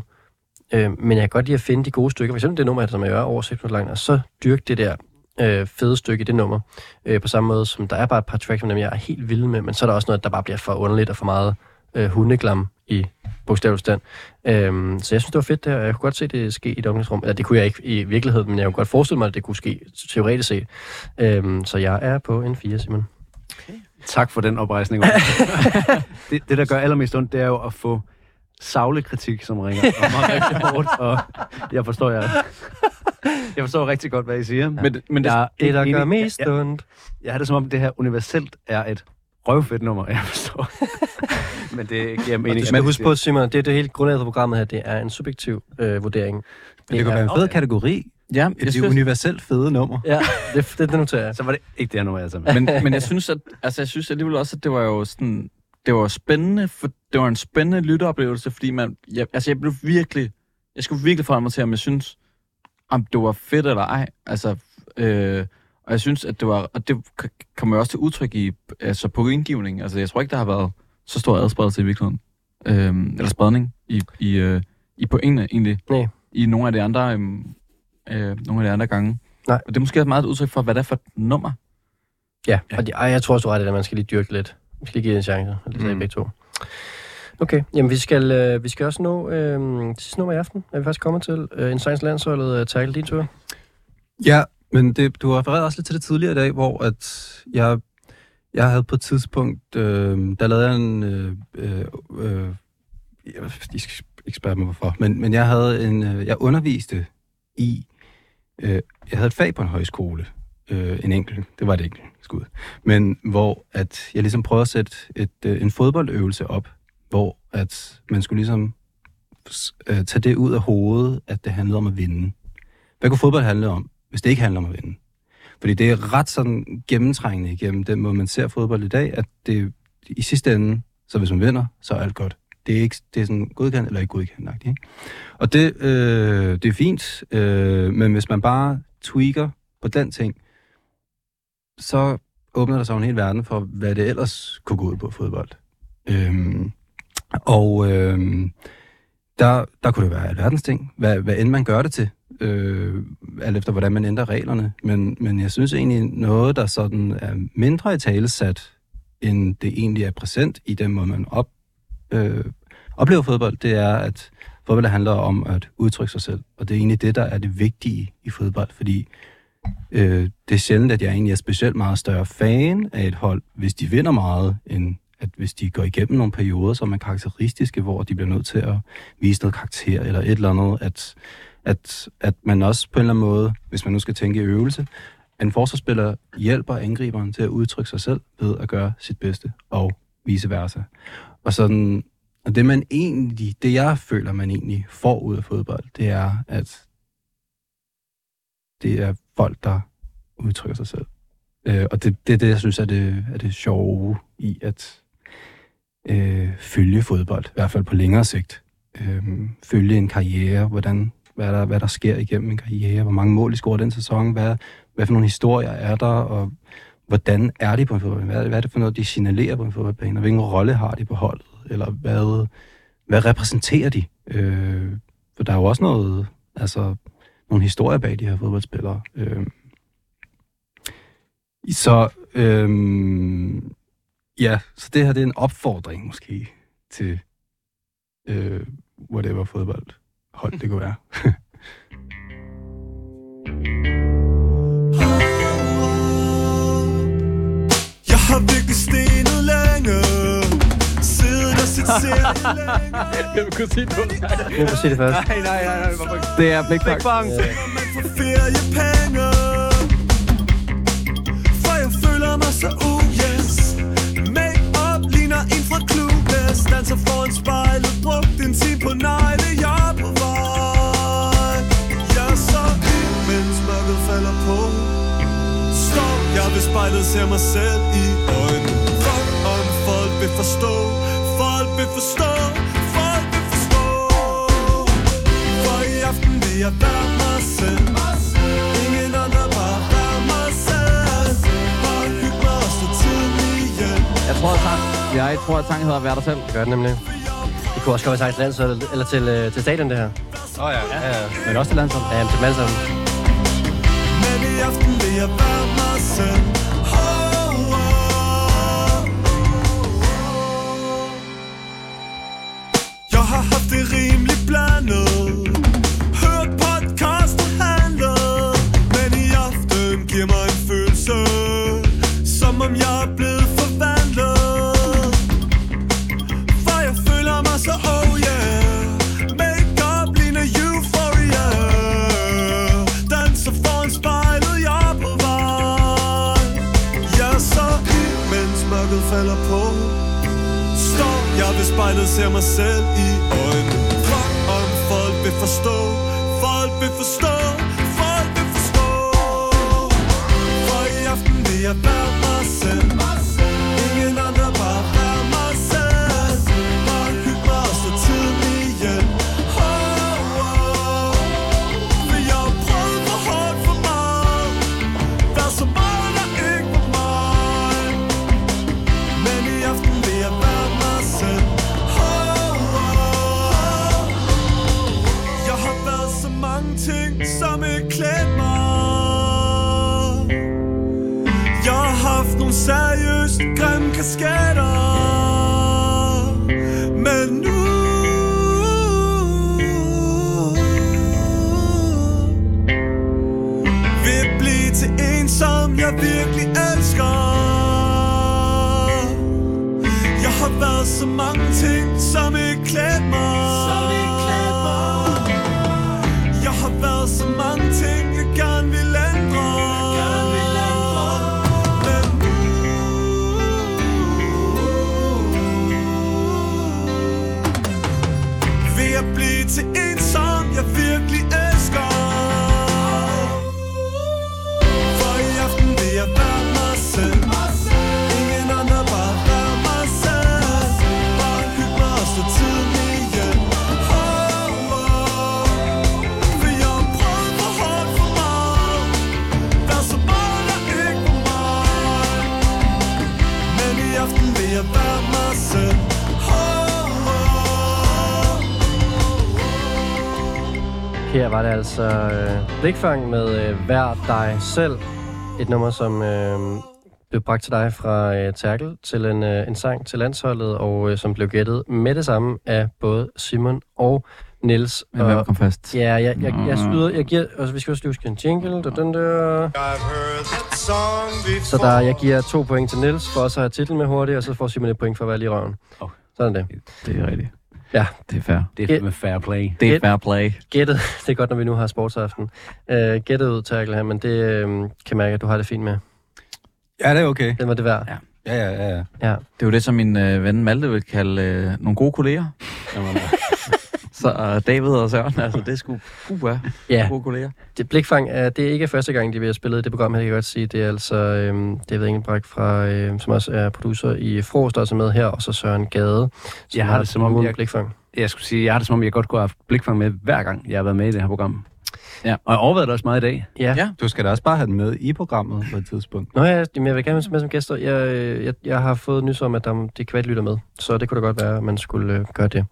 Øh, men jeg kan godt lide at finde de gode stykker. For eksempel det nummer, som jeg gør over 6 minutter langt, og så dyrke det der øh, fede stykke i det nummer. Øh, på samme måde som der er bare et par tracks, som jeg er helt vild med, men så er der også noget, der bare bliver for underligt og for meget øh, hundeglam i bogstavelig stand. Øhm, så jeg synes, det var fedt der. Jeg kunne godt se det ske i et omklædningsrum. Eller det kunne jeg ikke i virkeligheden, men jeg kunne godt forestille mig, at det kunne ske teoretisk set. Øhm, så jeg er på en 4, Simon. Tak for den oprejsning. det, det, der gør allermest ondt, det er jo at få savlig kritik, som ringer og mig rigtig hårdt, og jeg forstår jer. Jeg forstår rigtig godt, hvad I siger. Men, men det, jeg, er Det, der enig- gør mest jeg, ondt. jeg har det som om, det her universelt er et røvfedt nummer, jeg forstår. Men det giver Og mening. du skal huske på, Simon, det er det hele grundlaget for programmet her, det er en subjektiv øh, vurdering. Men det kan være en fed kategori. ja, det synes, universelt fede nummer. Ja, det, det, det noterer jeg. Så var det ikke det her nummer, med. men, men jeg synes, at, altså, jeg synes alligevel også, at det var jo sådan, det var spændende, for det var en spændende lytteoplevelse, fordi man, jeg, altså jeg blev virkelig, jeg skulle virkelig forholde mig til, om jeg synes, om det var fedt eller ej. Altså, øh, og jeg synes, at det var, og det kommer jo også til udtryk i, altså på indgivning. Altså, jeg tror ikke, der har været så stor adspredelse i virkeligheden. Øh, eller spredning i, i, øh, i pointene, egentlig. Nej. I nogle af de andre, øh, øh, nogle af de andre gange. Nej. Og det er måske også meget et udtryk for, hvad det er for et nummer. Ja, og de, ej, jeg tror også, du har ret det, at man skal lige dyrke lidt. Vi skal lige give det en chance, og det sagde Mm. begge to. Okay, jamen vi skal, øh, vi skal også nå øh, det sidste nummer i aften, er vi faktisk kommet til. Øh, en Science Landsholdet, øh, tackle din tur. Ja, men det, du har refereret også lidt til det tidligere i dag, hvor at jeg, jeg havde på et tidspunkt, øh, der lavede jeg en, øh, øh, øh jeg skal ikke spørge mig hvorfor, men, men jeg havde en, øh, jeg underviste i, øh, jeg havde et fag på en højskole, øh, en enkelt, det var et enkelt skud, men hvor at jeg ligesom prøvede at sætte et, øh, en fodboldøvelse op, hvor at man skulle ligesom øh, tage det ud af hovedet, at det handlede om at vinde. Hvad kunne fodbold handle om, hvis det ikke handler om at vinde? Fordi det er ret sådan gennemtrængende igennem den måde, man ser fodbold i dag, at det i sidste ende, så hvis man vinder, så er alt godt. Det er, ikke, det er sådan godkendt eller ikke godkendt. Ikke? Og det, øh, det er fint, øh, men hvis man bare tweaker på den ting, så åbner der sig en hel verden for, hvad det ellers kunne gå ud på fodbold. Øhm, og øhm, der, der kunne det være alverdens ting, hvad, hvad end man gør det til, øh, alt efter hvordan man ændrer reglerne. Men, men jeg synes egentlig noget, der sådan er mindre i talesat, end det egentlig er præsent i den måde, man op, øh, oplever fodbold, det er, at fodbold handler om at udtrykke sig selv. Og det er egentlig det, der er det vigtige i fodbold, fordi øh, det er sjældent, at jeg egentlig er specielt meget større fan af et hold, hvis de vinder meget, end at hvis de går igennem nogle perioder, som er karakteristiske, hvor de bliver nødt til at vise noget karakter eller et eller andet, at, at, at man også på en eller anden måde, hvis man nu skal tænke i øvelse, en forsvarsspiller hjælper angriberen til at udtrykke sig selv ved at gøre sit bedste, og vice versa. Og sådan, og det man egentlig, det jeg føler, man egentlig får ud af fodbold, det er, at det er folk, der udtrykker sig selv. Øh, og det, det er det, jeg synes er det, er det sjove i at øh, følge fodbold, i hvert fald på længere sigt. Øh, følge en karriere, hvordan, hvad, der, hvad der sker igennem en karriere, hvor mange mål de scorer den sæson, hvad, hvad for nogle historier er der, og hvordan er de på en fodboldbane? Hvad, hvad er det for noget, de signalerer på en fodboldbane? Og hvilken rolle har de på holdet? Eller hvad, hvad repræsenterer de? Øh, for der er jo også noget, altså, nogle historier bag de her fodboldspillere. Øh, så, øh, ja, så det her det er en opfordring måske til øh, whatever fodboldhold det kunne være. Jeg har virkelig stenet længe Siddet og set længe Jeg vil kunne sige det kan sige det først. Nej, nej, nej, nej. hvorfor- Det er Big Bang. Bang. man får feriepenge For jeg føler mig så ligner en fra Clueless Danser foran spejlet Brugt en time på negle Jeg er på vej. Jeg er så vild, mens mørket falder på. Stop, jeg ved spejlet ser mig selv i øjnene. Fuck om folk vil forstå. Folk vil forstå. Folk vil forstå. For i aften vil jeg være mig selv. Ingen andre, bare være mig selv. Bare hygge mig og stå tidlig hjem Jeg tror, at jeg tror, at sangen hedder Vær dig selv. Det gør det nemlig. Det kunne også godt være sagt til landsholdet, eller til, øh, til stadion, det her. Åh oh, ja, ja, ja. Men også til landshold. Ja, til dem alle sammen. Men i aften vil jeg være ser mig selv i øjnene. Fuck om folk vil forstå. Folk vil forstå. Folk vil forstå. For i aften vil jeg være like a sky altså øh, Blikfang med øh, Vær dig selv. Et nummer, som øh, blev bragt til dig fra øh, Terkel til en, øh, en sang til landsholdet, og øh, som blev gættet med det samme af både Simon og Niels. Men hvem kom først? Ja, jeg, jeg, jeg, jeg, skyder, jeg giver, altså, vi skal også huske en jingle, der den der. Så der, jeg giver to point til Niels for også at have titlen med hurtigt, og så får Simon et point for at være lige i røven. Oh. Sådan det. Det er rigtigt. Ja. Det er fair. Det er fandme fair play. Det er Et- fair play. Gættet, det er godt, når vi nu har sportsaften. Uh, gættet ud, Terkel her, men det uh, kan jeg mærke, at du har det fint med. Ja, det er okay. Den var det værd. Ja. Ja, ja, ja. ja. Ja. Det er jo det, som min øh, ven Malte vil kalde øh, nogle gode kolleger. Så uh, David og Søren, altså det er sgu uh, Ja. gode kolleger. Det, Blikfang er, det er ikke første gang, de vil have spillet i det program, her kan jeg godt sige. Det er altså øhm, David Engelbrecht, fra, øhm, som også er producer i Frost, der er også med her, og så Søren Gade, som Jeg har det som om, jeg- Blikfang. Jeg skulle sige, jeg har det som om, jeg godt kunne have haft blikfang med hver gang, jeg har været med i det her program. Ja. Og jeg overvejede det også meget i dag. Ja. Ja. Du skal da også bare have den med i programmet på et tidspunkt. Nå ja, jamen, jeg vil gerne være med som gæster. Jeg, øh, jeg, jeg har fået nys om, at der, de kvalt lytter med, så det kunne da godt være, at man skulle øh, gøre det.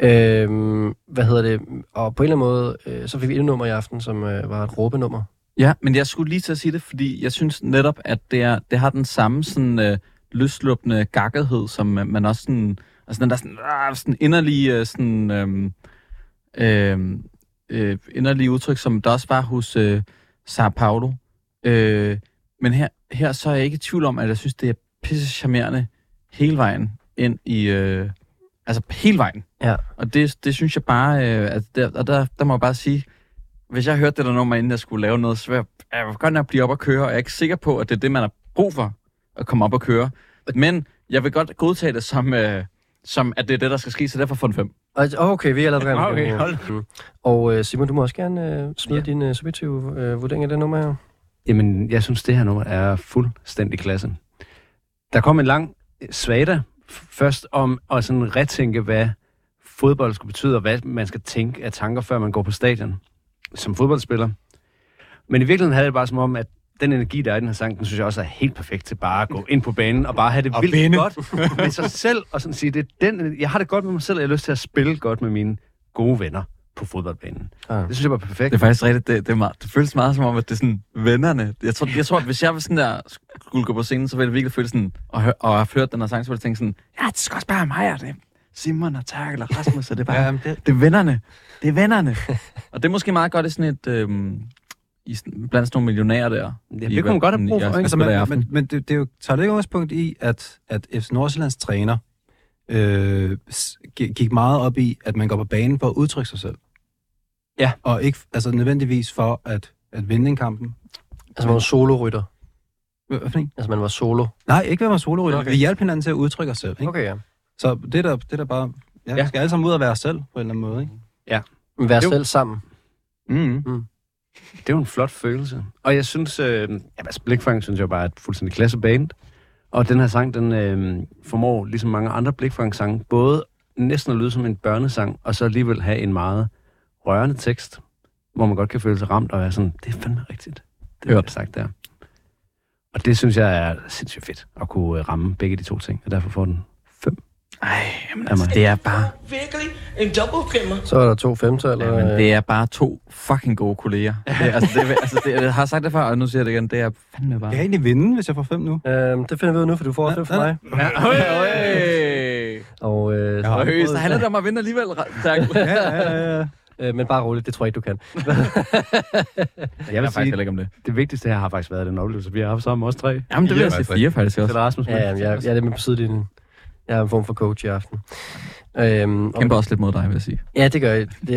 Øhm, hvad hedder det? Og på en eller anden måde, øh, så fik vi et nummer i aften, som øh, var et råbenummer. Ja, men jeg skulle lige til at sige det, fordi jeg synes netop, at det, er, det har den samme sådan øh, løsluppende gakkerhed, som øh, man også sådan, altså den der sådan, øh, sådan inderlige, øh, sådan, øh, øh, øh, inderlige udtryk, som der også var hos øh, Sao Paulo. Øh, men her, her så er jeg ikke i tvivl om, at jeg synes, det er pisse charmerende hele vejen ind i... Øh, altså hele vejen. Ja. Og det, det synes jeg bare... Øh, at der, og der, der må jeg bare sige, hvis jeg hørte det der nummer, inden jeg skulle lave noget, så var jeg, jeg godt nok blive op og køre, og jeg er ikke sikker på, at det er det, man har brug for at komme op og køre. Men jeg vil godt godtage det som, øh, som at det er det, der skal ske, så derfor får den fem. Okay, vi er allerede gang. Okay, hold. Og øh, Simon, du må også gerne øh, smide ja. din øh, subjektive øh, vurdering af det nummer her. Jamen, jeg synes, det her nummer er fuldstændig klasse. Der kom en lang svada f- først om at sådan retænke, hvad fodbold skulle betyde, og hvad man skal tænke af tanker, før man går på stadion som fodboldspiller. Men i virkeligheden havde det bare som om, at den energi, der er i den her sang, den synes jeg også er helt perfekt til bare at gå ind på banen og bare have det Og vildt vinde. godt med sig selv. Og sådan sige, det er den, jeg har det godt med mig selv, og jeg har lyst til at spille godt med mine gode venner på fodboldbanen. Ah. Det synes jeg var perfekt. Det er faktisk rigtigt, det, det, er meget, det føles meget som om, at det er sådan vennerne. Jeg tror, jeg tror at hvis jeg var sådan der, skulle gå på scenen, så ville det virkelig føles sådan, og, hør, og have hørt den her sang, så ville jeg tænke sådan, ja, det skal også bare mig, og det Simon og Terkel og Rasmus, og det er bare, Jamen, det, det er vennerne. Det er vennerne. og det er måske meget godt i sådan et, øhm, i blandt sådan nogle millionærer der. Ja, det kunne man godt have brug for, ikke? altså, men, men, men det, det er jo, tager det ikke udgangspunkt i, at, at FC Nordsjællands træner øh, gik meget op i, at man går på banen for at udtrykke sig selv. Ja. Og ikke altså, nødvendigvis for at, at vinde en kampen. Altså, man var solorytter. Hvad for en? Altså, man var solo. Nej, ikke være solorytter. Okay. Vi hjalp hinanden til at udtrykke os selv. Ikke? Okay, ja. Så det er der, det er der bare... Ja, vi Ja. skal alle sammen ud og være os selv på en eller anden måde. Ikke? Men Vær Jo. selv sammen. Mm. Det er jo en flot følelse. Og jeg synes, øh, ja, altså Blikfang synes jeg bare er et fuldstændig klasse band. Og den her sang, den øh, formår, ligesom mange andre Blikfang-sange, både næsten at lyde som en børnesang, og så alligevel have en meget rørende tekst, hvor man godt kan føle sig ramt og være sådan, det er fandme rigtigt. Det er sagt der. Og det synes jeg er sindssygt fedt, at kunne øh, ramme begge de to ting, og derfor får den Ej, jamen, af altså, mig. det er bare, Virkelig en dobbeltgrimmer. Så er der to femtal. ja, men det er bare to fucking gode kolleger. Det, er- altså, det, er- altså, det, jeg har sagt det før, og nu siger jeg det igen, det er fandme bare... Jeg kan egentlig vinde, hvis jeg får fem nu. Øhm, det finder vi ud af nu, for du får også Ja, fem fra ja. mig. Hey. Og, øh, så- Øj, så handler det om at vinde alligevel, Terkel. Ja, ja, ja, ja. øh, men bare roligt, det tror jeg ikke, du kan. Jeg vil sige, ikke om det. det vigtigste her har faktisk været den oplevelse, vi har haft sammen, os tre. Jamen, det vil jeg sige fire faktisk også. Til Rasmus. Ja, jamen, jeg, jeg er lidt med på sidelinjen. Jeg er en form for coach i aften. Øhm, og- Kæmper også lidt mod dig, vil jeg sige. Ja, det gør jeg. Det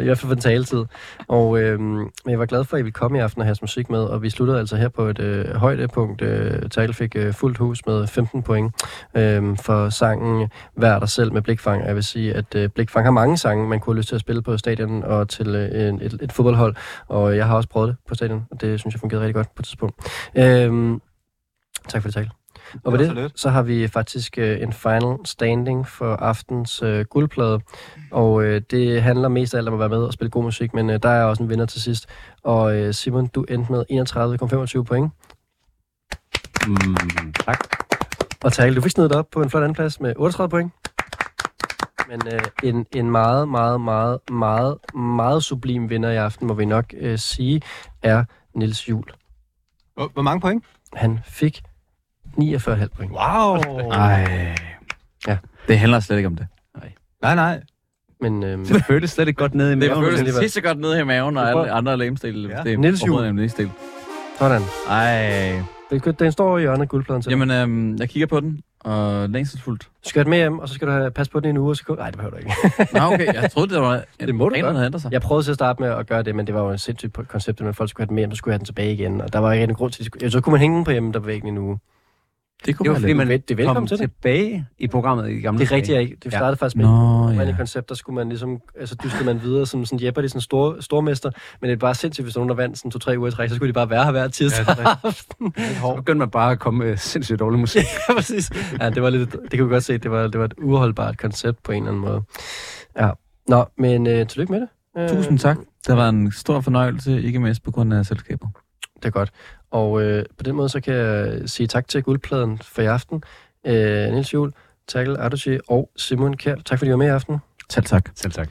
I hvert fald for den taletid. Og øhm, men jeg var glad for, at I ville komme i aften og have musik med, og vi sluttede altså her på et øh, højdepunkt. Øh, Tal fik øh, fuldt hus med 15 point øh, for sangen Vær dig selv med Blikfang. Jeg vil sige, at øh, Blikfang har mange sange, man kunne have lyst til at spille på stadion og til øh, en, et, et fodboldhold, og jeg har også prøvet det på stadion, og det synes jeg fungerede rigtig godt på et tidspunkt. Øh, tak for det, Tal. Og med Det det, så har vi faktisk øh, en final standing for aftens øh, guldplade. Og øh, det handler mest af alt om at være med og spille god musik, men øh, der er også en vinder til sidst. Og øh, Simon, du endte med 31,25 point. Mm, tak. Og Tal, du fik snedet op på en flot andenplads med 38 point. Men øh, en, en meget, meget, meget, meget, meget sublim vinder i aften, må vi nok øh, sige, er Nils Jul. Hvor mange point? Han fik 49,5 point. Wow! Ej. Ja. Det handler slet ikke om det. Nej, nej. Men øh, Det føles slet ikke godt ned i Det maven. føles alligevel. pisse godt nede i maven, og alle andre lemstil. Ja. Det er Niels Juhl. sådan. Ej. Det- Den står i hjørnet af guldpladen til. Jamen, øhm, jeg kigger på den, og længselsfuldt. Du skal have den med hjem, og så skal du have, passe på den i en uge, og så. Nej, det behøver du ikke. Nå, okay. Jeg troede, det var... Det må du ændret sig. Jeg prøvede til at starte med at gøre det, men det var jo et sindssygt koncept, at folk skulle have den med hjem, så skulle jeg have den tilbage igen. Og der var ikke en grund til, at skulle... Så kunne man hænge den på hjemme der væggen i en uge. Det kunne Det var være fordi, man det velkommen kom til det. tilbage i programmet i gamle Det er rigtigt, dage. det startede faktisk med Nå, et ja. ja. koncept, der skulle man ligesom, altså dyste man videre som sådan Jeopardy, sådan stor, stormester, men det er bare sindssygt, hvis nogen, der vandt sådan to-tre uger i træk, så skulle de bare være her hver tirsdag Ja, det aften. Så begyndte man bare at komme med sindssygt dårlig musik. ja, præcis. Ja, det var lidt, det kan vi godt se, det var, det var et uholdbart koncept på en eller anden måde. Ja. Nå, men øh, tillykke med det. Øh, Tusind tak. Det var en stor fornøjelse, ikke mindst på grund af selskabet. Det er godt. Og øh, på den måde, så kan jeg sige tak til guldpladen for i aften. Øh, Niels Juhl, Takkel Arducci og Simon Kjær. Tak fordi I var med i aften. Selv tak. Selv tak.